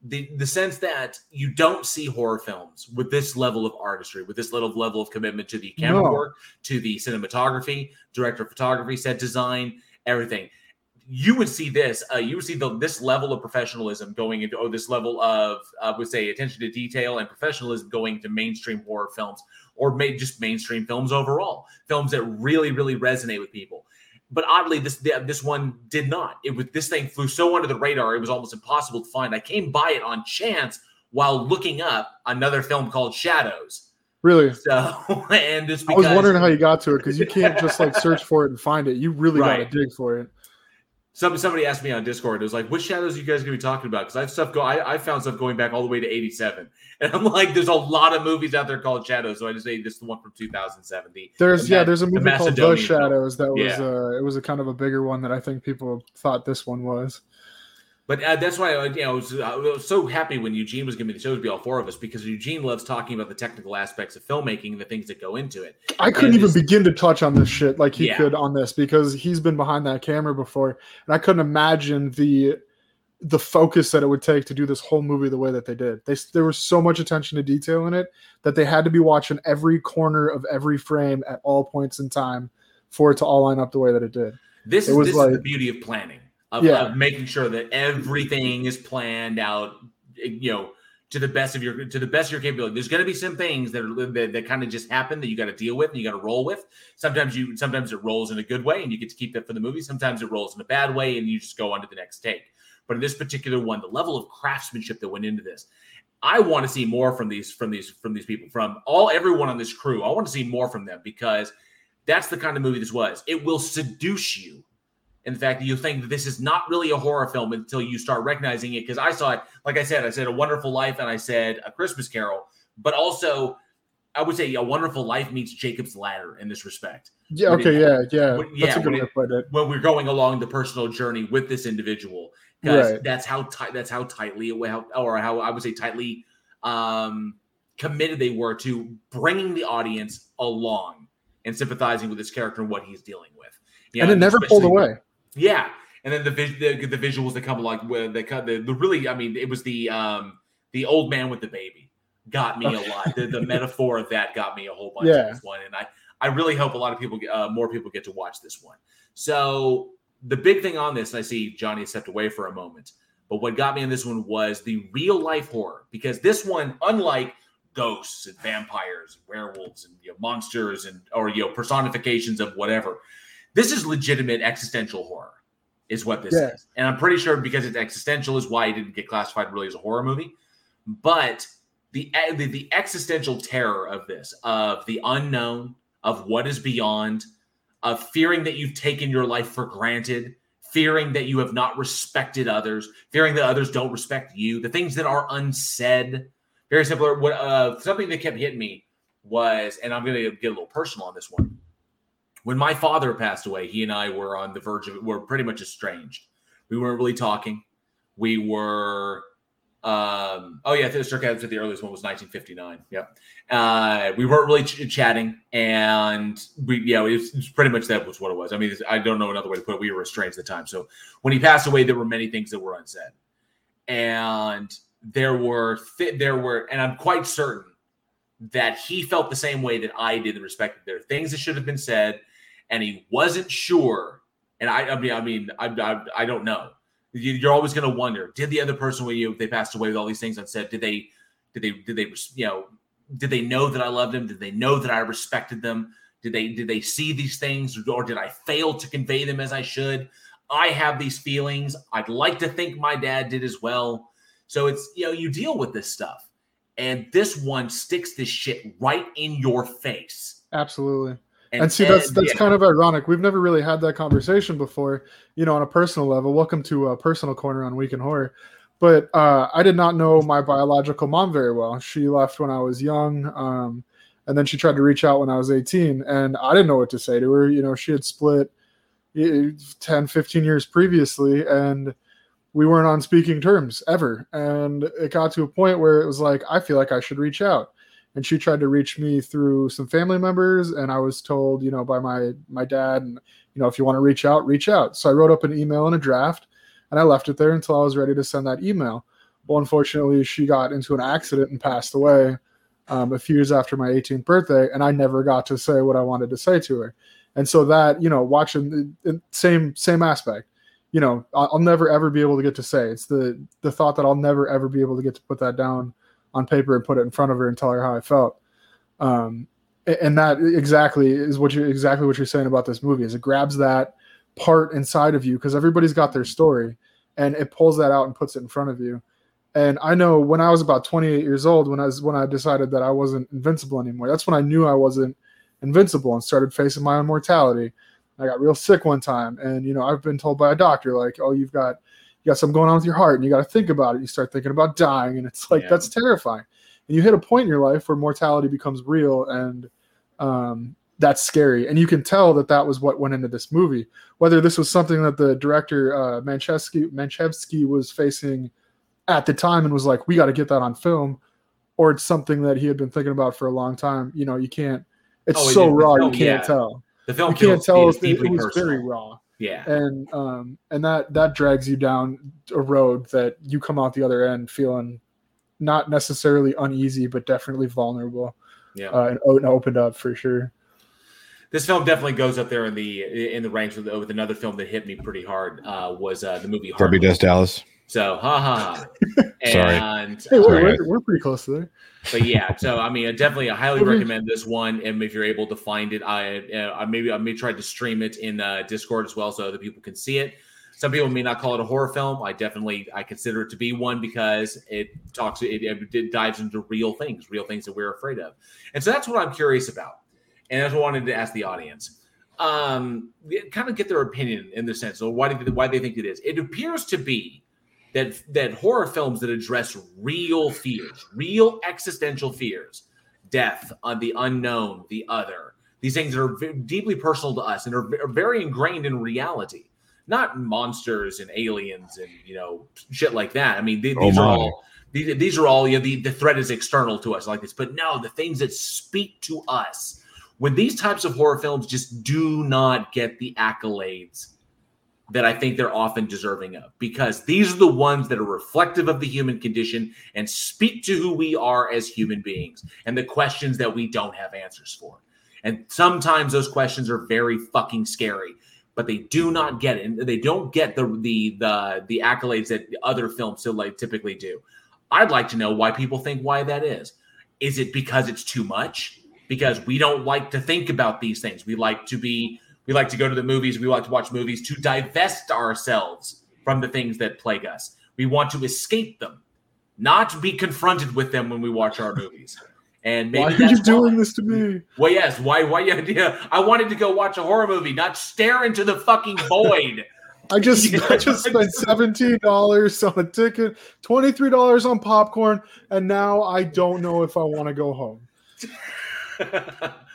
[SPEAKER 4] the the sense that you don't see horror films with this level of artistry, with this little level of commitment to the camera
[SPEAKER 6] No.
[SPEAKER 4] work, to the cinematography, director of photography, set design, everything. You would see this. Uh, you would see the, this level of professionalism going into, oh, this level of, I would say, attention to detail and professionalism going to mainstream horror films or may, just mainstream films overall, films that really, really resonate with people. But oddly, this this one did not. It was this thing flew so under the radar, it was almost impossible to find. I came by it on chance while looking up another film called Shadows.
[SPEAKER 6] Really,
[SPEAKER 4] So, and just
[SPEAKER 6] I was wondering how you got to it because you can't just like search for it and find it. You really
[SPEAKER 4] Right.
[SPEAKER 6] got to dig for it.
[SPEAKER 4] Some, somebody asked me on Discord, it was like, which shadows are you guys gonna be talking about? Because I have stuff go I, I found stuff going back all the way to 87. And I'm like, there's a lot of movies out there called Shadows. So I just say this is the one from 2007. The,
[SPEAKER 6] There's
[SPEAKER 4] the
[SPEAKER 6] yeah, there's a
[SPEAKER 4] the
[SPEAKER 6] movie called The Shadows that was
[SPEAKER 4] Yeah.
[SPEAKER 6] uh it was a kind of a bigger one that I think people thought this one was.
[SPEAKER 4] But uh, that's why I, you know, I was, I was so happy when Eugene was giving me the show to be all four of us because Eugene loves talking about the technical aspects of filmmaking and the things that go into it.
[SPEAKER 6] I couldn't
[SPEAKER 4] And
[SPEAKER 6] even begin to touch on this shit like he
[SPEAKER 4] Yeah.
[SPEAKER 6] could on this because he's been behind that camera before, and I couldn't imagine the the focus that it would take to do this whole movie the way that they did. They there was so much attention to detail in it that they had to be watching every corner of every frame at all points in time for it to all line up the way that it did.
[SPEAKER 4] This
[SPEAKER 6] It
[SPEAKER 4] is
[SPEAKER 6] was
[SPEAKER 4] this is
[SPEAKER 6] like-
[SPEAKER 4] the beauty of planning, of,
[SPEAKER 6] Yeah.
[SPEAKER 4] of making sure that everything is planned out, you know, to the best of your to the best of your capability. There's going to be some things that are that, that kind of just happen that you got to deal with and you got to roll with. Sometimes you sometimes it rolls in a good way and you get to keep that for the movie. Sometimes it rolls in a bad way and you just go on to the next take. But in this particular one, the level of craftsmanship that went into this, I want to see more from these from these from these people from all everyone on this crew. I want to see more from them because that's the kind of movie this was. It will seduce you the fact that you think that this is not really a horror film until you start recognizing it. Because I saw it, like I said, I said A Wonderful Life and I said A Christmas Carol, but also I would say A Wonderful Life meets Jacob's Ladder in this respect.
[SPEAKER 6] Yeah.
[SPEAKER 4] When
[SPEAKER 6] Okay.
[SPEAKER 4] it-
[SPEAKER 6] Yeah. Yeah.
[SPEAKER 4] when-
[SPEAKER 6] That's
[SPEAKER 4] yeah,
[SPEAKER 6] a good
[SPEAKER 4] when
[SPEAKER 6] way
[SPEAKER 4] it-
[SPEAKER 6] to put it.
[SPEAKER 4] when we're going along the personal journey with this individual because
[SPEAKER 6] Right.
[SPEAKER 4] that's how tight that's how tightly how, or how I would say tightly um committed they were to bringing the audience along and sympathizing with this character and what he's dealing with. You
[SPEAKER 6] and it never pulled away.
[SPEAKER 4] Yeah, and then the, the the visuals that come along with the cut the, really I mean it was the um the old man with the baby got me a lot. The, the metaphor of that got me a whole bunch
[SPEAKER 6] Yeah.
[SPEAKER 4] of this one, and I I really hope a lot of people get- uh, more people get to watch this one. So the big thing on this, I see Johnny stepped away for a moment, but what got me in this one was the real life horror because this one, unlike ghosts and vampires and werewolves and you know, monsters and or you know personifications of whatever, this is legitimate existential horror, is what this
[SPEAKER 6] Yeah.
[SPEAKER 4] is, and I'm pretty sure because it's existential is why it didn't get classified really as a horror movie, but the the, the existential terror of this, of the unknown, of what is beyond, of fearing that you've taken your life for granted, fearing that you have not respected others, fearing that others don't respect you, the things that are unsaid. Very simple. What uh, something that kept hitting me was, and I'm going to get a little personal on this one. When my father passed away, he and I were on the verge of we're pretty much estranged. We weren't really talking. We were um, oh yeah, the Circadians at the earliest one was 1959. Yep. Uh, we weren't really ch- chatting, and we, yeah, it was, it was pretty much that was what it was. I mean, I don't know another way to put it. We were estranged at the time. So when he passed away, there were many things that were unsaid, and there were th- there were, and I'm quite certain that he felt the same way that I did in respect that there are things that should have been said, and he wasn't sure. And I, I mean, I mean, I, I, I don't know. You- you're always going to wonder did the other person with you they passed away with all these things unsaid did they did they did they you know did they know that i loved them? Did they know that i respected them? Did they did they see these things or did i fail to convey them as i should? I have these feelings. I'd like to think my dad did as well. So it's you know you deal with this stuff and this one sticks this shit right in your face.
[SPEAKER 6] Absolutely. And, see, that's that's
[SPEAKER 4] yeah.
[SPEAKER 6] kind of ironic. We've never really had that conversation before, you know, on a personal level. Welcome to a personal corner on Week in Horror. But uh, I did not know my biological mom very well. She left when I was young, um, and then she tried to reach out when I was 18, and I didn't know what to say to her. You know, she had split eh, 10, 15 years previously, and we weren't on speaking terms ever. And it got to a point where it was like, I feel like I should reach out and she tried to reach me through some family members and i was told you know by my my dad and you know if you want to reach out reach out. So i wrote up an email and a draft and i left it there until i was ready to send that email. Well unfortunately she got into an accident and passed away um, a few years after my 18th birthday and i never got to say what i wanted to say to her. And so that you know watching the, same same aspect. You know I'll never ever be able to get to say. It's the the thought that i'll never ever be able to get to put that down on paper and put it in front of her and tell her how I felt. Um, and that exactly is what you exactly what you're saying about this movie is it grabs that part inside of you because everybody's got their story and it pulls that out and puts it in front of you. And I know when I was about 28 years old, when I was when I decided that I wasn't invincible anymore, that's when I knew I wasn't invincible and started facing my own mortality. I got real sick one time, and you know I've been told by a doctor like, "Oh, you've got you got something going on with your heart and you got to think about it. You start thinking about dying, and it's like
[SPEAKER 4] Yeah.
[SPEAKER 6] that's terrifying. And you hit a point in your life where mortality becomes real, and um, that's scary. And you can tell that that was what went into this movie. Whether this was something that the director uh, Manchevski Manchevski was facing at the time and was like, "We got to get that on film," or it's something that he had been thinking about for a long time. You know, you can't. It's
[SPEAKER 4] Oh,
[SPEAKER 6] so raw,
[SPEAKER 4] film,
[SPEAKER 6] you can't
[SPEAKER 4] yeah.
[SPEAKER 6] tell.
[SPEAKER 4] The film
[SPEAKER 6] you can't tell. it, it was very raw
[SPEAKER 4] yeah
[SPEAKER 6] and um and that that drags you down a road that you come out the other end feeling not necessarily uneasy but definitely vulnerable
[SPEAKER 4] yeah
[SPEAKER 6] uh, and, and opened up for sure
[SPEAKER 4] this film definitely goes up there in the in the ranks with, with another film that hit me pretty hard uh, was uh, the movie
[SPEAKER 7] Barbie
[SPEAKER 4] Harmless.
[SPEAKER 7] Does Dallas.
[SPEAKER 4] So, ha ha. ha.
[SPEAKER 7] Sorry.
[SPEAKER 4] And
[SPEAKER 6] hey we're,
[SPEAKER 7] Sorry,
[SPEAKER 6] we're, we're pretty close to there
[SPEAKER 4] but yeah, so I mean, I definitely, I highly recommend this one. And if you're able to find it, I, uh, I maybe I may try to stream it in uh, Discord as well, so other people can see it. Some people may not call it a horror film. I definitely I consider it to be one because it talks, it, it dives into real things, real things that we're afraid of, and so that's what I'm curious about, and that's what I wanted to ask the audience. um, kind of get their opinion in the sense of why they, why they think it is. It appears to be that that horror films that address real fears, real existential fears, death, on the unknown, the other, these things that are v- deeply personal to us and are, are very ingrained in reality. Not monsters and aliens and you know shit like that. I mean, th-
[SPEAKER 7] Oh,
[SPEAKER 4] these are all these, these are all you know, the the threat is external to us like this. But no, the things that speak to us when these types of horror films just do not get the accolades that I think they're often deserving of because these are the ones that are reflective of the human condition and speak to who we are as human beings and the questions that we don't have answers for. And sometimes those questions are very fucking scary, but they do not get it. And they don't get the the the the accolades that other films so like typically do. I'd like to know why people think why that is. Is it because it's too much? Because we don't like to think about these things. We like to be we like to go to the movies, we like to watch movies to divest ourselves from the things that plague us. We want to escape them, not be confronted with them when we watch our movies. And maybe
[SPEAKER 6] Why are you doing
[SPEAKER 4] why.
[SPEAKER 6] this to me?
[SPEAKER 4] Well, yes. Why? Why? Yeah, I wanted to go watch a horror movie, not stare into the fucking void.
[SPEAKER 6] I just I just spent seventeen dollars on a ticket, twenty three dollars on popcorn, and now I don't know if I want to go home.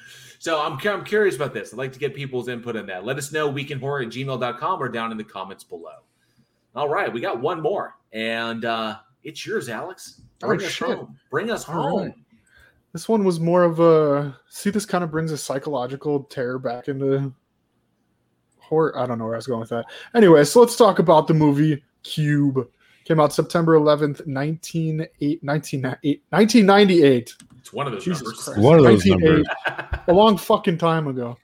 [SPEAKER 4] so I'm, I'm curious about this. I'd like to get people's input on that. Let us know weekinhorror at gmail.com or down in the comments below. All right, we got one more, and uh, it's yours, Alex.
[SPEAKER 6] Oh,
[SPEAKER 4] Bring us
[SPEAKER 6] shit.
[SPEAKER 4] home. Bring us
[SPEAKER 6] All
[SPEAKER 4] home.
[SPEAKER 6] right. This one was more of a see. This kind of brings a psychological terror back into horror. I don't know where I was going with that. Anyway, so let's talk about the movie Cube. Came out September 11th, 1998, 1998.
[SPEAKER 4] It's one of those
[SPEAKER 6] Jesus
[SPEAKER 4] numbers.
[SPEAKER 6] Christ.
[SPEAKER 7] One of those
[SPEAKER 6] 1980. A long fucking time ago.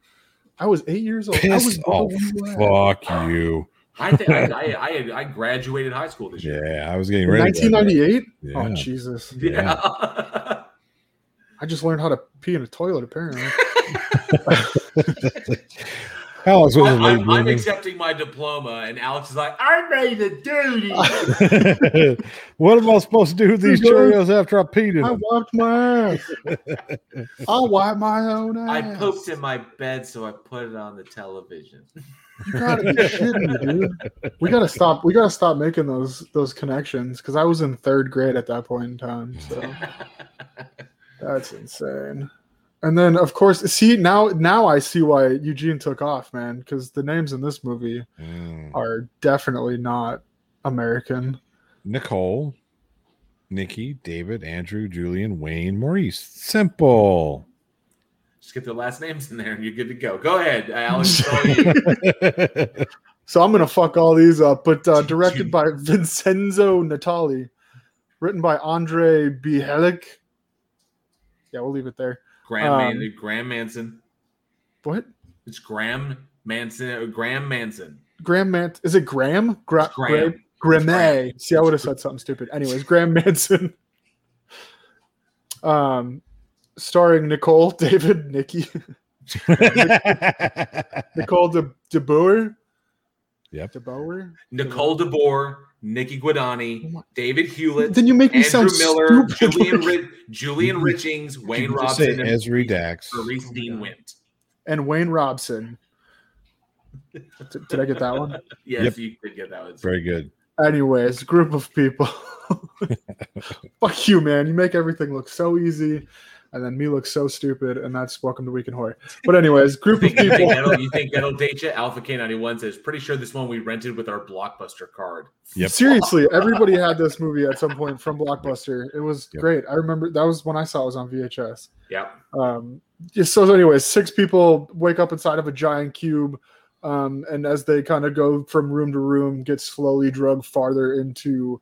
[SPEAKER 6] I was eight years old. I was
[SPEAKER 7] Piss
[SPEAKER 6] born
[SPEAKER 7] off.
[SPEAKER 6] you.
[SPEAKER 7] Fuck you.
[SPEAKER 4] I, think I, I, I, graduated high school this year.
[SPEAKER 7] Yeah, I was getting ready.
[SPEAKER 6] 1998?
[SPEAKER 7] Yeah.
[SPEAKER 6] Oh, Jesus.
[SPEAKER 4] Yeah.
[SPEAKER 6] I just learned how to pee in a toilet, apparently.
[SPEAKER 7] Alex was a
[SPEAKER 4] I'm,
[SPEAKER 7] late
[SPEAKER 4] I'm, I'm accepting my diploma, and Alex is like, I made a duty.
[SPEAKER 7] what am I supposed to do with these
[SPEAKER 6] You
[SPEAKER 7] Cheerios after I peed in
[SPEAKER 6] I
[SPEAKER 7] them?
[SPEAKER 6] wiped my ass. I wiped my own ass.
[SPEAKER 4] I pooped in my bed, so I put it on the television.
[SPEAKER 6] You gotta be shitting me, dude. We gotta stop. We gotta stop making those those connections because I was in third grade at that point in time. So that's insane. And then, of course, see now now I see why Eugene took off, man. Because the names in this movie
[SPEAKER 7] Mm.
[SPEAKER 6] are definitely not American.
[SPEAKER 7] Nicole, Nikki, David, Andrew, Julian, Wayne, Maurice. Simple.
[SPEAKER 4] Just get their last names in there, and you're good to go. Go ahead, Alex. it's all you.
[SPEAKER 6] So I'm gonna fuck all these up. But uh, directed by Vincenzo Natali, written by Andre Bijelic. Yeah, we'll leave it there.
[SPEAKER 4] Graeme,
[SPEAKER 6] Um,
[SPEAKER 4] Man- Graeme Manson.
[SPEAKER 6] What?
[SPEAKER 4] It's Graeme Manson. uh, Graeme Manson.
[SPEAKER 6] Graeme Man? Is it Graeme? Gra-
[SPEAKER 4] It's Graeme.
[SPEAKER 6] Gra-
[SPEAKER 4] It's
[SPEAKER 6] See, I would have said something stupid. Anyways, Graeme Manson. Um, starring Nicole, David, Nikki, Nicole De DeBoer.
[SPEAKER 7] Yep.
[SPEAKER 6] DeBoer.
[SPEAKER 4] Nicole DeBoer, Nikki Guadagni, oh David Hewlett,
[SPEAKER 6] Then you make me
[SPEAKER 4] Andrew
[SPEAKER 6] sound
[SPEAKER 4] Miller,
[SPEAKER 6] stupid.
[SPEAKER 4] Julian, Ri- Julian Richings, Wayne
[SPEAKER 7] You say
[SPEAKER 4] Robson, and
[SPEAKER 7] Esri Dax.
[SPEAKER 4] Maurice oh Dean Wint.
[SPEAKER 6] and Wayne Robson. Did, did I get that one?
[SPEAKER 4] Yes,
[SPEAKER 7] Yep.
[SPEAKER 4] you did get that one.
[SPEAKER 7] Very good.
[SPEAKER 6] Anyways, group of people. Fuck you, man. You make everything look so easy, and then me look so stupid, and that's welcome to Week in Horror. But anyways,
[SPEAKER 4] You
[SPEAKER 6] group of
[SPEAKER 4] think, you, think
[SPEAKER 6] people.
[SPEAKER 4] that'll, you think that'll date you? Alpha K91 says, pretty sure this one we rented with our Blockbuster card.
[SPEAKER 7] Yep.
[SPEAKER 6] Seriously, everybody had this movie at some point from Blockbuster. It was
[SPEAKER 7] Yep.
[SPEAKER 6] great. I remember that was when I saw it was on VHS.
[SPEAKER 4] Yeah.
[SPEAKER 6] Um, so, anyways, six people wake up inside of a giant cube, um, and as they kind of go from room to room, get slowly drugged farther into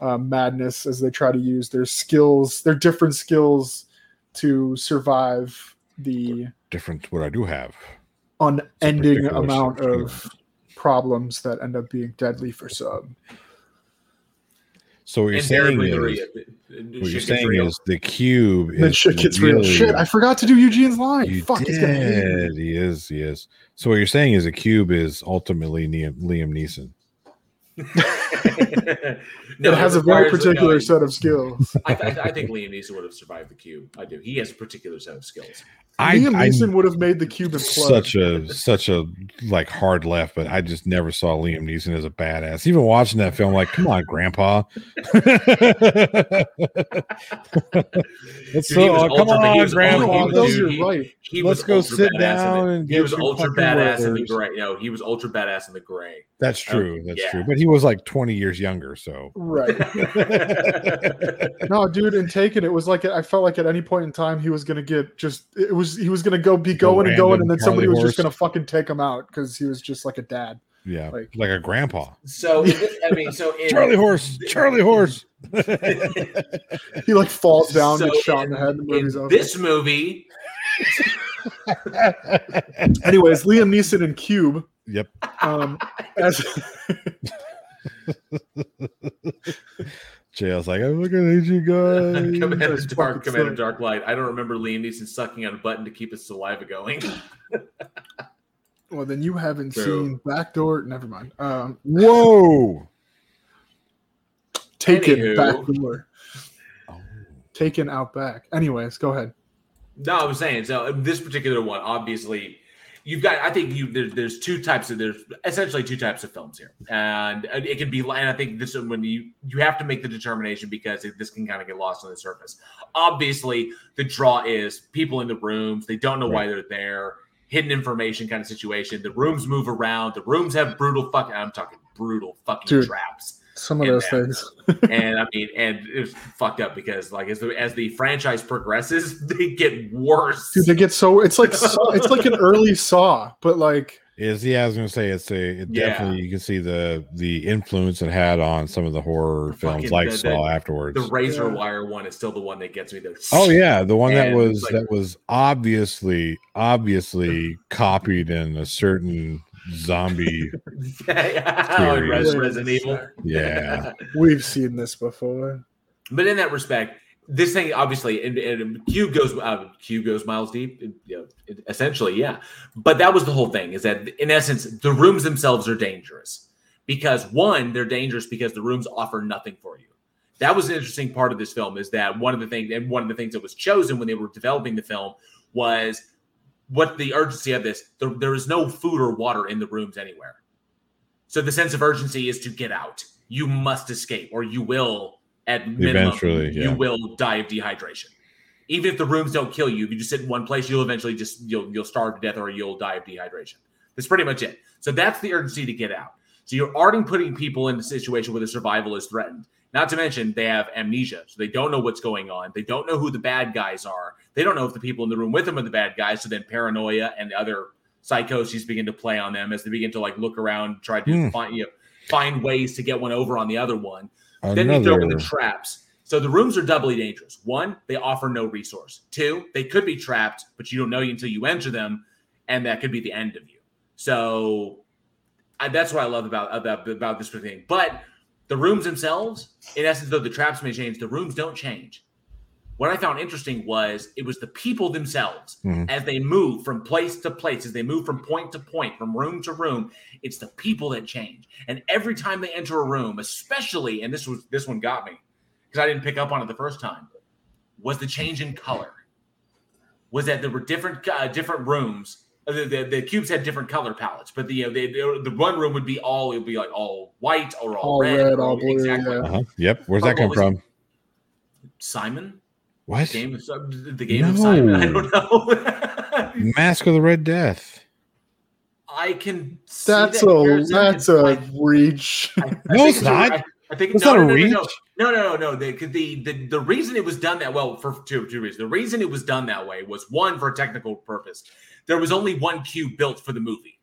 [SPEAKER 6] um, madness as they try to use their skills, their different skills to survive the
[SPEAKER 7] Different what I do have.
[SPEAKER 6] unending amount of problems that end up being deadly for some.
[SPEAKER 7] So what you're saying is
[SPEAKER 4] the re-
[SPEAKER 7] what you're saying
[SPEAKER 4] real.
[SPEAKER 7] is the cube
[SPEAKER 6] And then shit gets real. Shit, I forgot to do Eugene's line.
[SPEAKER 7] You
[SPEAKER 6] Fuck, he's gonna
[SPEAKER 7] did. He is. He is. So what you're saying is a cube is ultimately Liam, Liam Neeson.
[SPEAKER 4] No,
[SPEAKER 6] it has a very particular
[SPEAKER 4] it-
[SPEAKER 6] set of skills.
[SPEAKER 4] I, I, I think Liam Neeson would have survived the cube. I do. He has a particular set of skills.
[SPEAKER 7] I,
[SPEAKER 6] Liam
[SPEAKER 7] I
[SPEAKER 6] Neeson would have made the cube implode.
[SPEAKER 7] such a such a like hard left, but I just never saw Liam Neeson as a badass. Even watching that film, like, come on, Grandpa. It's
[SPEAKER 4] Dude,
[SPEAKER 7] so,
[SPEAKER 4] was
[SPEAKER 7] oh, come
[SPEAKER 4] ultra- he
[SPEAKER 7] on,
[SPEAKER 4] was
[SPEAKER 7] Grandpa.
[SPEAKER 4] ultra- he was- dude,
[SPEAKER 6] you're right.
[SPEAKER 4] He
[SPEAKER 7] Let's go sit down and
[SPEAKER 4] he was ultra badass in the gray. No, he was ultra badass in the gray.
[SPEAKER 7] That's oh, true. That's
[SPEAKER 4] yeah.
[SPEAKER 7] true. But he was like 20 years younger, so
[SPEAKER 6] Right. no, dude, in Taken, it was like I felt like at any point in time he was gonna get just it was he was gonna go be going and going, and then somebody
[SPEAKER 7] Charlie
[SPEAKER 6] was just gonna fucking take him out because he was just like a dad.
[SPEAKER 7] yeah,
[SPEAKER 6] Like-
[SPEAKER 7] like, a grandpa.
[SPEAKER 4] So I mean, so in,
[SPEAKER 7] Charlie horse, Charlie horse.
[SPEAKER 6] He like falls down,
[SPEAKER 4] So
[SPEAKER 6] gets shot in
[SPEAKER 4] in-
[SPEAKER 6] the head, and the
[SPEAKER 4] in this movie,
[SPEAKER 6] Anyways, Liam Neeson in Cube.
[SPEAKER 7] Yep.
[SPEAKER 6] Um, as
[SPEAKER 7] Jay, I was like, I'm looking at you guys.
[SPEAKER 4] Commander
[SPEAKER 6] That's
[SPEAKER 4] Dark,
[SPEAKER 6] fucking
[SPEAKER 4] Commander
[SPEAKER 6] sick.
[SPEAKER 4] Dark Light. I don't remember Liam Neeson sucking on a button to keep his saliva going.
[SPEAKER 6] well, then you haven't
[SPEAKER 4] True.
[SPEAKER 6] seen Backdoor. Never mind. Um,
[SPEAKER 7] Whoa.
[SPEAKER 6] Taken
[SPEAKER 4] Anywho.
[SPEAKER 6] Backdoor.
[SPEAKER 7] Oh.
[SPEAKER 6] Taken out back. Anyways, go ahead.
[SPEAKER 4] No, I was saying so. This particular one, obviously, you've got. I think you there, there's two types of there's essentially two types of films here, and it can be. And I think this when you you have to make the determination because it, this can kind of get lost on the surface. Obviously, the draw is people in the rooms. They don't know why they're there. Hidden information kind of situation. The rooms move around. The rooms have brutal fucking. I'm talking brutal fucking
[SPEAKER 6] Dude.
[SPEAKER 4] traps
[SPEAKER 6] Some of
[SPEAKER 4] in
[SPEAKER 6] those
[SPEAKER 4] there.
[SPEAKER 6] things.
[SPEAKER 4] and I mean, and it's fucked up because like as the as the franchise progresses, they get worse.
[SPEAKER 6] Dude, they get so it's like Saw- it's like an early Saw, but like
[SPEAKER 7] Is yeah, I was gonna say it's a it
[SPEAKER 4] Yeah.
[SPEAKER 7] definitely you can see the the influence it had on some of the horror films
[SPEAKER 4] Fucking
[SPEAKER 7] like
[SPEAKER 4] the-
[SPEAKER 7] Saw
[SPEAKER 4] the-
[SPEAKER 7] afterwards.
[SPEAKER 4] The razor
[SPEAKER 6] Yeah.
[SPEAKER 4] wire one is still the one that gets me. The
[SPEAKER 7] Oh yeah, the one that was
[SPEAKER 4] like-
[SPEAKER 7] that was obviously obviously copied in a certain zombie.
[SPEAKER 4] yeah, in Res- Resident Evil.
[SPEAKER 7] Yeah.
[SPEAKER 6] we've seen this before.
[SPEAKER 4] But in that respect, this thing obviously, and, and Cube goes, uh, Cube goes miles deep. it- you know, it- essentially, yeah. But that was the whole thing. Is that in essence, the rooms themselves are dangerous because one, they're dangerous because the rooms offer nothing for you. That was an interesting part of this film. Is that one of the things, and one of the things that was chosen when they were developing the film was what the urgency of this. There, there is no food or water in the rooms anywhere. So the sense of urgency is to get out. You must escape, or you will, at minimum,
[SPEAKER 7] Eventually, yeah.
[SPEAKER 4] you will die of dehydration. Even if the rooms don't kill you, if you just sit in one place, you'll eventually just you'll you'll starve to death, or you'll die of dehydration. That's pretty much it. So that's the urgency to get out. So you're already putting people in a situation where the survival is threatened. Not to mention they have amnesia, so they don't know what's going on. They don't know who the bad guys are. They don't know if the people in the room with them are the bad guys. So then paranoia and the other psychoses begin to play on them as they begin to like look around, try to
[SPEAKER 7] Hmm.
[SPEAKER 4] find you know, find ways to get one over on the other one. Then you throw in the traps. So the rooms are doubly dangerous. One, they offer no resource. Two, they could be trapped, but you don't know until you enter them, and that could be the end of you. So I, that's what I love about about about this thing. But the rooms themselves, in essence, though the traps may change, the rooms don't change. What I found interesting was it was the people themselves
[SPEAKER 7] Mhm.
[SPEAKER 4] as they move from place to place, as they move from point to point, from room to room. It's the people that change, and every time they enter a room, especially, and this was this one got me because I didn't pick up on it the first time, was the change in color. Was that there were different uh, different rooms. Uh, The, the, the cubes had different color palettes, but the, uh, the the the one room would be all it would be like all white or all,
[SPEAKER 6] All
[SPEAKER 4] red,
[SPEAKER 6] red, all blue,
[SPEAKER 4] exactly.
[SPEAKER 6] yeah.
[SPEAKER 7] uh-huh. Yep. Where's
[SPEAKER 4] But
[SPEAKER 7] that come
[SPEAKER 4] what was-
[SPEAKER 7] from?
[SPEAKER 4] Simon,
[SPEAKER 7] What?
[SPEAKER 4] game of the game of Simon. I don't know.
[SPEAKER 7] Mask of the Red Death.
[SPEAKER 4] I can. See
[SPEAKER 6] That's
[SPEAKER 4] that
[SPEAKER 6] a
[SPEAKER 4] comparison.
[SPEAKER 6] that's a
[SPEAKER 4] like-
[SPEAKER 6] reach.
[SPEAKER 4] I
[SPEAKER 7] No, it's not.
[SPEAKER 4] I, I think
[SPEAKER 7] That's
[SPEAKER 4] no,
[SPEAKER 7] not a
[SPEAKER 4] no, no,
[SPEAKER 7] reach.
[SPEAKER 4] No, no, no, no, no. The, the the the reason it was done that well for two two reasons. The reason it was done that way was one for a technical purpose. There was only one cube built for the movie.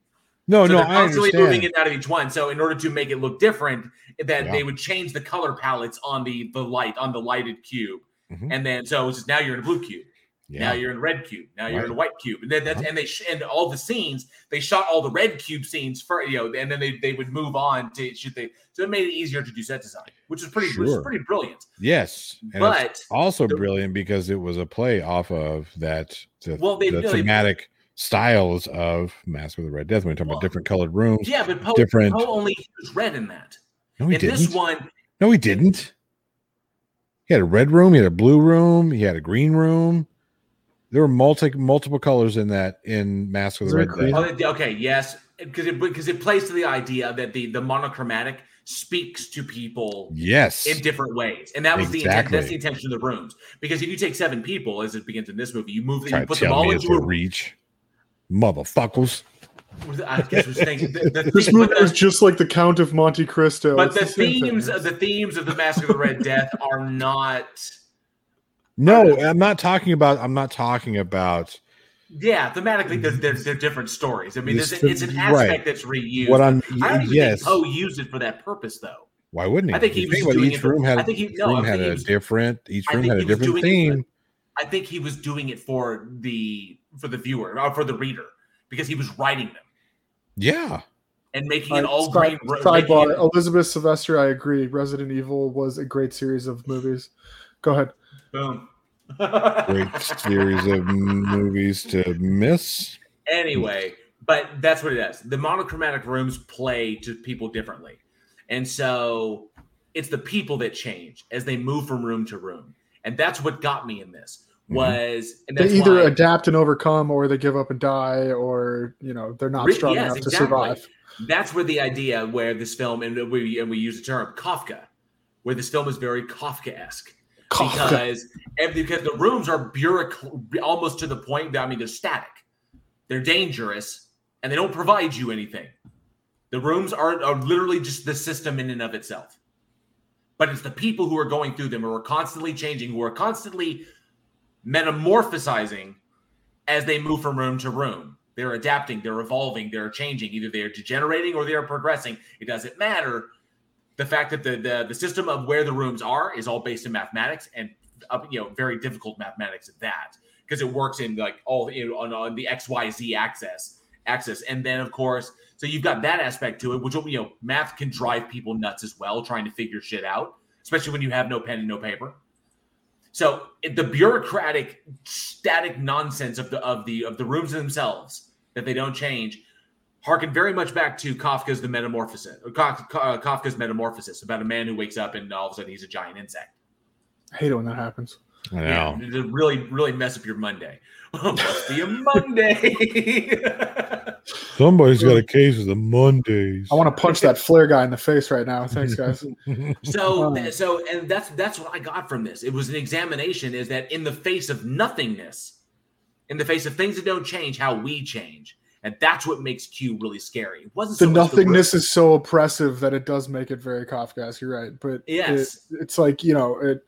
[SPEAKER 7] No,
[SPEAKER 4] so
[SPEAKER 7] no,
[SPEAKER 4] they're constantly moving it out of each one. So in order to make it look different, that
[SPEAKER 7] Yeah.
[SPEAKER 4] they would change the color palettes on the the light on the lighted cube,
[SPEAKER 7] Mhm.
[SPEAKER 4] and then so it's just now you're in a blue cube. Now you're in red cube. Now you're in a white cube, and then that's
[SPEAKER 7] Uh-huh.
[SPEAKER 4] and they sh- and all the scenes they shot all the red cube scenes for you know, and then they, they would move on to shoot the so it made it easier to do set design, which is pretty which is pretty brilliant.
[SPEAKER 7] Yes. And
[SPEAKER 4] But
[SPEAKER 7] also
[SPEAKER 4] the-
[SPEAKER 7] brilliant because it was a play off of that the,
[SPEAKER 4] Well, they-
[SPEAKER 7] the
[SPEAKER 4] no,
[SPEAKER 7] thematic styles of Mask of the Red Death when we talk
[SPEAKER 4] Well,
[SPEAKER 7] about different colored rooms.
[SPEAKER 4] yeah, but Poe,
[SPEAKER 7] different-
[SPEAKER 4] Poe only used red in that.
[SPEAKER 7] No, he
[SPEAKER 4] in
[SPEAKER 7] didn't.
[SPEAKER 4] this one,
[SPEAKER 7] No, he didn't. He had a red room. He had a blue room. He had a green room. There were multi multiple colors in that in Mask of
[SPEAKER 6] Is
[SPEAKER 7] the Red Death.
[SPEAKER 4] oh, okay, yes, because it because it plays to the idea that the the monochromatic speaks to people
[SPEAKER 7] Yes.
[SPEAKER 4] in different ways, and that was the intent, that's the intention of the rooms. Because if you take seven people, as it begins in this movie, you move
[SPEAKER 7] Try
[SPEAKER 4] you put them all into
[SPEAKER 7] a
[SPEAKER 4] a
[SPEAKER 7] reach. Motherfuckers.
[SPEAKER 4] I guess I was thinking the, the,
[SPEAKER 6] This movie
[SPEAKER 4] but
[SPEAKER 6] is just like the Count of Monte Cristo.
[SPEAKER 4] but
[SPEAKER 6] It's
[SPEAKER 4] the
[SPEAKER 6] same thing.
[SPEAKER 4] themes of the themes of the Mask of the Red Death are not.
[SPEAKER 7] No, I'm not talking about. I'm not talking about
[SPEAKER 4] Yeah, thematically, they're, they're, they're different stories. I mean,
[SPEAKER 7] This-
[SPEAKER 4] it's an
[SPEAKER 7] right.
[SPEAKER 4] aspect that's reused.
[SPEAKER 7] what I'm.
[SPEAKER 4] I don't even
[SPEAKER 7] yes.
[SPEAKER 4] think Poe used it for that purpose, though.
[SPEAKER 7] Why wouldn't he?
[SPEAKER 4] I think he
[SPEAKER 7] You
[SPEAKER 4] was doing
[SPEAKER 7] each
[SPEAKER 4] it for-
[SPEAKER 7] room had.
[SPEAKER 4] I think he-
[SPEAKER 7] each
[SPEAKER 4] no,
[SPEAKER 7] room had
[SPEAKER 4] think he
[SPEAKER 7] a different. Each room had a different
[SPEAKER 4] doing for-
[SPEAKER 7] theme.
[SPEAKER 4] I think he was doing it for the for the viewer or for the reader because he was writing them
[SPEAKER 7] Yeah.
[SPEAKER 4] and making
[SPEAKER 6] All
[SPEAKER 4] it all
[SPEAKER 6] side-
[SPEAKER 4] green.
[SPEAKER 6] sidebar:
[SPEAKER 4] it-
[SPEAKER 6] Elizabeth Sylvester. I agree. Resident Evil was a great series of movies. Go ahead.
[SPEAKER 4] Boom.
[SPEAKER 7] Great series of movies to miss.
[SPEAKER 4] anyway, but that's what it is. The monochromatic rooms play to people differently. And so it's the people that change as they move from room to room. And that's what got me in this Mm-hmm. was and
[SPEAKER 6] They either
[SPEAKER 4] why-
[SPEAKER 6] adapt and overcome, or they give up and die, or you know they're not strong
[SPEAKER 4] yes,
[SPEAKER 6] enough to survive.
[SPEAKER 4] That's where the idea where this film and we and we use the term Kafka, where this film is very Kafka-esque.
[SPEAKER 6] Kafka.
[SPEAKER 4] Because and because the rooms are bureauc- almost to the point that I mean they're static. They're dangerous and they don't provide you anything. The rooms are, are literally just the system in and of itself. But it's the people who are going through them who are constantly changing, who are constantly metamorphosizing as they move from room to room. They're adapting, they're evolving, they're changing. Either they're degenerating or they are progressing. It doesn't matter. The fact that the, the the system of where the rooms are is all based in mathematics and uh, you know very difficult mathematics at that because it works in like all you know, on, on the X Y Z axis axis and then of course so you've got that aspect to it which you know math can drive people nuts as well trying to figure shit out especially when you have no pen and no paper so the bureaucratic, static nonsense of the of the of the rooms themselves that they don't change, harken very much back to Kafka's The Metamorphosis, or uh, Kafka's Metamorphosis, about a man who wakes up and all of a sudden he's a giant insect.
[SPEAKER 6] I hate it when that happens.
[SPEAKER 7] I know.
[SPEAKER 4] Yeah, to really really mess up your Monday. Must be a Monday.
[SPEAKER 7] Somebody's got a case of the Mondays.
[SPEAKER 6] I want to punch that flare guy in the face right now. Thanks, guys.
[SPEAKER 4] So, so, and that's that's what I got from this. It was an examination. Is that in the face of nothingness, in the face of things that don't change, how we change, and that's what makes Cube really scary. It wasn't
[SPEAKER 6] the
[SPEAKER 4] so much
[SPEAKER 6] nothingness is so oppressive that it does make it very Kafkaesque. You're right, but
[SPEAKER 4] Yes.
[SPEAKER 6] it, it's like you know it.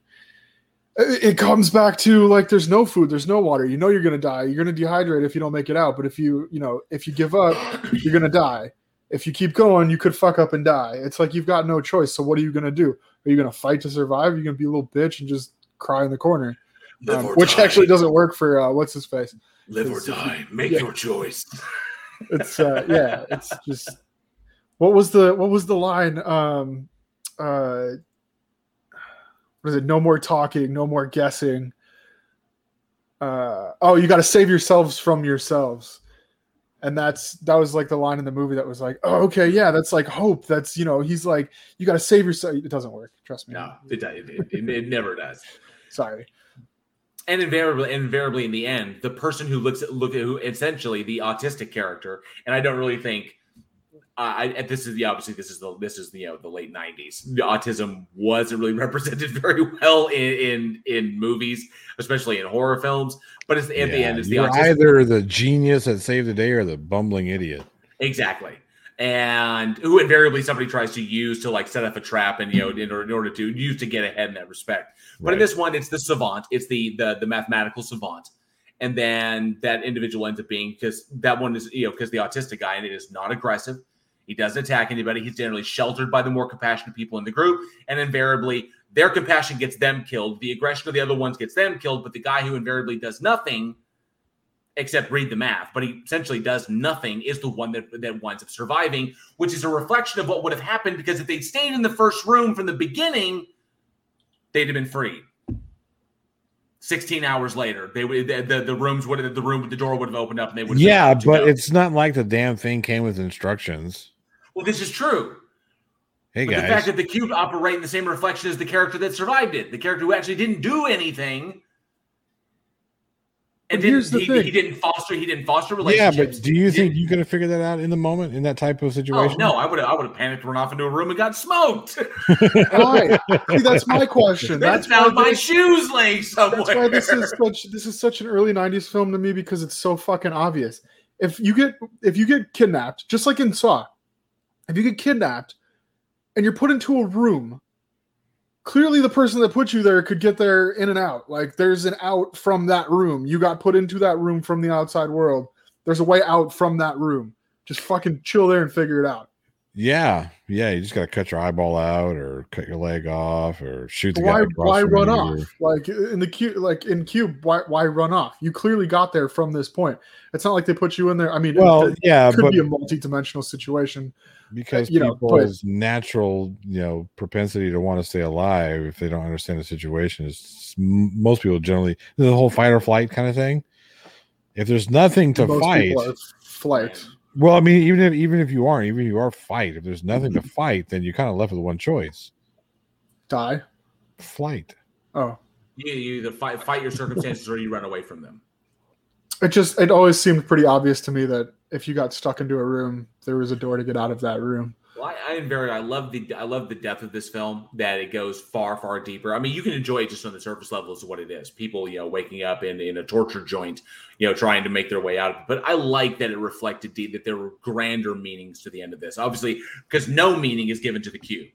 [SPEAKER 6] It comes back to like there's no food, there's no water. You know you're gonna die. You're gonna dehydrate if you don't make it out. But if you you know if you give up, you're gonna die. If you keep going, you could fuck up and die. It's like you've got no choice. So what are you gonna do? Are you gonna fight to survive? Are you gonna be a little bitch and just cry in the corner? Um, which
[SPEAKER 4] die.
[SPEAKER 6] actually doesn't work for uh, what's his face.
[SPEAKER 4] live or die. Make
[SPEAKER 6] yeah.
[SPEAKER 4] your choice.
[SPEAKER 6] it's uh yeah it's just what was the what was the line um uh what is it? No more talking no more guessing. Uh oh you got to save yourselves from yourselves. And that's that was like the line in the movie that was like oh okay yeah that's like hope. That's you know he's like you got to save yourself. It doesn't work trust me.
[SPEAKER 4] No, it, it, it, it, it never does.
[SPEAKER 6] sorry.
[SPEAKER 4] And invariably, invariably, in the end, the person who looks at look at who essentially the autistic character, and I don't really think. Uh, I, this is the obviously this is the this is the you know the late '90s. The autism wasn't really represented very well in in, in movies, especially in horror films. But it's, at the end, it's the
[SPEAKER 7] you're either the genius that saved the day or the bumbling idiot.
[SPEAKER 4] Exactly. And who invariably somebody tries to use to like set up a trap and you know in order, in order to use to get ahead in that respect. But in this one, it's the savant, it's the the the mathematical savant, and then that individual ends up being because that one is you know because the autistic guy and it is not aggressive. He doesn't attack anybody. He's generally sheltered by the more compassionate people in the group, and invariably their compassion gets them killed. The aggression of the other ones gets them killed. But the guy who invariably does nothing except read the math, but he essentially does nothing, is the one that, that winds up surviving, which is a reflection of what would have happened because if they'd stayed in the first room from the beginning, they'd have been free. 16 hours later, they would the, the, the rooms would have the room the door would have opened up and they would have
[SPEAKER 7] Yeah, but it's not like the damn thing came with instructions.
[SPEAKER 4] Well, this is true.
[SPEAKER 7] Hey
[SPEAKER 4] But the fact that the cube operate in the same reflection as the character that survived it, the character who actually didn't do anything, and
[SPEAKER 6] But here's the
[SPEAKER 4] he,
[SPEAKER 6] thing.
[SPEAKER 4] he didn't foster he didn't foster relationships.
[SPEAKER 7] yeah, but do you
[SPEAKER 4] He
[SPEAKER 7] think
[SPEAKER 4] didn't-
[SPEAKER 7] you could have figured that out in the moment in that type of
[SPEAKER 4] Oh
[SPEAKER 7] situation?
[SPEAKER 4] no, I would have I would have panicked, run off into a room, and got smoked.
[SPEAKER 6] Why? See, that's my question.
[SPEAKER 4] That's
[SPEAKER 6] That's
[SPEAKER 4] found
[SPEAKER 6] why
[SPEAKER 4] my
[SPEAKER 6] this-
[SPEAKER 4] shoes laying somewhere.
[SPEAKER 6] That's why this is such this is such an early '90s film to me because it's so fucking obvious. If you get if you get kidnapped, just like in Saw, if you get kidnapped and you're put into a room, clearly the person that put you there could get there in and out. Like there's an out from that room. You got put into that room from the outside world. There's a way out from that room. Just fucking chill there and figure it out.
[SPEAKER 7] Yeah, yeah. You just got to cut your eyeball out, or cut your leg off, or shoot the
[SPEAKER 6] why
[SPEAKER 7] guy.
[SPEAKER 6] why run off like in the cube like in cube why why run off you clearly got there from this point it's not like they put you in there i mean
[SPEAKER 7] Well,
[SPEAKER 6] it, it
[SPEAKER 7] yeah,
[SPEAKER 6] could
[SPEAKER 7] but
[SPEAKER 6] be a multi-dimensional situation
[SPEAKER 7] because
[SPEAKER 6] you know,
[SPEAKER 7] people's natural, you know, propensity to want to stay alive if they don't understand the situation is most people generally the whole fight or flight kind of thing. If there's nothing to
[SPEAKER 6] Most
[SPEAKER 7] fight,
[SPEAKER 6] flight
[SPEAKER 7] well, I mean, even if even if you aren't, even if you are fight, if there's nothing to mm-hmm. fight, then you're kind of left with one choice:
[SPEAKER 6] die
[SPEAKER 7] flight.
[SPEAKER 6] oh.
[SPEAKER 4] You, you either fight fight your circumstances or you run away from them.
[SPEAKER 6] it just it always seemed pretty obvious to me that if you got stuck into a room there was a door to get out of that room
[SPEAKER 4] Well, I, I am very. I love the. I love the depth of this film. That it goes far, far deeper. I mean, you can enjoy it just on the surface level is what it is. People, you know, waking up in in a torture joint, you know, trying to make their way out. of it. But I like that it reflected deep that there were grander meanings to the end of this. Obviously, because no meaning is given to the cube.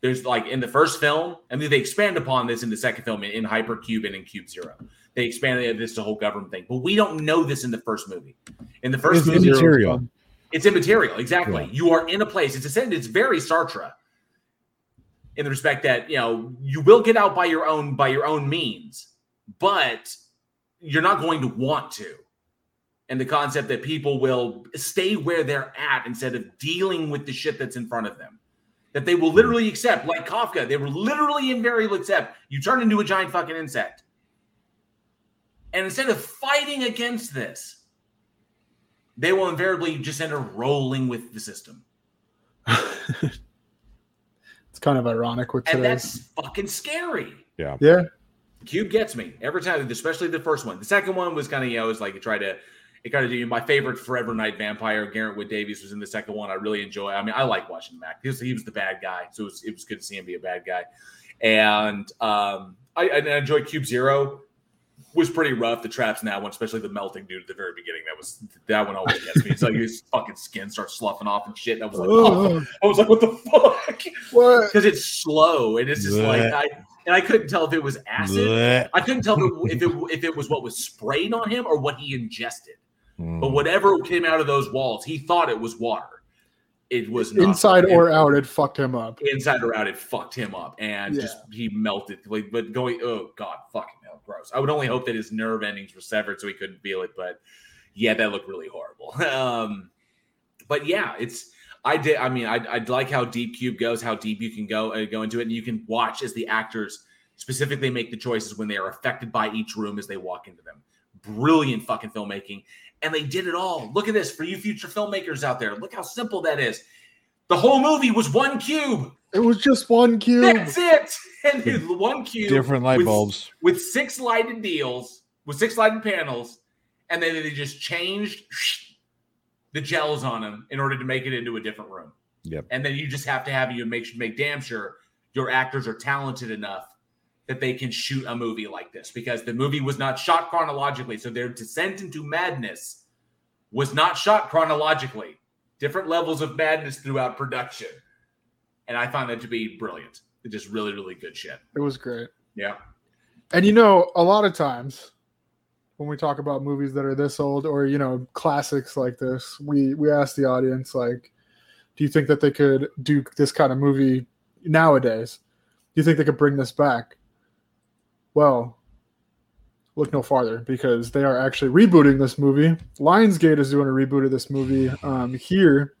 [SPEAKER 4] There's like in the first film, and then they expand upon this in the second film in, in Hypercube and in Cube Zero. They expanded this to whole government thing, but we don't know this in the first movie. In the first
[SPEAKER 7] It's
[SPEAKER 4] movie,
[SPEAKER 7] immaterial.
[SPEAKER 4] It's immaterial, exactly.
[SPEAKER 7] Yeah.
[SPEAKER 4] You are in a place. It's a It's very Sartre in the respect that you know you will get out by your own by your own means, but you're not going to want to. And the concept that people will stay where they're at instead of dealing with the shit that's in front of them. That they will mm-hmm. literally accept, like Kafka, they were literally invariably accept. You turn into a giant fucking insect. And instead of fighting against this, they will invariably just end up rolling with the system.
[SPEAKER 6] it's kind of ironic with
[SPEAKER 4] And
[SPEAKER 6] today's
[SPEAKER 4] that's fucking scary.
[SPEAKER 7] Yeah.
[SPEAKER 6] yeah
[SPEAKER 4] Cube gets me every time, especially the first one. The second one was kind of, you know, it was like it tried to, it kind of do my favorite Forever Knight Vampire. Geraint Wyn Davies was in the second one. I really enjoy. I mean, I like watching Mac. He was, he was the bad guy, so it was, it was good to see him be a bad guy. And um, I, I enjoyed Cube Zero. Was pretty rough. The traps in that one, especially the melting dude at the very beginning. That was that one always gets me. It's like his fucking skin starts sloughing off and shit. And I was like, oh. I was like, what the fuck?
[SPEAKER 6] what
[SPEAKER 4] because it's slow and it's just like I and I couldn't tell if it was acid.
[SPEAKER 7] Blech.
[SPEAKER 4] I couldn't tell if it if it was what was sprayed on him or what he ingested.
[SPEAKER 7] Mm.
[SPEAKER 4] But whatever came out of those walls, he thought it was water. It was
[SPEAKER 6] inside or out it fucked him up
[SPEAKER 4] inside or out, it fucked him up and
[SPEAKER 6] Yeah.
[SPEAKER 4] just he melted. Like, but going, oh god, fucking gross. I would only hope that his nerve endings were severed so he couldn't feel it. But yeah, that looked really horrible. um, but yeah, it's I did. I mean, I I like how deep Cube goes, how deep you can go uh, go into it, and you can watch as the actors specifically make the choices when they are affected by each room as they walk into them. Brilliant fucking filmmaking, and they did it all. Look at this for you future filmmakers out there. Look how simple that is. The whole movie was one cube.
[SPEAKER 6] it was just one cube
[SPEAKER 4] That's it. And the one cube,
[SPEAKER 7] Different light
[SPEAKER 4] with-
[SPEAKER 7] bulbs.
[SPEAKER 4] with six lighted deals, with six lighted panels, and then they just changed the gels on them in order to make it into a different room.
[SPEAKER 7] Yep.
[SPEAKER 4] And then you just have to have you make make damn sure your actors are talented enough that they can shoot a movie like this because the movie was not shot chronologically. So their descent into madness was not shot chronologically. Different levels of madness throughout production. And I find that to be brilliant. It's just really, really good shit.
[SPEAKER 6] it was great
[SPEAKER 4] Yeah.
[SPEAKER 6] And you know, a lot of times when we talk about movies that are this old or you know classics like this, we we ask the audience like, do you think that they could do this kind of movie nowadays? Do you think they could bring this back? Well, look no farther because they are actually rebooting this movie. Lionsgate is doing a reboot of this movie um, here.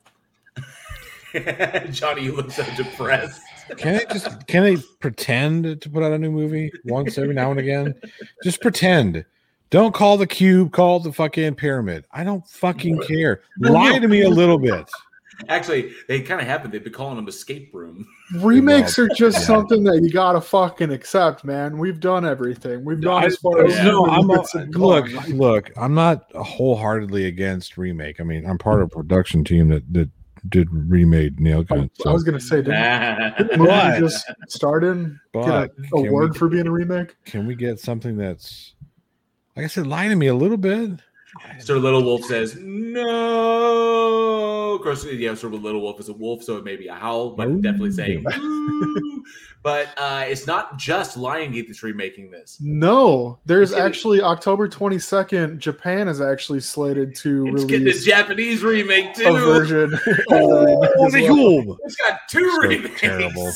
[SPEAKER 4] Johnny, you look so depressed.
[SPEAKER 7] Can they just can they pretend to put out a new movie once every now and again? Just pretend. Don't call the cube, call the fucking pyramid. I don't fucking care. Lie to me a little bit.
[SPEAKER 4] Actually, they kind of happened. They've been calling them escape room.
[SPEAKER 6] Remakes
[SPEAKER 7] Well,
[SPEAKER 6] are just
[SPEAKER 7] yeah.
[SPEAKER 6] something that you gotta fucking accept, man. We've done everything. We've gone
[SPEAKER 7] I-
[SPEAKER 6] as far as
[SPEAKER 7] no, I'm a, look, look. I'm not wholeheartedly against remake. I mean, I'm part of a production team that that did remade Nail
[SPEAKER 6] I,
[SPEAKER 7] Gun.
[SPEAKER 6] I was gonna say, didn't
[SPEAKER 4] yeah,
[SPEAKER 6] the movie
[SPEAKER 7] But-
[SPEAKER 6] just started
[SPEAKER 7] but
[SPEAKER 6] get
[SPEAKER 7] can
[SPEAKER 6] an
[SPEAKER 7] we
[SPEAKER 6] award for being a remake?
[SPEAKER 7] can we get something that's, like I said, lie to me a little bit?
[SPEAKER 4] Sir Little Wolf says no. Of course, yeah, Sir Little Wolf is a wolf, so it may be a howl, but definitely saying. But uh, it's not just Lionsgate that's remaking this.
[SPEAKER 6] No, there's
[SPEAKER 4] It's getting-
[SPEAKER 6] actually October 22nd. Japan is actually slated to
[SPEAKER 4] It's getting a Japanese remake
[SPEAKER 6] a
[SPEAKER 4] too.
[SPEAKER 6] version.
[SPEAKER 7] Oh,
[SPEAKER 6] remake as
[SPEAKER 7] the
[SPEAKER 6] well.
[SPEAKER 4] It's got two
[SPEAKER 7] So
[SPEAKER 4] remakes.
[SPEAKER 7] terrible.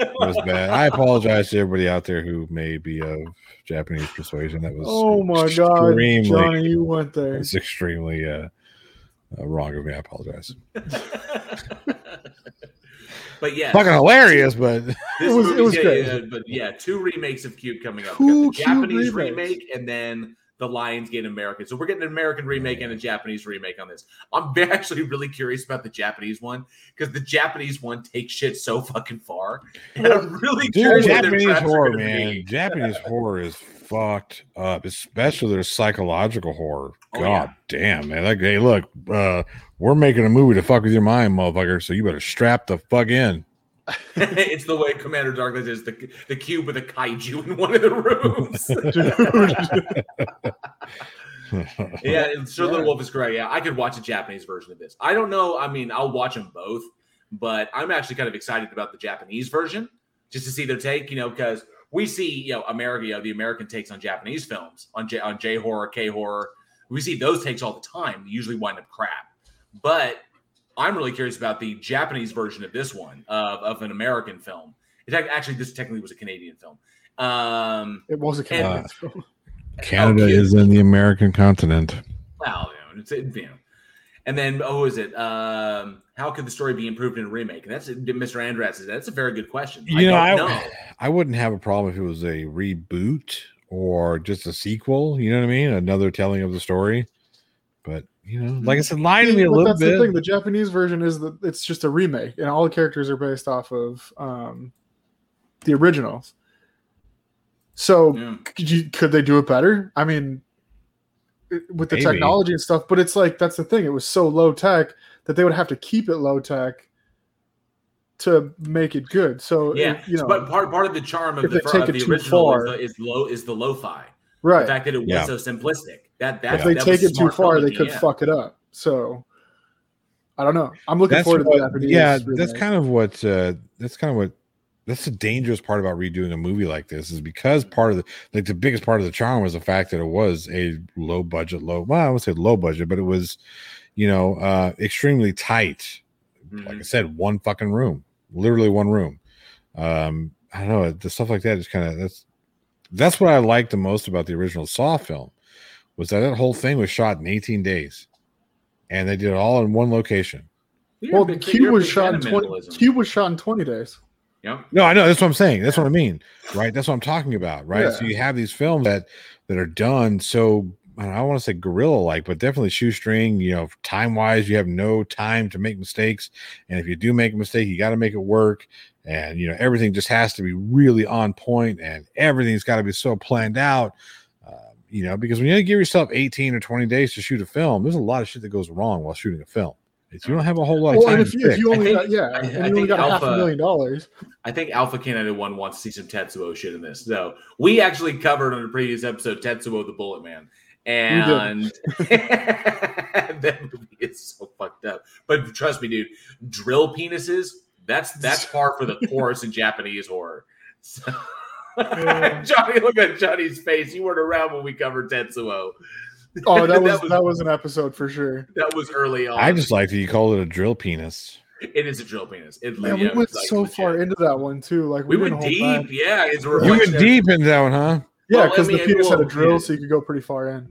[SPEAKER 7] It was bad. I apologize to everybody out there who may be of Japanese persuasion. That was
[SPEAKER 6] Oh my god, Johnny, you went there.
[SPEAKER 7] It's extremely uh, uh, wrong of me. I apologize.
[SPEAKER 4] but yeah,
[SPEAKER 7] Fucking hilarious, but
[SPEAKER 4] This
[SPEAKER 6] It was- it was
[SPEAKER 4] getting-
[SPEAKER 6] great.
[SPEAKER 4] uh, but yeah, two remakes of Cube coming up.
[SPEAKER 6] Two
[SPEAKER 4] the Japanese
[SPEAKER 6] remakes.
[SPEAKER 4] remake and then the Lionsgate American. So we're getting an American remake and a Japanese remake on this. I'm actually really curious about the Japanese one because the Japanese one takes shit so fucking far. And I'm really
[SPEAKER 7] dude,
[SPEAKER 4] curious
[SPEAKER 7] Japanese horror, man,
[SPEAKER 4] be.
[SPEAKER 7] Japanese horror is fucked up, especially their psychological horror.
[SPEAKER 4] Oh,
[SPEAKER 7] God damn, man! Like, hey, look, uh, we're making a movie to fuck with your mind, motherfucker. So you better strap the fuck in.
[SPEAKER 4] it's the way Commander Darkness is the the cube with a kaiju in one of the rooms. yeah, and Sir Little Wolf is correct. Yeah, I could watch a Japanese version of this. I don't know. I mean, I'll watch them both, but I'm actually kind of excited about the Japanese version just to see their take. You know, because we see you know America, you know, the American takes on Japanese films on J on J horror, K horror. We see those takes all the time. They usually wind up crap, but I'm really curious about the Japanese version of this one of, of an American film. It ac- actually this technically was a Canadian film. Um,
[SPEAKER 6] It was a Canadian
[SPEAKER 7] Uh,
[SPEAKER 6] film.
[SPEAKER 7] Canada
[SPEAKER 4] Oh,
[SPEAKER 7] is in the American continent.
[SPEAKER 4] Well, you know, it's it, you know. And then, oh, is it? Um, how could the story be improved in a remake? And that's Mr. Andratz. says, That's a very good question.
[SPEAKER 7] You know,
[SPEAKER 4] I
[SPEAKER 7] I,
[SPEAKER 4] don't know.
[SPEAKER 7] I wouldn't have a problem if it was a reboot or just a sequel. You know what I mean? Another telling of the story. But you know, like I said, lie to me a
[SPEAKER 6] But
[SPEAKER 7] little
[SPEAKER 6] that's the thing. The Japanese version is that it's just a remake, and all the characters are based off of um, the originals. So
[SPEAKER 4] Yeah.
[SPEAKER 6] could, you, could they do it better? I mean, with the
[SPEAKER 7] Maybe.
[SPEAKER 6] technology and stuff, but it's like that's the thing. It was so low tech that they would have to keep it low tech to make it good. So
[SPEAKER 4] Yeah,
[SPEAKER 6] if, you know,
[SPEAKER 4] but part part of the charm of the,
[SPEAKER 6] take
[SPEAKER 4] of
[SPEAKER 6] it
[SPEAKER 4] the
[SPEAKER 6] too
[SPEAKER 4] original
[SPEAKER 6] far-
[SPEAKER 4] is, the, is low is the lo-fi.
[SPEAKER 6] right?
[SPEAKER 4] The fact that it was
[SPEAKER 7] Yeah.
[SPEAKER 4] so simplistic. That that
[SPEAKER 6] if they
[SPEAKER 4] that
[SPEAKER 6] take it too far, they could
[SPEAKER 4] yeah.
[SPEAKER 6] fuck it up. So I don't know. I'm looking
[SPEAKER 7] That's
[SPEAKER 6] forward to
[SPEAKER 7] what-
[SPEAKER 6] the Japanese.
[SPEAKER 7] yeah, that's kind of what uh, that's kind of what that's the dangerous part about redoing a movie like this is because part of the like the biggest part of the charm was the fact that it was a low budget, low well, I would say low budget, but it was you know uh extremely tight.
[SPEAKER 4] Mhm.
[SPEAKER 7] Like I said, one fucking room, literally one room. Um, I don't know the stuff like that is kind of that's that's what I liked the most about the original Saw film was that that whole thing was shot in 18 days, and they did it all in one location.
[SPEAKER 6] Well,
[SPEAKER 4] a
[SPEAKER 6] the
[SPEAKER 4] big-
[SPEAKER 6] cube was shot in twenty.
[SPEAKER 4] minimalism.
[SPEAKER 6] Cube was shot in twenty days.
[SPEAKER 4] Yep.
[SPEAKER 7] No, I know that's what I'm saying. That's what I mean, right? That's what I'm talking about, right? So you have these films that that are done so I don't, I don't want to say gorilla like, but definitely shoestring. You know, time wise, you have no time to make mistakes, and if you do make a mistake, you got to make it work. And you know, everything just has to be really on point, and everything's got to be so planned out. You know, because when you give yourself 18 or 20 days to shoot a film, there's a lot of shit that goes wrong while shooting a film. If you don't have a whole lot of
[SPEAKER 6] Well,
[SPEAKER 7] time
[SPEAKER 6] and if
[SPEAKER 7] to
[SPEAKER 6] you, if you only
[SPEAKER 4] think-
[SPEAKER 6] got yeah,
[SPEAKER 4] I-
[SPEAKER 6] and
[SPEAKER 4] I
[SPEAKER 6] you only
[SPEAKER 4] think
[SPEAKER 6] got a half a
[SPEAKER 4] Alpha-
[SPEAKER 6] million dollars.
[SPEAKER 4] I think Alpha Canada One wants to see some Tetsuo shit in this. So we actually covered on a previous episode Tetsuo the Bullet Man, and that movie is so fucked up. But trust me, dude, drill penises. That's that's par for the course in Japanese horror. So- Johnny, look at Johnny's face. You weren't around when we covered Tetsuo.
[SPEAKER 6] Oh, that was
[SPEAKER 4] was
[SPEAKER 6] that was an episode for sure.
[SPEAKER 4] that was early on.
[SPEAKER 7] I just like that you called it a drill penis.
[SPEAKER 4] it is a drill penis. It,
[SPEAKER 6] Man,
[SPEAKER 4] yeah,
[SPEAKER 6] we went
[SPEAKER 4] like
[SPEAKER 6] so
[SPEAKER 4] legit.
[SPEAKER 6] far into that one too. Like
[SPEAKER 4] We
[SPEAKER 6] didn't
[SPEAKER 4] went deep.
[SPEAKER 6] back.
[SPEAKER 4] Yeah, it's a
[SPEAKER 7] You went deep in that one, huh?
[SPEAKER 6] Yeah,
[SPEAKER 4] Well, I
[SPEAKER 6] because
[SPEAKER 4] mean,
[SPEAKER 6] the penis had a drill,
[SPEAKER 4] yeah.
[SPEAKER 6] so you could go pretty far in.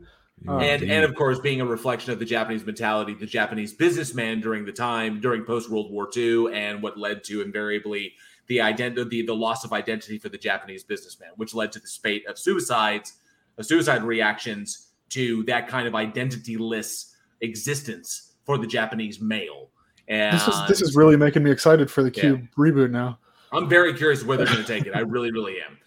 [SPEAKER 6] Um,
[SPEAKER 4] and
[SPEAKER 7] Deep.
[SPEAKER 4] and of course being a reflection of the Japanese mentality, the Japanese businessman during the time during post World War II, and what led to invariably the identity, the, the loss of identity for the Japanese businessman, which led to the spate of suicides, of suicide reactions to that kind of identityless existence for the Japanese male. And
[SPEAKER 6] This is this is really making me excited for the Cube reboot now.
[SPEAKER 4] I'm very curious where they're going to take it. I really, really am.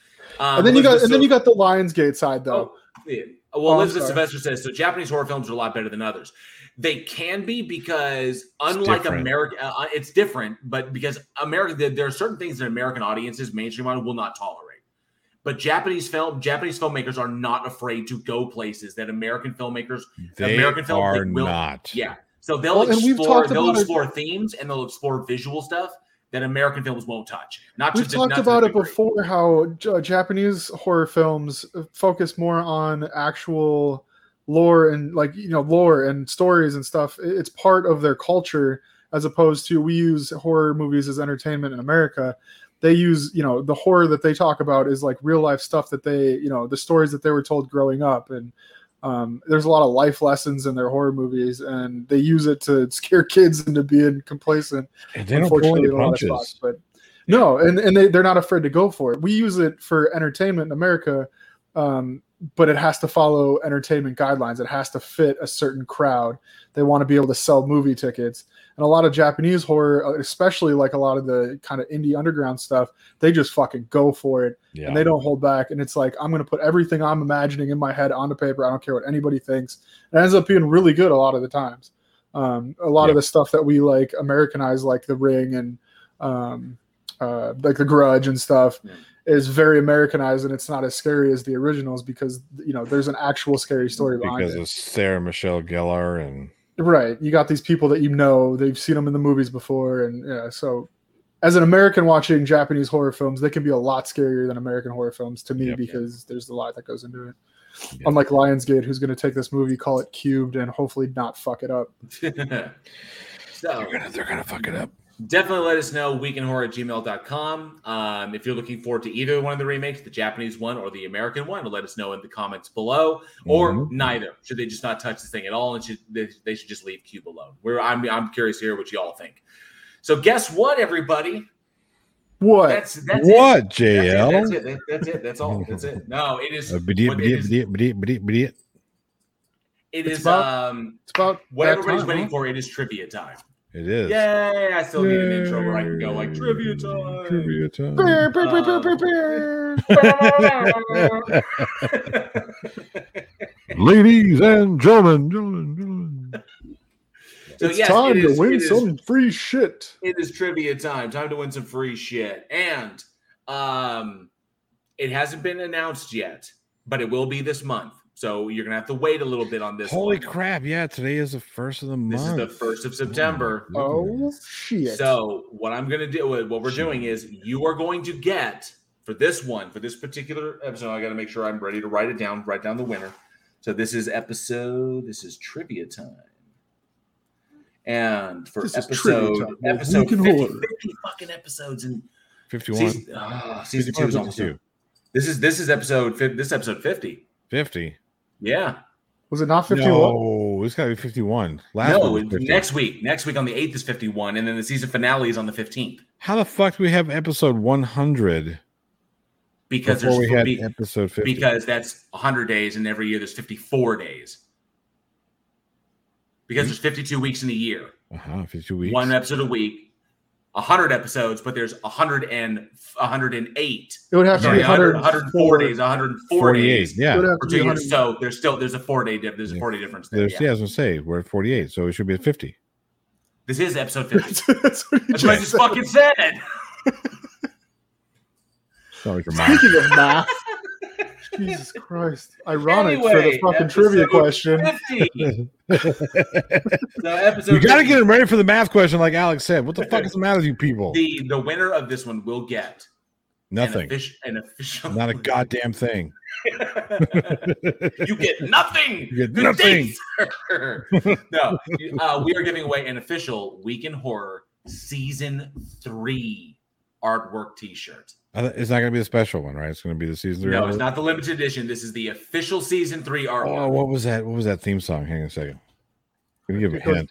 [SPEAKER 4] Um,
[SPEAKER 6] and then you got and then you got the Lionsgate side though.
[SPEAKER 4] Yeah.
[SPEAKER 6] Oh,
[SPEAKER 4] Well,
[SPEAKER 6] I'm
[SPEAKER 4] Elizabeth. Sylvester says so. Japanese horror films are a lot better than others. They can be because, unlike
[SPEAKER 7] different.
[SPEAKER 4] American, uh, it's different. But because America, there, are certain things that American audiences, mainstream audience, will not tolerate. But Japanese film, Japanese filmmakers are not afraid to go places that American filmmakers,
[SPEAKER 7] They
[SPEAKER 4] American like, will,
[SPEAKER 7] not.
[SPEAKER 4] Yeah, so they'll
[SPEAKER 6] Well,
[SPEAKER 4] explore, they'll
[SPEAKER 6] it-
[SPEAKER 4] explore themes and they'll explore visual stuff that American films won't touch. Not
[SPEAKER 6] We've talked
[SPEAKER 4] not
[SPEAKER 6] about it
[SPEAKER 4] degree.
[SPEAKER 6] before how J- Japanese horror films focus more on actual lore and like you know lore and stories and stuff. It's part of their culture as opposed to we use horror movies as entertainment in America. They use you know the horror that they talk about is like real life stuff that they you know the stories that they were told growing up and um, there's a lot of life lessons in their horror movies and they use it to scare kids into being complacent
[SPEAKER 7] And they don't pull any
[SPEAKER 6] unfortunately, a lot of
[SPEAKER 7] punches.
[SPEAKER 6] spots, but no, and, and they, they're not afraid to go for it. We use it for entertainment in America, um, but it has to follow entertainment guidelines. It has to fit a certain crowd. They want to be able to sell movie tickets. And a lot of Japanese horror, uh, especially like a lot of the kind of indie underground stuff, they just fucking go for it
[SPEAKER 7] Yeah.
[SPEAKER 6] and they don't hold back. And it's like, I'm going to put everything I'm imagining in my head onto paper. I don't care what anybody thinks. And it ends up being really good a lot of the times. Um, a lot of the stuff that we like Americanize, like The Ring and um, uh, like The Grudge and stuff, is very Americanized and it's not as scary as the originals because you know there's an actual scary story behind
[SPEAKER 7] because
[SPEAKER 6] it.
[SPEAKER 7] of Sarah Michelle Gellar and
[SPEAKER 6] Right. You got these people that you know, they've seen them in the movies before. And yeah, so as an American watching Japanese horror films, they can be a lot scarier than American horror films to me because there's a lot that goes into it. Unlike Lionsgate, who's going to take this movie, call it cubed, and hopefully not fuck it up.
[SPEAKER 4] so
[SPEAKER 7] they're gonna, they're gonna fuck it up.
[SPEAKER 4] Definitely let us know, weekinhorror at gmail.com. Um, if you're looking forward to either one of the remakes, the Japanese one or the American one, let us know in the comments below, or
[SPEAKER 7] Mhm.
[SPEAKER 4] neither. Should they just not touch this thing at all and should they, they should just leave Cube alone? We're, I'm, I'm curious to hear what you all think. So, guess what, everybody?
[SPEAKER 6] What?
[SPEAKER 4] That's, that's
[SPEAKER 7] What,
[SPEAKER 4] it.
[SPEAKER 7] JL?
[SPEAKER 4] That's it. That's it. That's it. That's all. That's it. No, it is.
[SPEAKER 7] Uh,
[SPEAKER 4] it is-. It
[SPEAKER 6] It's
[SPEAKER 4] is
[SPEAKER 6] about-
[SPEAKER 4] um
[SPEAKER 6] It's about
[SPEAKER 4] what everybody's
[SPEAKER 6] time,
[SPEAKER 4] waiting
[SPEAKER 6] huh?
[SPEAKER 4] for. It is trivia time.
[SPEAKER 7] It is.
[SPEAKER 4] Yay! I still need an intro where I can go like trivia time.
[SPEAKER 7] Trivia time.
[SPEAKER 6] Bear, bear, bear.
[SPEAKER 7] Ladies and gentlemen, gentlemen, gentlemen.
[SPEAKER 4] So
[SPEAKER 6] it's
[SPEAKER 4] yes,
[SPEAKER 6] time
[SPEAKER 4] it
[SPEAKER 6] to win
[SPEAKER 4] it is-
[SPEAKER 6] some free shit.
[SPEAKER 4] It is trivia time. Time to win some free shit. And um it hasn't been announced yet, but it will be this month. So you're gonna have to wait a little bit on this.
[SPEAKER 7] Holy
[SPEAKER 4] one.
[SPEAKER 7] crap! Yeah, today is the first of the month.
[SPEAKER 4] This is the first of September.
[SPEAKER 6] Oh, shit.
[SPEAKER 4] So what I'm gonna do, what we're doing is you are going to get for this one, for this particular episode. I got to make sure I'm ready to write it down. Write down the winner. So this is episode. This is trivia time. And for
[SPEAKER 6] This is trivia
[SPEAKER 4] episode.
[SPEAKER 6] Well,
[SPEAKER 4] episode
[SPEAKER 6] we can
[SPEAKER 4] 50, 50 fucking episodes and
[SPEAKER 7] 51.
[SPEAKER 4] season, ah, season
[SPEAKER 7] 51
[SPEAKER 4] two is almost
[SPEAKER 7] 52.
[SPEAKER 4] This is this is episode this is episode 50.
[SPEAKER 7] 50.
[SPEAKER 4] Yeah.
[SPEAKER 6] Was it not 51?
[SPEAKER 7] No, it's got to be 51. Last
[SPEAKER 4] no,
[SPEAKER 7] one was 50.
[SPEAKER 4] next week. Next week on the 8th is 51, and then the season finale is on the 15th.
[SPEAKER 7] How the fuck do we have episode 100
[SPEAKER 4] Because there's
[SPEAKER 7] we had
[SPEAKER 4] be-
[SPEAKER 7] episode 50?
[SPEAKER 4] because that's 100 days and every year there's 54 days because there's 52 weeks in a year
[SPEAKER 7] uh-huh, 52 weeks.
[SPEAKER 4] one episode a week 100 episodes but there's 100 and 108
[SPEAKER 6] It would have to be
[SPEAKER 4] 100,
[SPEAKER 6] 104
[SPEAKER 4] 104 days 104
[SPEAKER 7] 48,
[SPEAKER 4] days
[SPEAKER 7] yeah.
[SPEAKER 6] It would have to be
[SPEAKER 4] so there's still there's a four day dip there's a
[SPEAKER 7] Yeah.
[SPEAKER 4] four day difference there
[SPEAKER 7] There's,
[SPEAKER 4] yeah.
[SPEAKER 7] yeah. I was going to say, we're at 48, so it should be at 50.
[SPEAKER 4] this is episode 50
[SPEAKER 6] That's what you
[SPEAKER 4] that's what i just fucking said
[SPEAKER 7] It's not like your mom.
[SPEAKER 6] Speaking of math, Jesus Christ! Ironic for the fucking trivia question.
[SPEAKER 4] 50 so
[SPEAKER 7] you got to get him ready for the math question, like Alex said. What the fuck is the matter with you people?
[SPEAKER 4] the the winner of this one will get an,
[SPEAKER 7] Nothing.
[SPEAKER 4] an official
[SPEAKER 7] Not a goddamn thing.
[SPEAKER 4] you get nothing.
[SPEAKER 7] You get
[SPEAKER 4] Good
[SPEAKER 7] nothing.
[SPEAKER 4] day, sir. no, uh, we are giving away an official Week in Horror Season Three artwork T-shirt.
[SPEAKER 7] I th- It's not going to be the special one, right? It's going to be the season three.
[SPEAKER 4] No, it's not the limited edition. This is the official Season Three artwork.
[SPEAKER 7] Oh, what was that? What was that theme song? Hang on a second. Gonna give a
[SPEAKER 6] It goes
[SPEAKER 7] hint.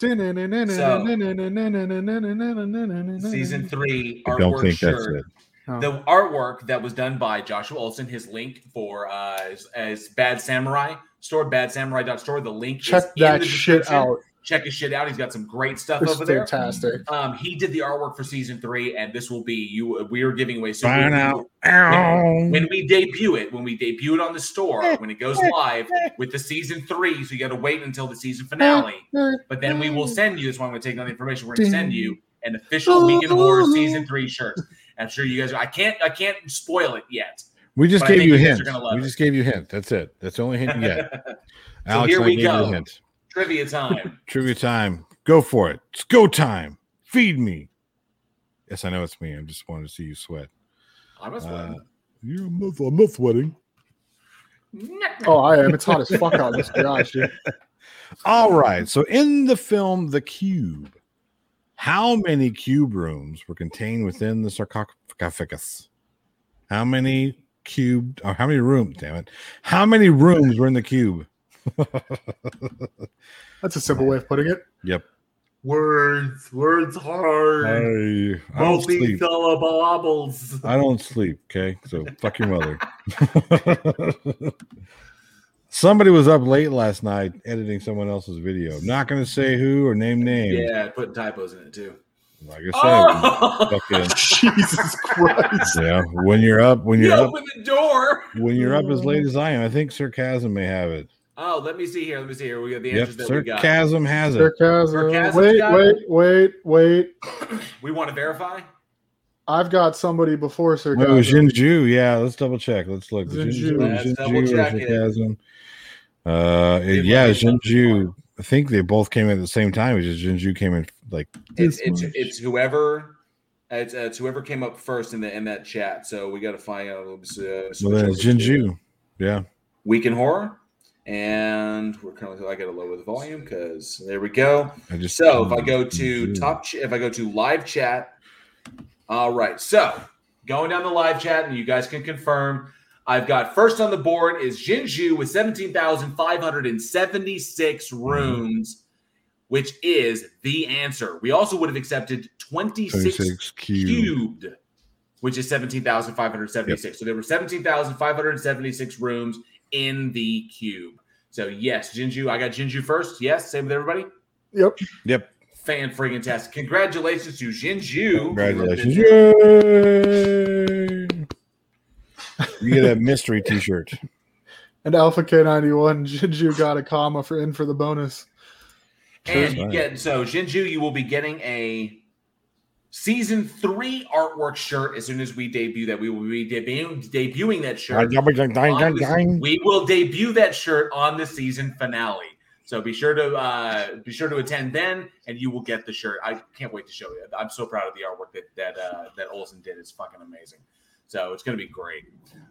[SPEAKER 4] Season Three
[SPEAKER 7] I
[SPEAKER 4] artwork
[SPEAKER 7] don't think that's
[SPEAKER 4] shirt.
[SPEAKER 7] it.
[SPEAKER 6] Oh.
[SPEAKER 4] The artwork that was done by Joshua Olsen, his link for uh, as, as Bad Samurai store, badsamurai.store. The link
[SPEAKER 6] Check that shit out.
[SPEAKER 4] Check his shit out. He's got some great stuff
[SPEAKER 6] It's
[SPEAKER 4] over there.
[SPEAKER 6] fantastic.
[SPEAKER 4] Um, he did the artwork for season three, and this will be you. We are giving away. So
[SPEAKER 7] Find out.
[SPEAKER 4] when, when we debut it, when we debut it on the store, when it goes live with the season three, so you got to wait until the season finale. But then we will send you. This one I'm going to take down the information. We're going to send you an official Week in Horror season three shirt. I'm sure you guys. I can't. I can't spoil it yet.
[SPEAKER 7] We just
[SPEAKER 4] But
[SPEAKER 7] gave you a hint.
[SPEAKER 4] are gonna
[SPEAKER 7] We
[SPEAKER 4] it.
[SPEAKER 7] just gave you a hint. That's it. That's the only hint you get.
[SPEAKER 4] So
[SPEAKER 7] Alex
[SPEAKER 4] here
[SPEAKER 7] and I
[SPEAKER 4] we
[SPEAKER 7] gave you a
[SPEAKER 4] go.
[SPEAKER 7] Hint.
[SPEAKER 4] Trivia time.
[SPEAKER 7] Trivia time. Go for it. It's go time. Feed me. Yes, I know it's me. I'm just wanting to see you sweat.
[SPEAKER 4] I'm a
[SPEAKER 7] Uh,
[SPEAKER 4] sweating.
[SPEAKER 7] you're I'm not, I'm not sweating.
[SPEAKER 6] Oh, I am. It's hot as fuck out in this garage, dude.
[SPEAKER 7] All right. So in the film The Cube, how many cube rooms were contained within the sarcophagus? How many cubed or how many rooms? Damn it. How many rooms were in the cube?
[SPEAKER 6] That's a simple way of putting it.
[SPEAKER 7] Yep.
[SPEAKER 4] Words. Words hard.
[SPEAKER 7] I, I don't sleep.
[SPEAKER 4] Multi-syllables.
[SPEAKER 7] I don't sleep. Okay. So fuck your mother. Somebody was up late last night editing someone else's video. Not going to say who or name names.
[SPEAKER 4] Yeah, putting typos in it too.
[SPEAKER 7] Like I said,
[SPEAKER 4] Oh!
[SPEAKER 7] fucking,
[SPEAKER 6] Jesus Christ.
[SPEAKER 7] yeah. When you're up, when
[SPEAKER 4] You
[SPEAKER 7] you're up,
[SPEAKER 4] open the door.
[SPEAKER 7] when you're up as late as I am, I think sarcasm may have it.
[SPEAKER 4] Oh, let me see here. Let me see here. We got the
[SPEAKER 7] Yep,
[SPEAKER 4] answers that we got.
[SPEAKER 7] sarcasm has it.
[SPEAKER 6] Sarcasm.
[SPEAKER 4] Sarcasm's
[SPEAKER 6] Wait,
[SPEAKER 4] got
[SPEAKER 6] wait, wait, wait.
[SPEAKER 4] We want to verify.
[SPEAKER 6] I've got somebody before
[SPEAKER 7] Well,
[SPEAKER 6] sarcasm.
[SPEAKER 7] it was Jinju. Yeah, let's double check. Let's look.
[SPEAKER 6] Jinju.
[SPEAKER 7] Jinju,
[SPEAKER 4] Let's
[SPEAKER 7] Jinju
[SPEAKER 4] double
[SPEAKER 7] or
[SPEAKER 4] check it.
[SPEAKER 7] sarcasm. Uh, it-
[SPEAKER 4] Did
[SPEAKER 7] yeah,
[SPEAKER 4] let
[SPEAKER 7] Jinju. I think they both came in at the same time. It's just Jinju came in like
[SPEAKER 4] It's it's, it's whoever. It's, uh, it's whoever came up first in the in that chat. So we got to find out. Uh,
[SPEAKER 7] well, then it's Jinju. Yeah.
[SPEAKER 4] Week in horror, and we're kind of. I got to lower the volume because there we go.
[SPEAKER 7] Just
[SPEAKER 4] So if I go to top, ch- if I go to live chat, all right. So going down the live chat, and you guys can confirm. I've got first on the board is Jinju with seventeen thousand five hundred and seventy six
[SPEAKER 7] Mm-hmm.
[SPEAKER 4] rooms, which is the answer. We also would have accepted twenty six
[SPEAKER 7] 26 cube.
[SPEAKER 4] cubed, which is 17,576. So there were 17,576 rooms in the cube. So yes, Jinju, I got Jinju first. Yes, same with everybody.
[SPEAKER 6] Yep.
[SPEAKER 7] Yep.
[SPEAKER 4] Fan friggin' test. Congratulations to Jinju.
[SPEAKER 7] Congratulations. Yay! You get a mystery T-shirt.
[SPEAKER 6] And Alpha K91, Jinju got a comma for in for the bonus.
[SPEAKER 4] And you get so Jinju, you will be getting a season three artwork shirt as soon as we debut that. We will be debuting, debuting that shirt. the- we will debut that shirt on the season finale. So be sure to uh, be sure to attend then, and you will get the shirt. I can't wait to show you. I'm so proud of the artwork that that uh, that Olsen did. It's fucking amazing. So it's going to be great.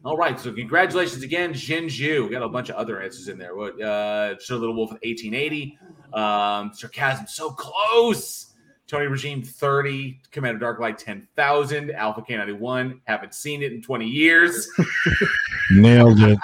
[SPEAKER 4] All right. So congratulations again, Jinju. We got a bunch of other answers in there. What? Uh, Sir Little Wolf with 1880. Um, Sarcasm so close. Tony Regime 30. Commander Darklight 10,000. Alpha K91. Haven't seen it in 20 years.
[SPEAKER 7] Nailed it.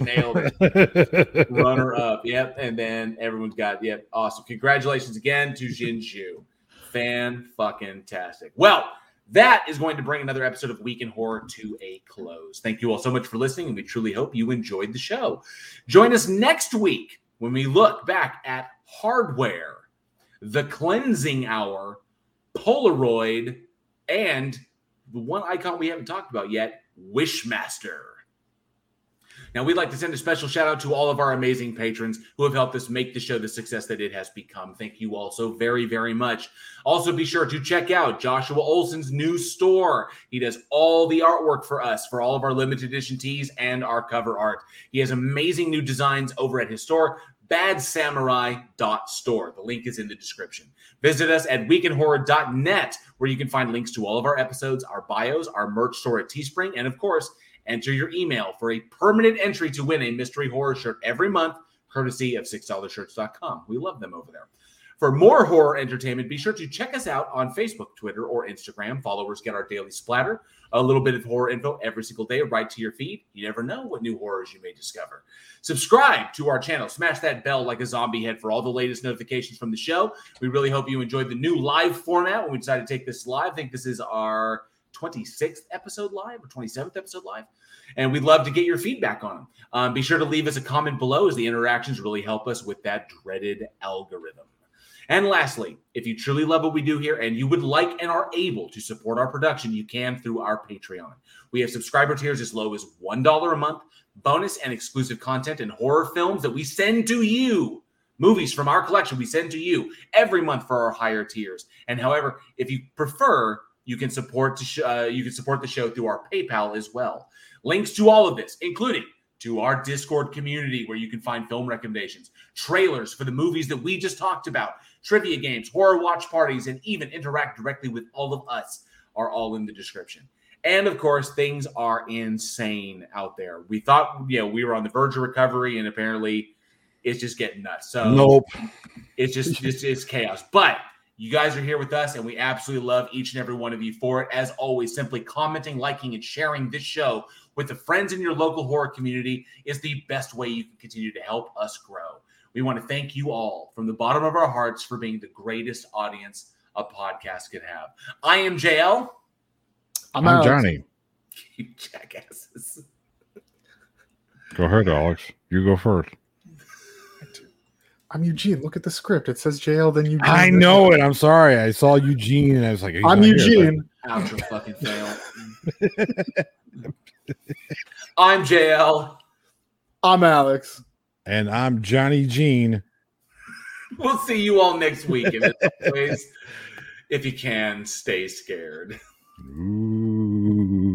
[SPEAKER 4] Nailed it. runner up. Yep. And then everyone's got, yep. Awesome. Congratulations again to Jinju. Fan fucking tastic. Well, that is going to bring another episode of Week in Horror to a close. Thank you all so much for listening, and we truly hope you enjoyed the show. Join us next week when we look back at hardware, the cleansing hour, Polaroid, and the one icon we haven't talked about yet, Wishmaster. Now, we'd like to send a special shout out to all of our amazing patrons who have helped us make the show the success that it has become. Thank you all so very, very much. Also, be sure to check out Joshua Olsen's new store. He does all the artwork for us for all of our limited edition tees and our cover art. He has amazing new designs over at his store, badsamurai.store. The link is in the description. Visit us at weekinhorror.net, where you can find links to all of our episodes, our bios, our merch store at Teespring, and of course, enter your email for a permanent entry to win a mystery horror shirt every month, courtesy of $6shirts.com. We love them over there. For more horror entertainment, be sure to check us out on Facebook, Twitter, or Instagram. Followers get our daily splatter, a little bit of horror info every single day right to your feed. You never know what new horrors you may discover. Subscribe to our channel, smash that bell like a zombie head for all the latest notifications from the show. We really hope you enjoyed the new live format when we decided to take this live. I think this is our 26th episode live or 27th episode live. And we'd love to get your feedback on them. Um, be sure to leave us a comment below as the interactions really help us with that dreaded algorithm. And lastly, if you truly love what we do here and you would like and are able to support our production, you can through our Patreon. We have subscriber tiers as low as $1 a month, bonus and exclusive content and horror films that we send to you. Movies from our collection we send to you every month for our higher tiers. And however, if you prefer, you can support the sh- uh, you can support the show through our PayPal as well. Links to all of this, including to our Discord community where you can find film recommendations, trailers for the movies that we just talked about, trivia games, horror watch parties, and even interact directly with all of us are all in the description. And of course, things are insane out there. We thought, you know, we were on the verge of recovery, and apparently it's just getting nuts. So
[SPEAKER 7] Nope.
[SPEAKER 4] it's just it's, it's chaos. But you guys are here with us, and we absolutely love each and every one of you for it. As always, simply commenting, liking, and sharing this show with the friends in your local horror community is the best way you can continue to help us grow. We want to thank you all from the bottom of our hearts for being the greatest audience a podcast could have. I am JL.
[SPEAKER 7] I'm,
[SPEAKER 6] Alex.
[SPEAKER 7] Johnny.
[SPEAKER 4] You jackasses.
[SPEAKER 7] Go ahead, Alex. You go first.
[SPEAKER 6] I'm Eugene. Look at the script. It says JL, then Eugene.
[SPEAKER 7] I know it. I'm sorry. I saw Eugene and I was like,
[SPEAKER 6] I'm
[SPEAKER 7] not here, but-
[SPEAKER 6] Eugene.
[SPEAKER 4] Fucking fail. I'm JL.
[SPEAKER 6] I'm Alex.
[SPEAKER 7] And I'm Johnny Jean.
[SPEAKER 4] We'll see you all next week. And always, if you can, stay scared.
[SPEAKER 7] Ooh.